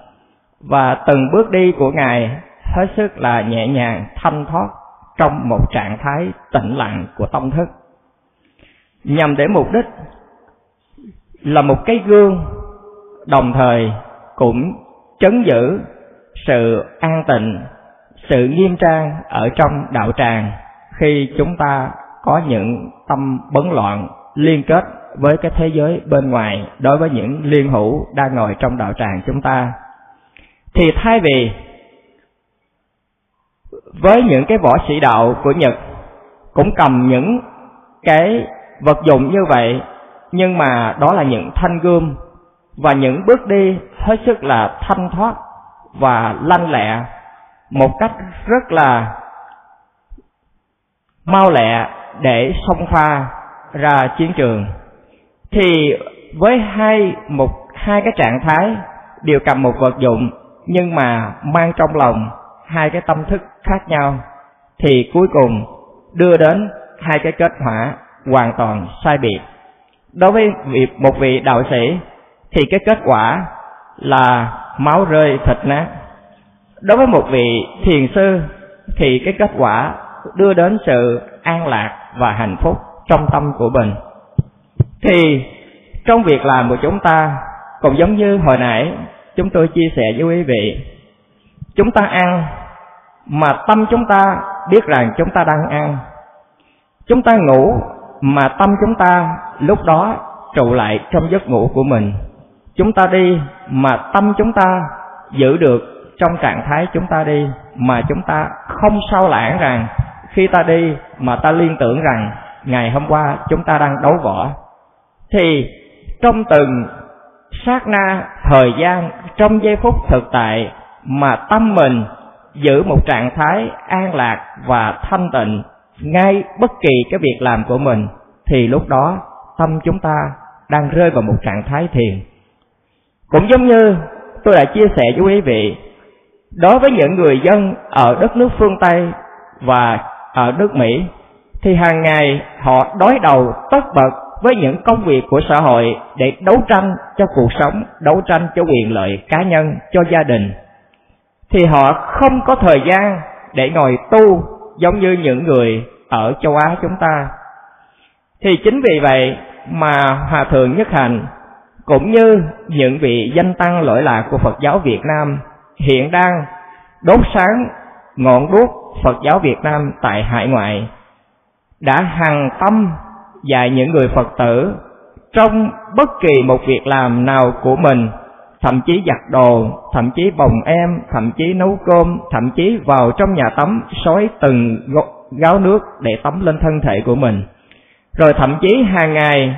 Và từng bước đi của ngài hết sức là nhẹ nhàng, thanh thoát trong một trạng thái tĩnh lặng của tâm thức. Nhằm để mục đích là một cái gương, đồng thời cũng chấn giữ sự an tịnh, sự nghiêm trang ở trong đạo tràng khi chúng ta có những tâm bấn loạn liên kết với cái thế giới bên ngoài đối với những liên hữu đang ngồi trong đạo tràng chúng ta. Thì thay vì với những cái võ sĩ đạo của Nhật cũng cầm những cái vật dụng như vậy, nhưng mà đó là những thanh gươm và những bước đi hết sức là thanh thoát và lanh lẹ một cách rất là mau lẹ để xông pha ra chiến trường thì với hai, một, hai cái trạng thái, đều cầm một vật dụng, nhưng mà mang trong lòng hai cái tâm thức khác nhau, thì cuối cùng đưa đến hai cái kết quả hoàn toàn sai biệt. Đối với một vị đạo sĩ, thì cái kết quả là máu rơi thịt nát. Đối với một vị thiền sư, thì cái kết quả đưa đến sự an lạc và hạnh phúc trong tâm của mình thì trong việc làm của chúng ta, cũng giống như hồi nãy chúng tôi chia sẻ với quý vị, chúng ta ăn mà tâm chúng ta biết rằng chúng ta đang ăn. Chúng ta ngủ mà tâm chúng ta lúc đó trụ lại trong giấc ngủ của mình. Chúng ta đi mà tâm chúng ta giữ được trong trạng thái chúng ta đi mà chúng ta không sao lãng rằng khi ta đi mà ta liên tưởng rằng ngày hôm qua chúng ta đang đấu võ thì trong từng sát na thời gian, trong giây phút thực tại mà tâm mình giữ một trạng thái an lạc và thanh tịnh ngay bất kỳ cái việc làm của mình, thì lúc đó tâm chúng ta đang rơi vào một trạng thái thiền. Cũng giống như tôi đã chia sẻ với quý vị, đối với những người dân ở đất nước phương tây và ở nước mỹ, thì hàng ngày họ đối đầu tất bật với những công việc của xã hội để đấu tranh cho cuộc sống, đấu tranh cho quyền lợi cá nhân, cho gia đình thì họ không có thời gian để ngồi tu giống như những người ở châu Á chúng ta. Thì chính vì vậy mà Hòa Thượng Nhất Hành cũng như những vị danh tăng lỗi lạc của Phật giáo Việt Nam hiện đang đốt sáng ngọn đuốc Phật giáo Việt Nam tại hải ngoại đã hằng tâm dạy những người Phật tử trong bất kỳ một việc làm nào của mình thậm chí giặt đồ, thậm chí bồng em, thậm chí nấu cơm, thậm chí vào trong nhà tắm sói từng gáo nước để tắm lên thân thể của mình. Rồi thậm chí hàng ngày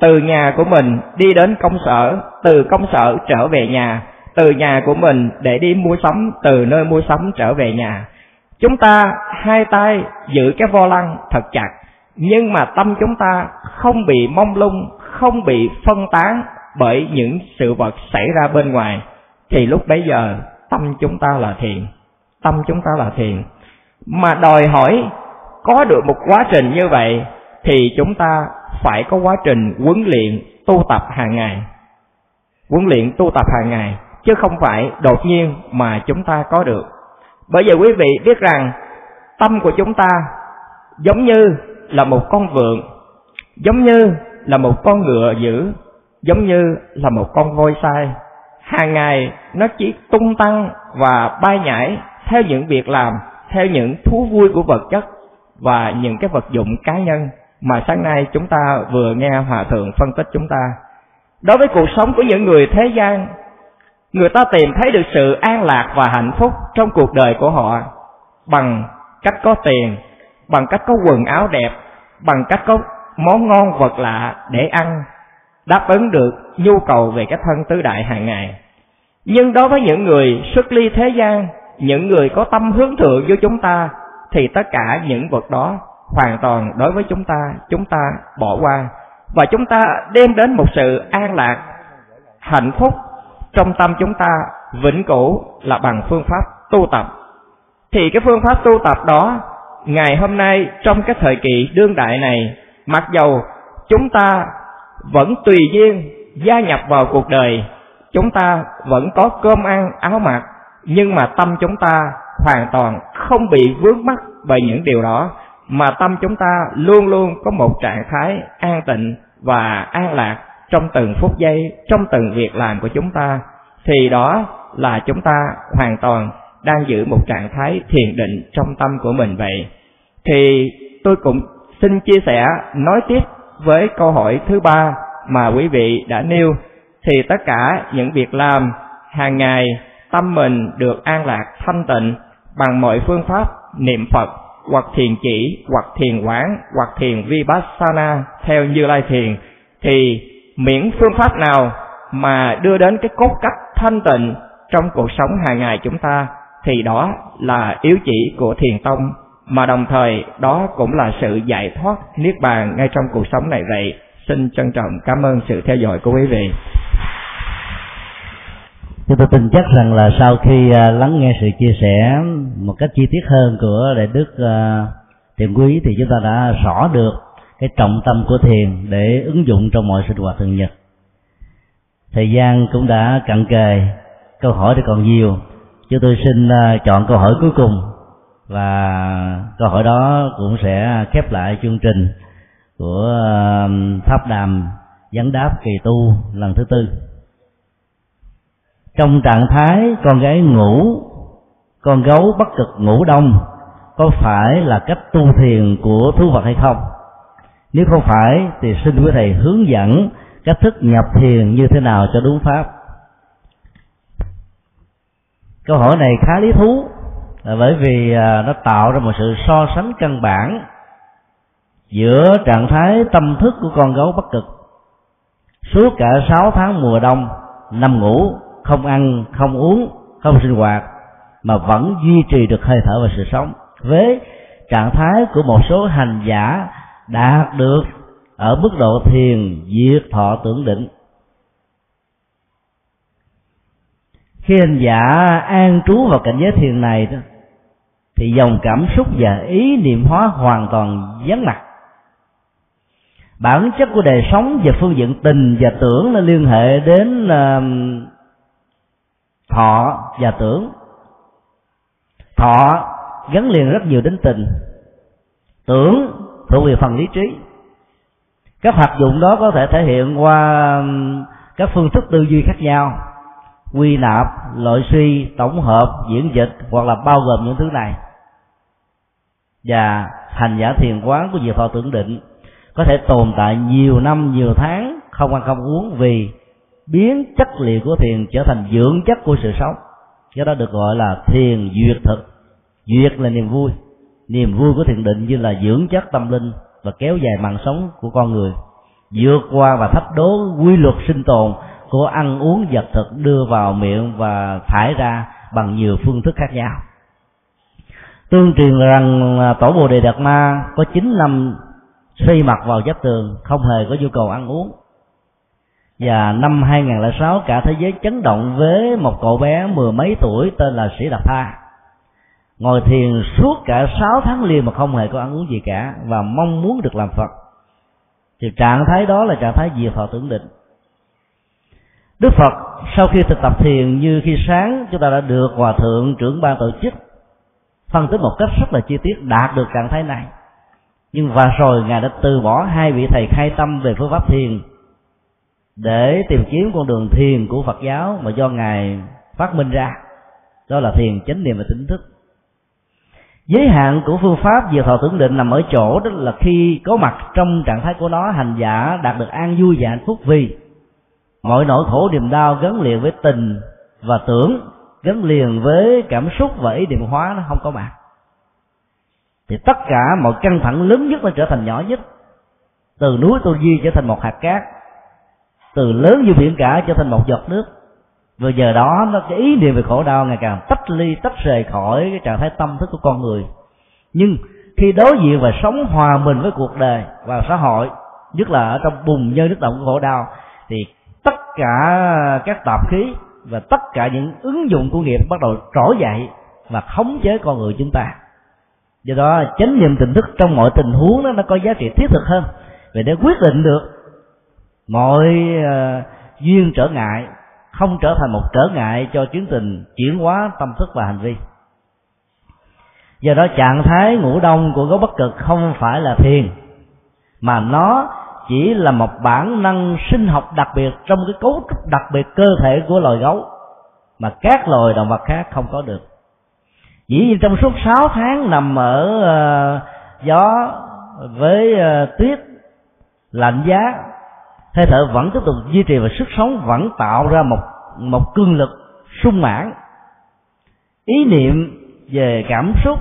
từ nhà của mình đi đến công sở, từ công sở trở về nhà, từ nhà của mình để đi mua sắm, từ nơi mua sắm trở về nhà. Chúng ta hai tay giữ cái vo lăng thật chặt, nhưng mà tâm chúng ta không bị mông lung, không bị phân tán bởi những sự vật xảy ra bên ngoài thì lúc bấy giờ tâm chúng ta là thiền tâm chúng ta là thiền. Mà đòi hỏi có được một quá trình như vậy thì chúng ta phải có quá trình huấn luyện tu tập hàng ngày. Huấn luyện tu tập hàng ngày chứ không phải đột nhiên mà chúng ta có được. Bởi vì quý vị biết rằng tâm của chúng ta giống như là một con vượn, giống như là một con ngựa dữ, giống như là một con voi sai. Hàng ngày, nó chỉ tung tăng và bay nhảy theo những việc làm, theo những thú vui của vật chất và những cái vật dụng cá nhân mà sáng nay chúng ta vừa nghe hòa thượng phân tích chúng ta. Đối với cuộc sống của những người thế gian, người ta tìm thấy được sự an lạc và hạnh phúc trong cuộc đời của họ bằng cách có tiền bằng cách có quần áo đẹp, bằng cách có món ngon vật lạ để ăn, đáp ứng được nhu cầu về cái thân tứ đại hàng ngày. Nhưng đối với những người xuất ly thế gian, những người có tâm hướng thượng với chúng ta, thì tất cả những vật đó hoàn toàn đối với chúng ta chúng ta bỏ qua. Và chúng ta đem đến một sự an lạc, hạnh phúc trong tâm chúng ta, vĩnh cửu là bằng phương pháp tu tập. Thì cái phương pháp tu tập đó ngày hôm nay, trong cái thời kỳ đương đại này, mặc dầu chúng ta vẫn tùy duyên gia nhập vào cuộc đời, chúng ta vẫn có cơm ăn, áo mặc, nhưng mà tâm chúng ta hoàn toàn không bị vướng mắc bởi những điều đó, mà tâm chúng ta luôn luôn có một trạng thái an tịnh và an lạc trong từng phút giây, trong từng việc làm của chúng ta. Thì đó là chúng ta hoàn toàn đang giữ một trạng thái thiền định trong tâm của mình vậy. Thì tôi cũng xin chia sẻ, nói tiếp với câu hỏi thứ ba mà quý vị đã nêu. Thì tất cả những việc làm hàng ngày, tâm mình được an lạc thanh tịnh bằng mọi phương pháp niệm Phật, hoặc thiền chỉ, hoặc thiền quán, hoặc thiền vipassana theo như lai thiền, thì miễn phương pháp nào mà đưa đến cái cốt cách thanh tịnh trong cuộc sống hàng ngày chúng ta thì đó là yếu chỉ của thiền tông, mà đồng thời đó cũng là sự giải thoát niết bàn ngay trong cuộc sống này vậy. Xin trân trọng cảm ơn sự theo dõi của quý vị. Chúng tôi tin chắc rằng là sau khi à, lắng nghe sự chia sẻ một cách chi tiết hơn của đại đức à, tiền thiền quý thì chúng ta đã rõ được cái trọng tâm của thiền để ứng dụng trong mọi sinh hoạt thường nhật. Thời gian cũng đã cận kề, câu hỏi thì còn nhiều chúng tôi xin à, chọn câu hỏi cuối cùng. Và câu hỏi đó cũng sẽ khép lại chương trình của à, pháp đàm vấn đáp kỳ tu lần thứ tư. Trong trạng thái con gái ngủ, con gấu bất cực ngủ đông, có phải là cách tu thiền của thú vật hay không? Nếu không phải, thì xin quý thầy hướng dẫn cách thức nhập thiền như thế nào cho đúng pháp câu hỏi này khá lý thú, là bởi vì à, nó tạo ra một sự so sánh căn bản giữa trạng thái tâm thức của con gấu bất cực. Suốt cả sáu tháng mùa đông, nằm ngủ, không ăn, không uống, không sinh hoạt, mà vẫn duy trì được hơi thở và sự sống. Với trạng thái của một số hành giả đạt được ở mức độ thiền, diệt thọ tưởng định. Khi hành giả an trú vào cảnh giới thiền này đó thì dòng cảm xúc và ý niệm hóa hoàn toàn vắng mặt. Bản chất của đời sống về phương diện tình và tưởng nó liên hệ đến uh, thọ và tưởng. Thọ gắn liền rất nhiều đến tình tưởng thuộc về phần lý trí. Các hoạt dụng đó có thể thể hiện qua um, các phương thức tư duy khác nhau quy nạp loại suy, tổng hợp, diễn dịch, hoặc là bao gồm những thứ này. Và hành giả thiền quán của diệt thọ tưởng định, có thể tồn tại nhiều năm, nhiều tháng, không ăn không uống vì biến chất liệu của thiền trở thành dưỡng chất của sự sống. Do đó được gọi là thiền duyệt thực. Duyệt là niềm vui. Niềm vui của thiền định như là dưỡng chất tâm linh và kéo dài mạng sống của con người, vượt qua và thách đố quy luật sinh tồn của ăn uống vật thực đưa vào miệng và thải ra bằng nhiều phương thức khác nhau. Tương truyền rằng à, tổ bồ đề đạt ma có chín năm xây mặt vào giáp tường, không hề có nhu cầu ăn uống. Và năm 2006 cả thế giới chấn động với một cậu bé mười mấy tuổi tên là Sĩ Đạt Tha. Ngồi thiền suốt cả sáu tháng liền mà không hề có ăn uống gì cả và mong muốn được làm Phật. Thì trạng thái đó là trạng thái diệt thọ tưởng định. Đức Phật, sau khi thực tập thiền như khi sáng, chúng ta đã được hòa thượng trưởng ban tổ chức phân tích một cách rất là chi tiết, đạt được trạng thái này. Nhưng và rồi ngài đã từ bỏ hai vị thầy khai tâm về phương pháp thiền để tìm kiếm con đường thiền của Phật giáo mà do ngài phát minh ra. Đó là thiền chánh niệm và tỉnh thức. Giới hạn của phương pháp diệt thọ tưởng định nằm ở chỗ đó là khi có mặt trong trạng thái của nó, hành giả đạt được an vui và hạnh phúc vì mọi nỗi khổ niềm đau gắn liền với tình và tưởng, gắn liền với cảm xúc và ý niệm hóa nó không có mặt. Thì tất cả mọi căng thẳng lớn nhất nó trở thành nhỏ nhất. Từ núi tô di trở thành một hạt cát. Từ lớn như biển cả trở thành một giọt nước. Và giờ đó, nó, cái ý niệm về khổ đau ngày càng tách ly, tách rời khỏi cái trạng thái tâm thức của con người. Nhưng khi đối diện và sống hòa mình với cuộc đời và xã hội, nhất là ở trong bùng nhơ nước động của khổ đau, thì tất cả các tạp khí và tất cả những ứng dụng của nghiệp bắt đầu trỗi dậy và khống chế con người chúng ta. Do đó chánh niệm tỉnh thức trong mọi tình huống đó nó có giá trị thiết thực hơn. Vì để quyết định được mọi uh, duyên trở ngại không trở thành một trở ngại cho tiến trình chuyển hóa tâm thức và hành vi. Do đó trạng thái ngủ đông của gấu bất cực không phải là thiền mà nó chỉ là một bản năng sinh học đặc biệt trong cái cấu trúc đặc biệt cơ thể của loài gấu mà các loài động vật khác không có được. Dĩ nhiên trong suốt 6 tháng nằm ở uh, gió với uh, tuyết lạnh giá hơi thở vẫn tiếp tục duy trì và sức sống vẫn tạo ra một một cương lực sung mãn. Ý niệm về cảm xúc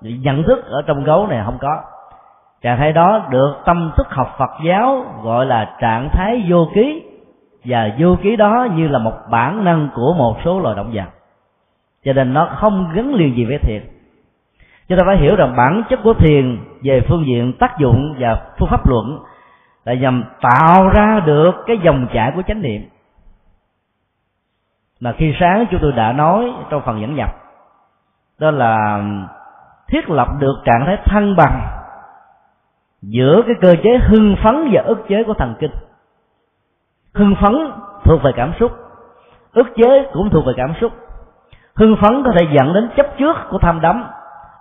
nhận thức ở trong gấu này không có trạng thái đó được tâm thức học Phật giáo gọi là trạng thái vô ký. Và vô ký đó như là một bản năng của một số loài động vật. Cho nên nó không gắn liền gì với thiền. Chúng ta phải hiểu rằng bản chất của thiền về phương diện tác dụng và phương pháp luận là nhằm tạo ra được cái dòng chảy của chánh niệm. Mà khi sáng chúng tôi đã nói trong phần dẫn nhập, đó là thiết lập được trạng thái thăng bằng giữa cái cơ chế hưng phấn và ức chế của thần kinh. Hưng phấn thuộc về cảm xúc, ức chế cũng thuộc về cảm xúc. Hưng phấn có thể dẫn đến chấp trước của tham đắm,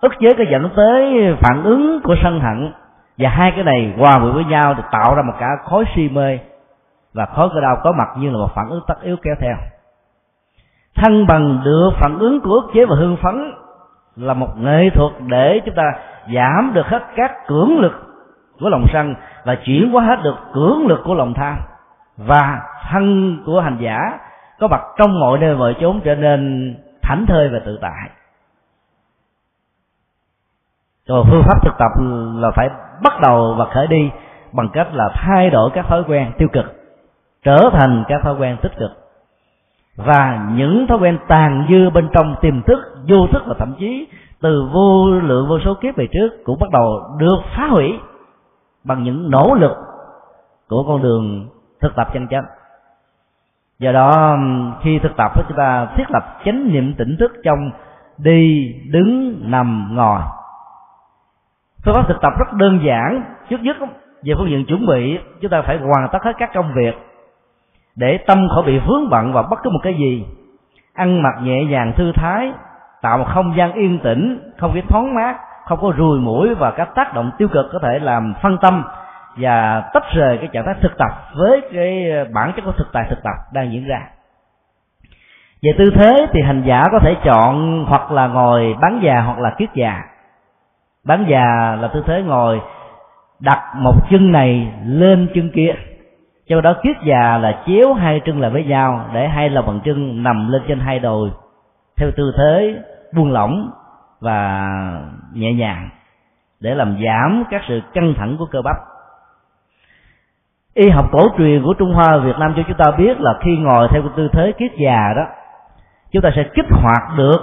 ức chế có dẫn tới phản ứng của sân hận. Và hai cái này hòa quyện với nhau thì tạo ra một cả khối si mê và khối cơ đau có mặt như là một phản ứng tất yếu kéo theo. Thăng bằng được phản ứng của ức chế và hưng phấn là một nghệ thuật để chúng ta giảm được hết các cưỡng lực của lòng sân và chuyển hóa hết được cưỡng lực của lòng tham. Và thân của hành giả có mặt trong mọi nơi mọi chốn trở nên thảnh thơi và tự tại. Rồi phương pháp thực tập là phải bắt đầu và khởi đi bằng cách là thay đổi các thói quen tiêu cực, trở thành các thói quen tích cực. Và những thói quen tàn dư bên trong tiềm thức, vô thức và thậm chí từ vô lượng vô số kiếp về trước cũng bắt đầu được phá hủy bằng những nỗ lực của con đường thực tập chân chánh. Do đó khi thực tập chúng ta thiết lập chánh niệm tỉnh thức trong đi, đứng, nằm, ngồi. Phương pháp thực tập rất đơn giản. Trước nhất về phương diện chuẩn bị, chúng ta phải hoàn tất hết các công việc để tâm khỏi bị vướng bận vào bất cứ một cái gì. Ăn mặc nhẹ nhàng, thư thái, tạo một không gian yên tĩnh, không khí thoáng mát không có ruồi mũi và các tác động tiêu cực có thể làm phân tâm và tách rời cái trạng thái thực tập với cái ờ, bản chất của thực tại thực tập đang diễn ra. Về tư thế thì hành giả có thể chọn hoặc là ngồi bán già hoặc là kiết già. Bán già là tư thế ngồi đặt một chân này lên chân kia cho đó kiết già là chéo hai chân lại với nhau để hai lòng bàn chân nằm lên trên hai đồi. Theo tư thế buông lỏng và nhẹ nhàng để làm giảm các sự căng thẳng của cơ bắp. Y học cổ truyền của trung hoa, việt nam cho chúng ta biết là khi ngồi theo cái tư thế kiết già đó, chúng ta sẽ kích hoạt được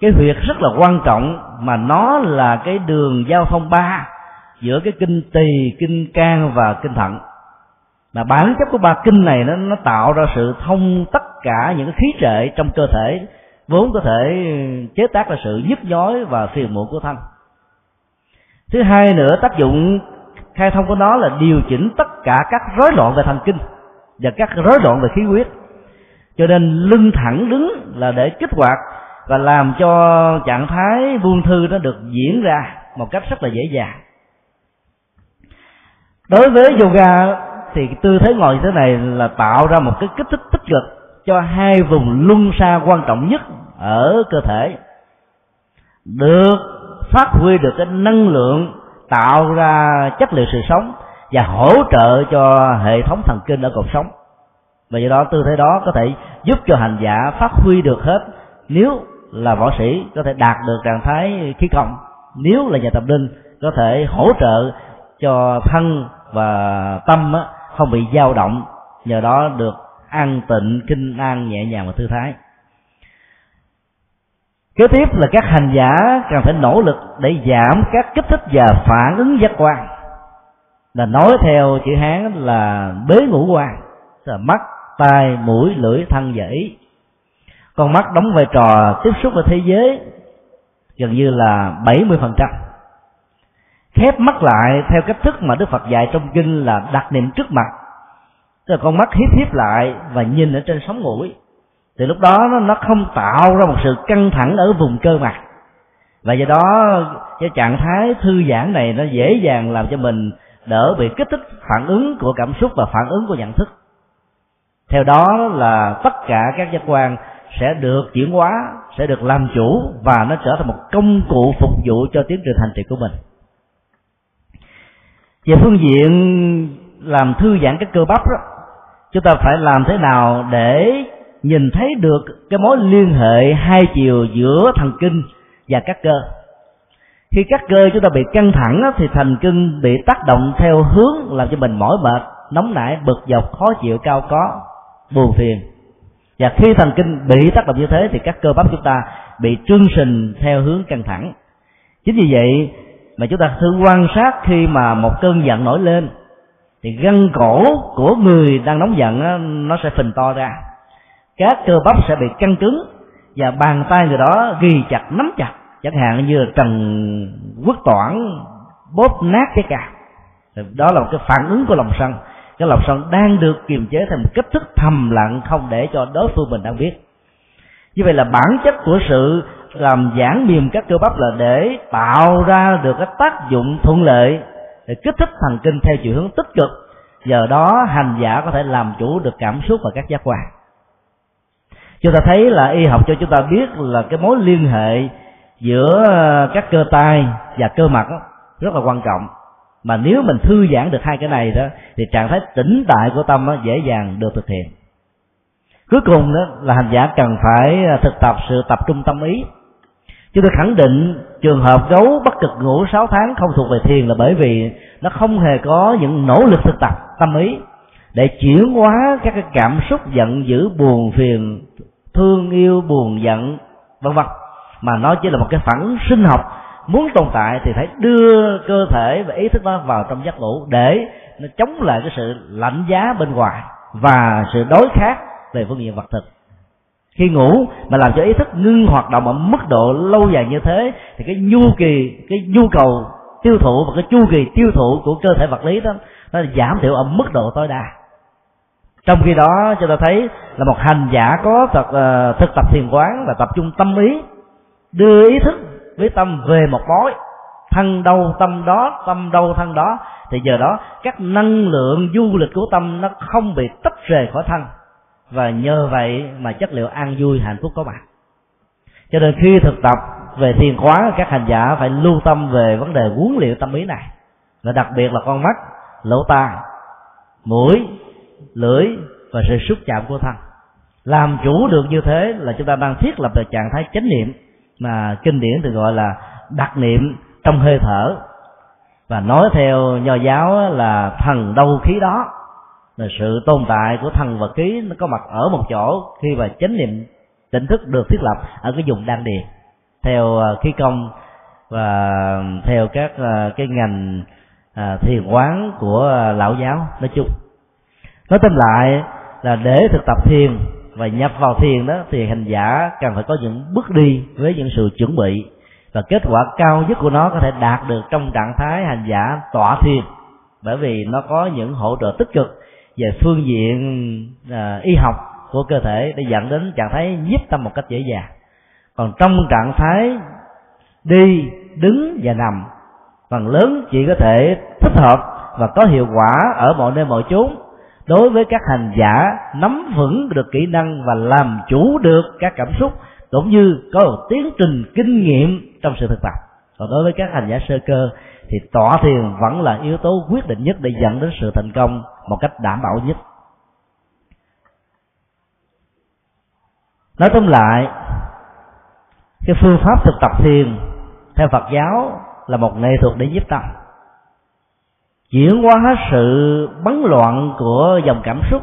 cái huyệt rất là quan trọng mà nó là cái đường giao thông ba giữa cái kinh tỳ, kinh can và kinh thận. Mà bản chất của ba kinh này nó nó tạo ra sự thông tất cả những cái khí trệ trong cơ thể vốn có thể chế tác ra sự nhức nhói và phiền muộn của thân thứ hai nữa, tác dụng khai thông của nó là điều chỉnh tất cả các rối loạn về thần kinh và các rối loạn về khí huyết. Cho nên lưng thẳng đứng là để kích hoạt và làm cho trạng thái buông thư nó được diễn ra một cách rất là dễ dàng. Đối với yoga thì tư thế ngồi như thế này là tạo ra một cái kích thích tích cực cho hai vùng luân xa quan trọng nhất ở cơ thể. Được phát huy được cái năng lượng, tạo ra chất liệu sự sống và hỗ trợ cho hệ thống thần kinh ở cột sống. Và do đó, tư thế đó có thể giúp cho hành giả phát huy được hết. Nếu là võ sĩ, có thể đạt được trạng thái khí công nếu là nhà tập linh có thể hỗ trợ cho thân và tâm không bị dao động. Nhờ đó được an tịnh, kinh an nhẹ nhàng và thư thái. Kế tiếp là các hành giả cần phải nỗ lực để giảm các kích thích và phản ứng giác quan. Là nói theo chữ hán là bế ngũ quan là mắt, tai, mũi, lưỡi, thân và ý. Con mắt đóng vai trò tiếp xúc với thế giới gần như là 70% khép mắt lại theo cách thức mà Đức Phật dạy trong kinh là đặt niệm trước mặt tức là con mắt hiếp hiếp lại và nhìn ở trên sóng mũi. Thì lúc đó nó, nó không tạo ra một sự căng thẳng ở vùng cơ mặt. Và do đó cái trạng thái thư giãn này nó dễ dàng làm cho mình đỡ bị kích thích phản ứng của cảm xúc và phản ứng của nhận thức. Theo đó là tất cả các giác quan sẽ được chuyển hóa sẽ được làm chủ và nó trở thành một công cụ phục vụ cho tiến trình hành trì của mình. Về phương diện làm thư giãn cái cơ bắp đó chúng ta phải làm thế nào để nhìn thấy được cái mối liên hệ hai chiều giữa thần kinh và các cơ. Khi các cơ chúng ta bị căng thẳng thì thần kinh bị tác động theo hướng làm cho mình mỏi mệt, nóng nảy, bực dọc, khó chịu, cao có, buồn phiền. Và khi thần kinh bị tác động như thế thì các cơ bắp chúng ta bị trương sình theo hướng căng thẳng. Chính vì vậy mà chúng ta thử quan sát khi mà một cơn giận nổi lên thì gân cổ của người đang nóng giận nó sẽ phình to ra. Các cơ bắp sẽ bị căng cứng và bàn tay người đó ghi chặt, nắm chặt. Chẳng hạn như là trần quốc toản, bóp nát cái cà. Đó là một cái phản ứng của lòng sân. Cái lòng sân đang được kiềm chế thành một cách thức thầm lặng, không để cho đối phương mình đang biết. Như vậy là bản chất của sự làm giãn mềm các cơ bắp là để tạo ra được cái tác dụng thuận lợi để kích thích thần kinh theo chiều hướng tích cực. Giờ đó, hành giả có thể làm chủ được cảm xúc và các giác quan. Chúng ta thấy là y học cho chúng ta biết là cái mối liên hệ giữa ờ, các cơ tay và cơ mặt rất là quan trọng. Mà nếu mình thư giãn được hai cái này đó, thì trạng thái tĩnh tại của tâm dễ dàng được thực hiện. Cuối cùng đó, là hành giả cần phải ờ, thực tập sự tập trung tâm ý chúng tôi khẳng định trường hợp gấu bất cực ngủ 6 tháng không thuộc về thiền là bởi vì nó không hề có những nỗ lực thực tập tâm ý để chuyển hóa các cái cảm xúc giận dữ, buồn phiền, thương yêu, buồn giận, vân vân. Mà nó chỉ là một cái phản sinh học muốn tồn tại thì phải đưa cơ thể và ý thức nó vào trong giấc ngủ để nó chống lại cái sự lạnh giá bên ngoài và sự đối khác về phương diện vật thực khi ngủ mà làm cho ý thức ngưng hoạt động ở mức độ lâu dài như thế thì cái nhu kỳ cái nhu cầu tiêu thụ và cái chu kỳ tiêu thụ của cơ thể vật lý đó nó giảm thiểu ở mức độ tối đa. Trong khi đó chúng ta thấy là một hành giả có thật uh, thực tập thiền quán và tập trung tâm ý đưa ý thức với tâm về một mối thân đâu tâm đó tâm đâu thân đó thì giờ đó các năng lượng du lịch của tâm nó không bị tách rời khỏi thân và nhờ vậy mà chất liệu an vui, hạnh phúc có mặt. Cho nên khi thực tập về thiền khóa, các hành giả phải lưu tâm về vấn đề huấn luyện tâm ý này. Và đặc biệt là con mắt, lỗ tai, mũi, lưỡi và sự xúc chạm của thân. Làm chủ được như thế là chúng ta đang thiết lập được trạng thái chánh niệm mà kinh điển thì gọi là đặc niệm trong hơi thở. Và nói theo nho giáo là thần đâu khí đó là sự tồn tại của thần vật ký nó có mặt ở một chỗ khi mà chánh niệm, tỉnh thức được thiết lập ở cái vùng đan điền. Theo à, khí công và theo các à, cái ngành à, thiền quán của lão giáo nói chung. Nói tóm lại là để thực tập thiền và nhập vào thiền đó thì hành giả cần phải có những bước đi với những sự chuẩn bị và kết quả cao nhất của nó có thể đạt được trong trạng thái hành giả tọa thiền. Bởi vì nó có những hỗ trợ tích cực về phương diện à, y học của cơ thể để dẫn đến trạng thái nhiếp tâm một cách dễ dàng. Còn trong trạng thái đi đứng và nằm phần lớn chỉ có thể thích hợp và có hiệu quả ở mọi nơi mọi chốn. Đối với các hành giả nắm vững được kỹ năng và làm chủ được các cảm xúc cũng như có một tiến trình kinh nghiệm trong sự thực tập. Còn đối với các hành giả sơ cơ thì tọa thiền vẫn là yếu tố quyết định nhất để dẫn đến sự thành công một cách đảm bảo nhất. Nói tóm lại cái phương pháp thực tập thiền theo phật giáo là một nghệ thuật để giúp tâm. Chuyển hóa sự bấn loạn của dòng cảm xúc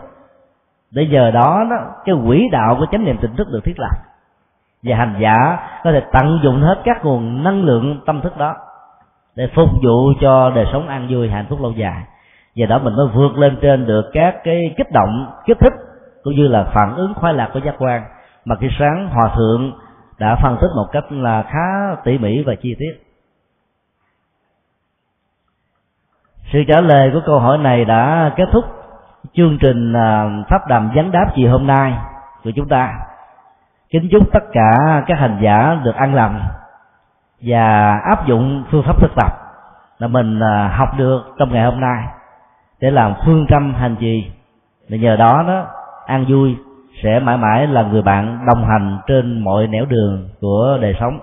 để giờ đó, đó cái quỹ đạo của chánh niệm tỉnh thức được thiết lập. Và hành giả có thể tận dụng hết các nguồn năng lượng tâm thức đó để phục vụ cho đời sống an vui hạnh phúc lâu dài và đó mình mới vượt lên trên được các cái kích động, kích thích, cũng như là phản ứng khoái lạc của giác quan. Mà khi sáng hòa thượng đã phân tích một cách là khá tỉ mỉ và chi tiết. Sự trả lời của câu hỏi này đã kết thúc chương trình à, pháp đàm vấn đáp chiều hôm nay của chúng ta. Kính chúc tất cả các hành giả được an lành và áp dụng phương pháp thực tập là mình à, học được trong ngày hôm nay để làm phương châm hành trì. Và nhờ đó nó an vui, sẽ mãi mãi là người bạn đồng hành trên mọi nẻo đường của đời sống.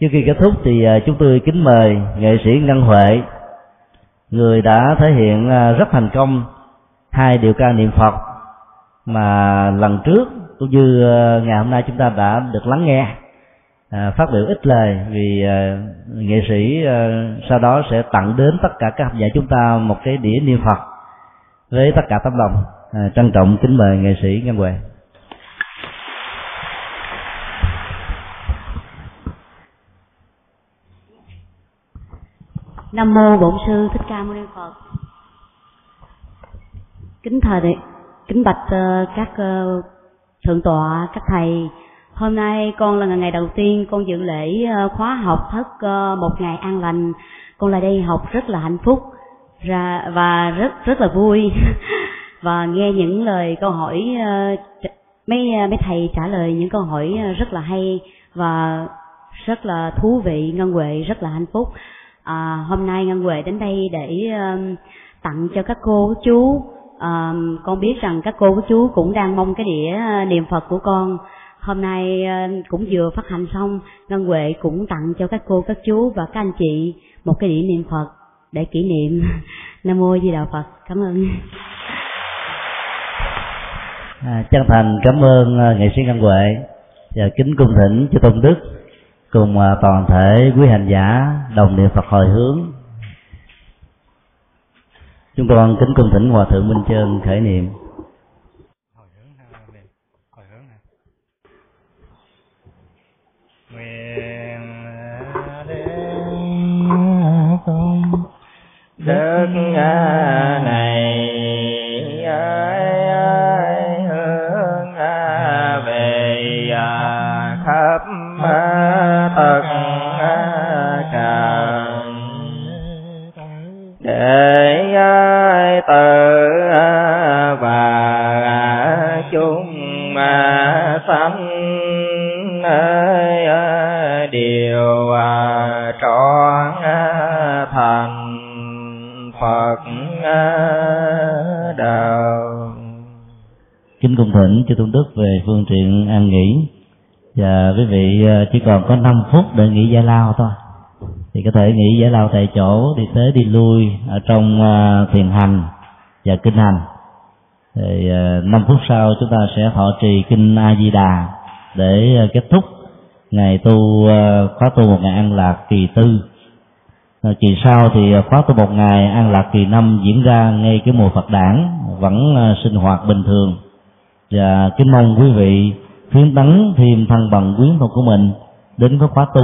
Trước khi kết thúc thì à, chúng tôi kính mời nghệ sĩ ngân huệ, người đã thể hiện à, rất thành công hai điều ca niệm phật mà lần trước cũng như à, ngày hôm nay chúng ta đã được lắng nghe à, phát biểu ít lời vì à, nghệ sĩ à, sau đó sẽ tặng đến tất cả các học giả chúng ta một cái đĩa niệm phật với tất cả tấm lòng à, trân trọng kính mời nghệ sĩ ngân huệ Nam mô Bổn sư Thích Ca Mâu Ni Phật. Kính thầy kính bạch uh, các uh, thượng tọa, các thầy. Hôm nay con là ngày đầu tiên con dự lễ ờ, khóa học thất ờ, một ngày an lành. Con lại đây học rất là hạnh phúc ra và rất rất là vui. Và nghe những lời câu hỏi ờ, mấy mấy thầy trả lời những câu hỏi rất là hay và rất là thú vị ngân huệ rất là hạnh phúc. À, hôm nay ngân huệ đến đây để um, tặng cho các cô các chú. Um, con biết rằng các cô các chú cũng đang mong cái đĩa niệm phật của con hôm nay ờ, cũng vừa phát hành xong ngân huệ cũng tặng cho các cô các chú và các anh chị một cái đĩa niệm phật để kỷ niệm. Nam mô di đà phật. Cảm ơn. À, chân thành cảm ơn à, nghệ sĩ ngân huệ và kính cung thỉnh cho tôn đức cùng à, toàn thể quý hành giả đồng niệm Phật hồi hướng. Chúng con kính cung thỉnh hòa thượng minh trơn khởi niệm. Đức này kính cung thỉnh chư tôn đức về phương tiện an nghỉ. Và quý vị ờ, chỉ còn có 5 phút để nghỉ giải lao thôi. Thì có thể nghỉ giải lao tại chỗ, đi tới đi lui ở trong ờ, thiền hành và kinh hành. Thì ờ, năm phút sau chúng ta sẽ thọ trì kinh A Di Đà để kết thúc ngày tu khóa tu một ngày an lạc kỳ tư. Kỳ sau thì khóa tu một ngày an lạc kỳ năm diễn ra ngay cái mùa Phật đản, vẫn sinh hoạt bình thường và kính mong quý vị khuyến tấn thêm thân bằng quyến thuộc của mình đến với khóa tu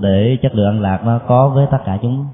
để chất lượng an lạc nó có với tất cả chúng.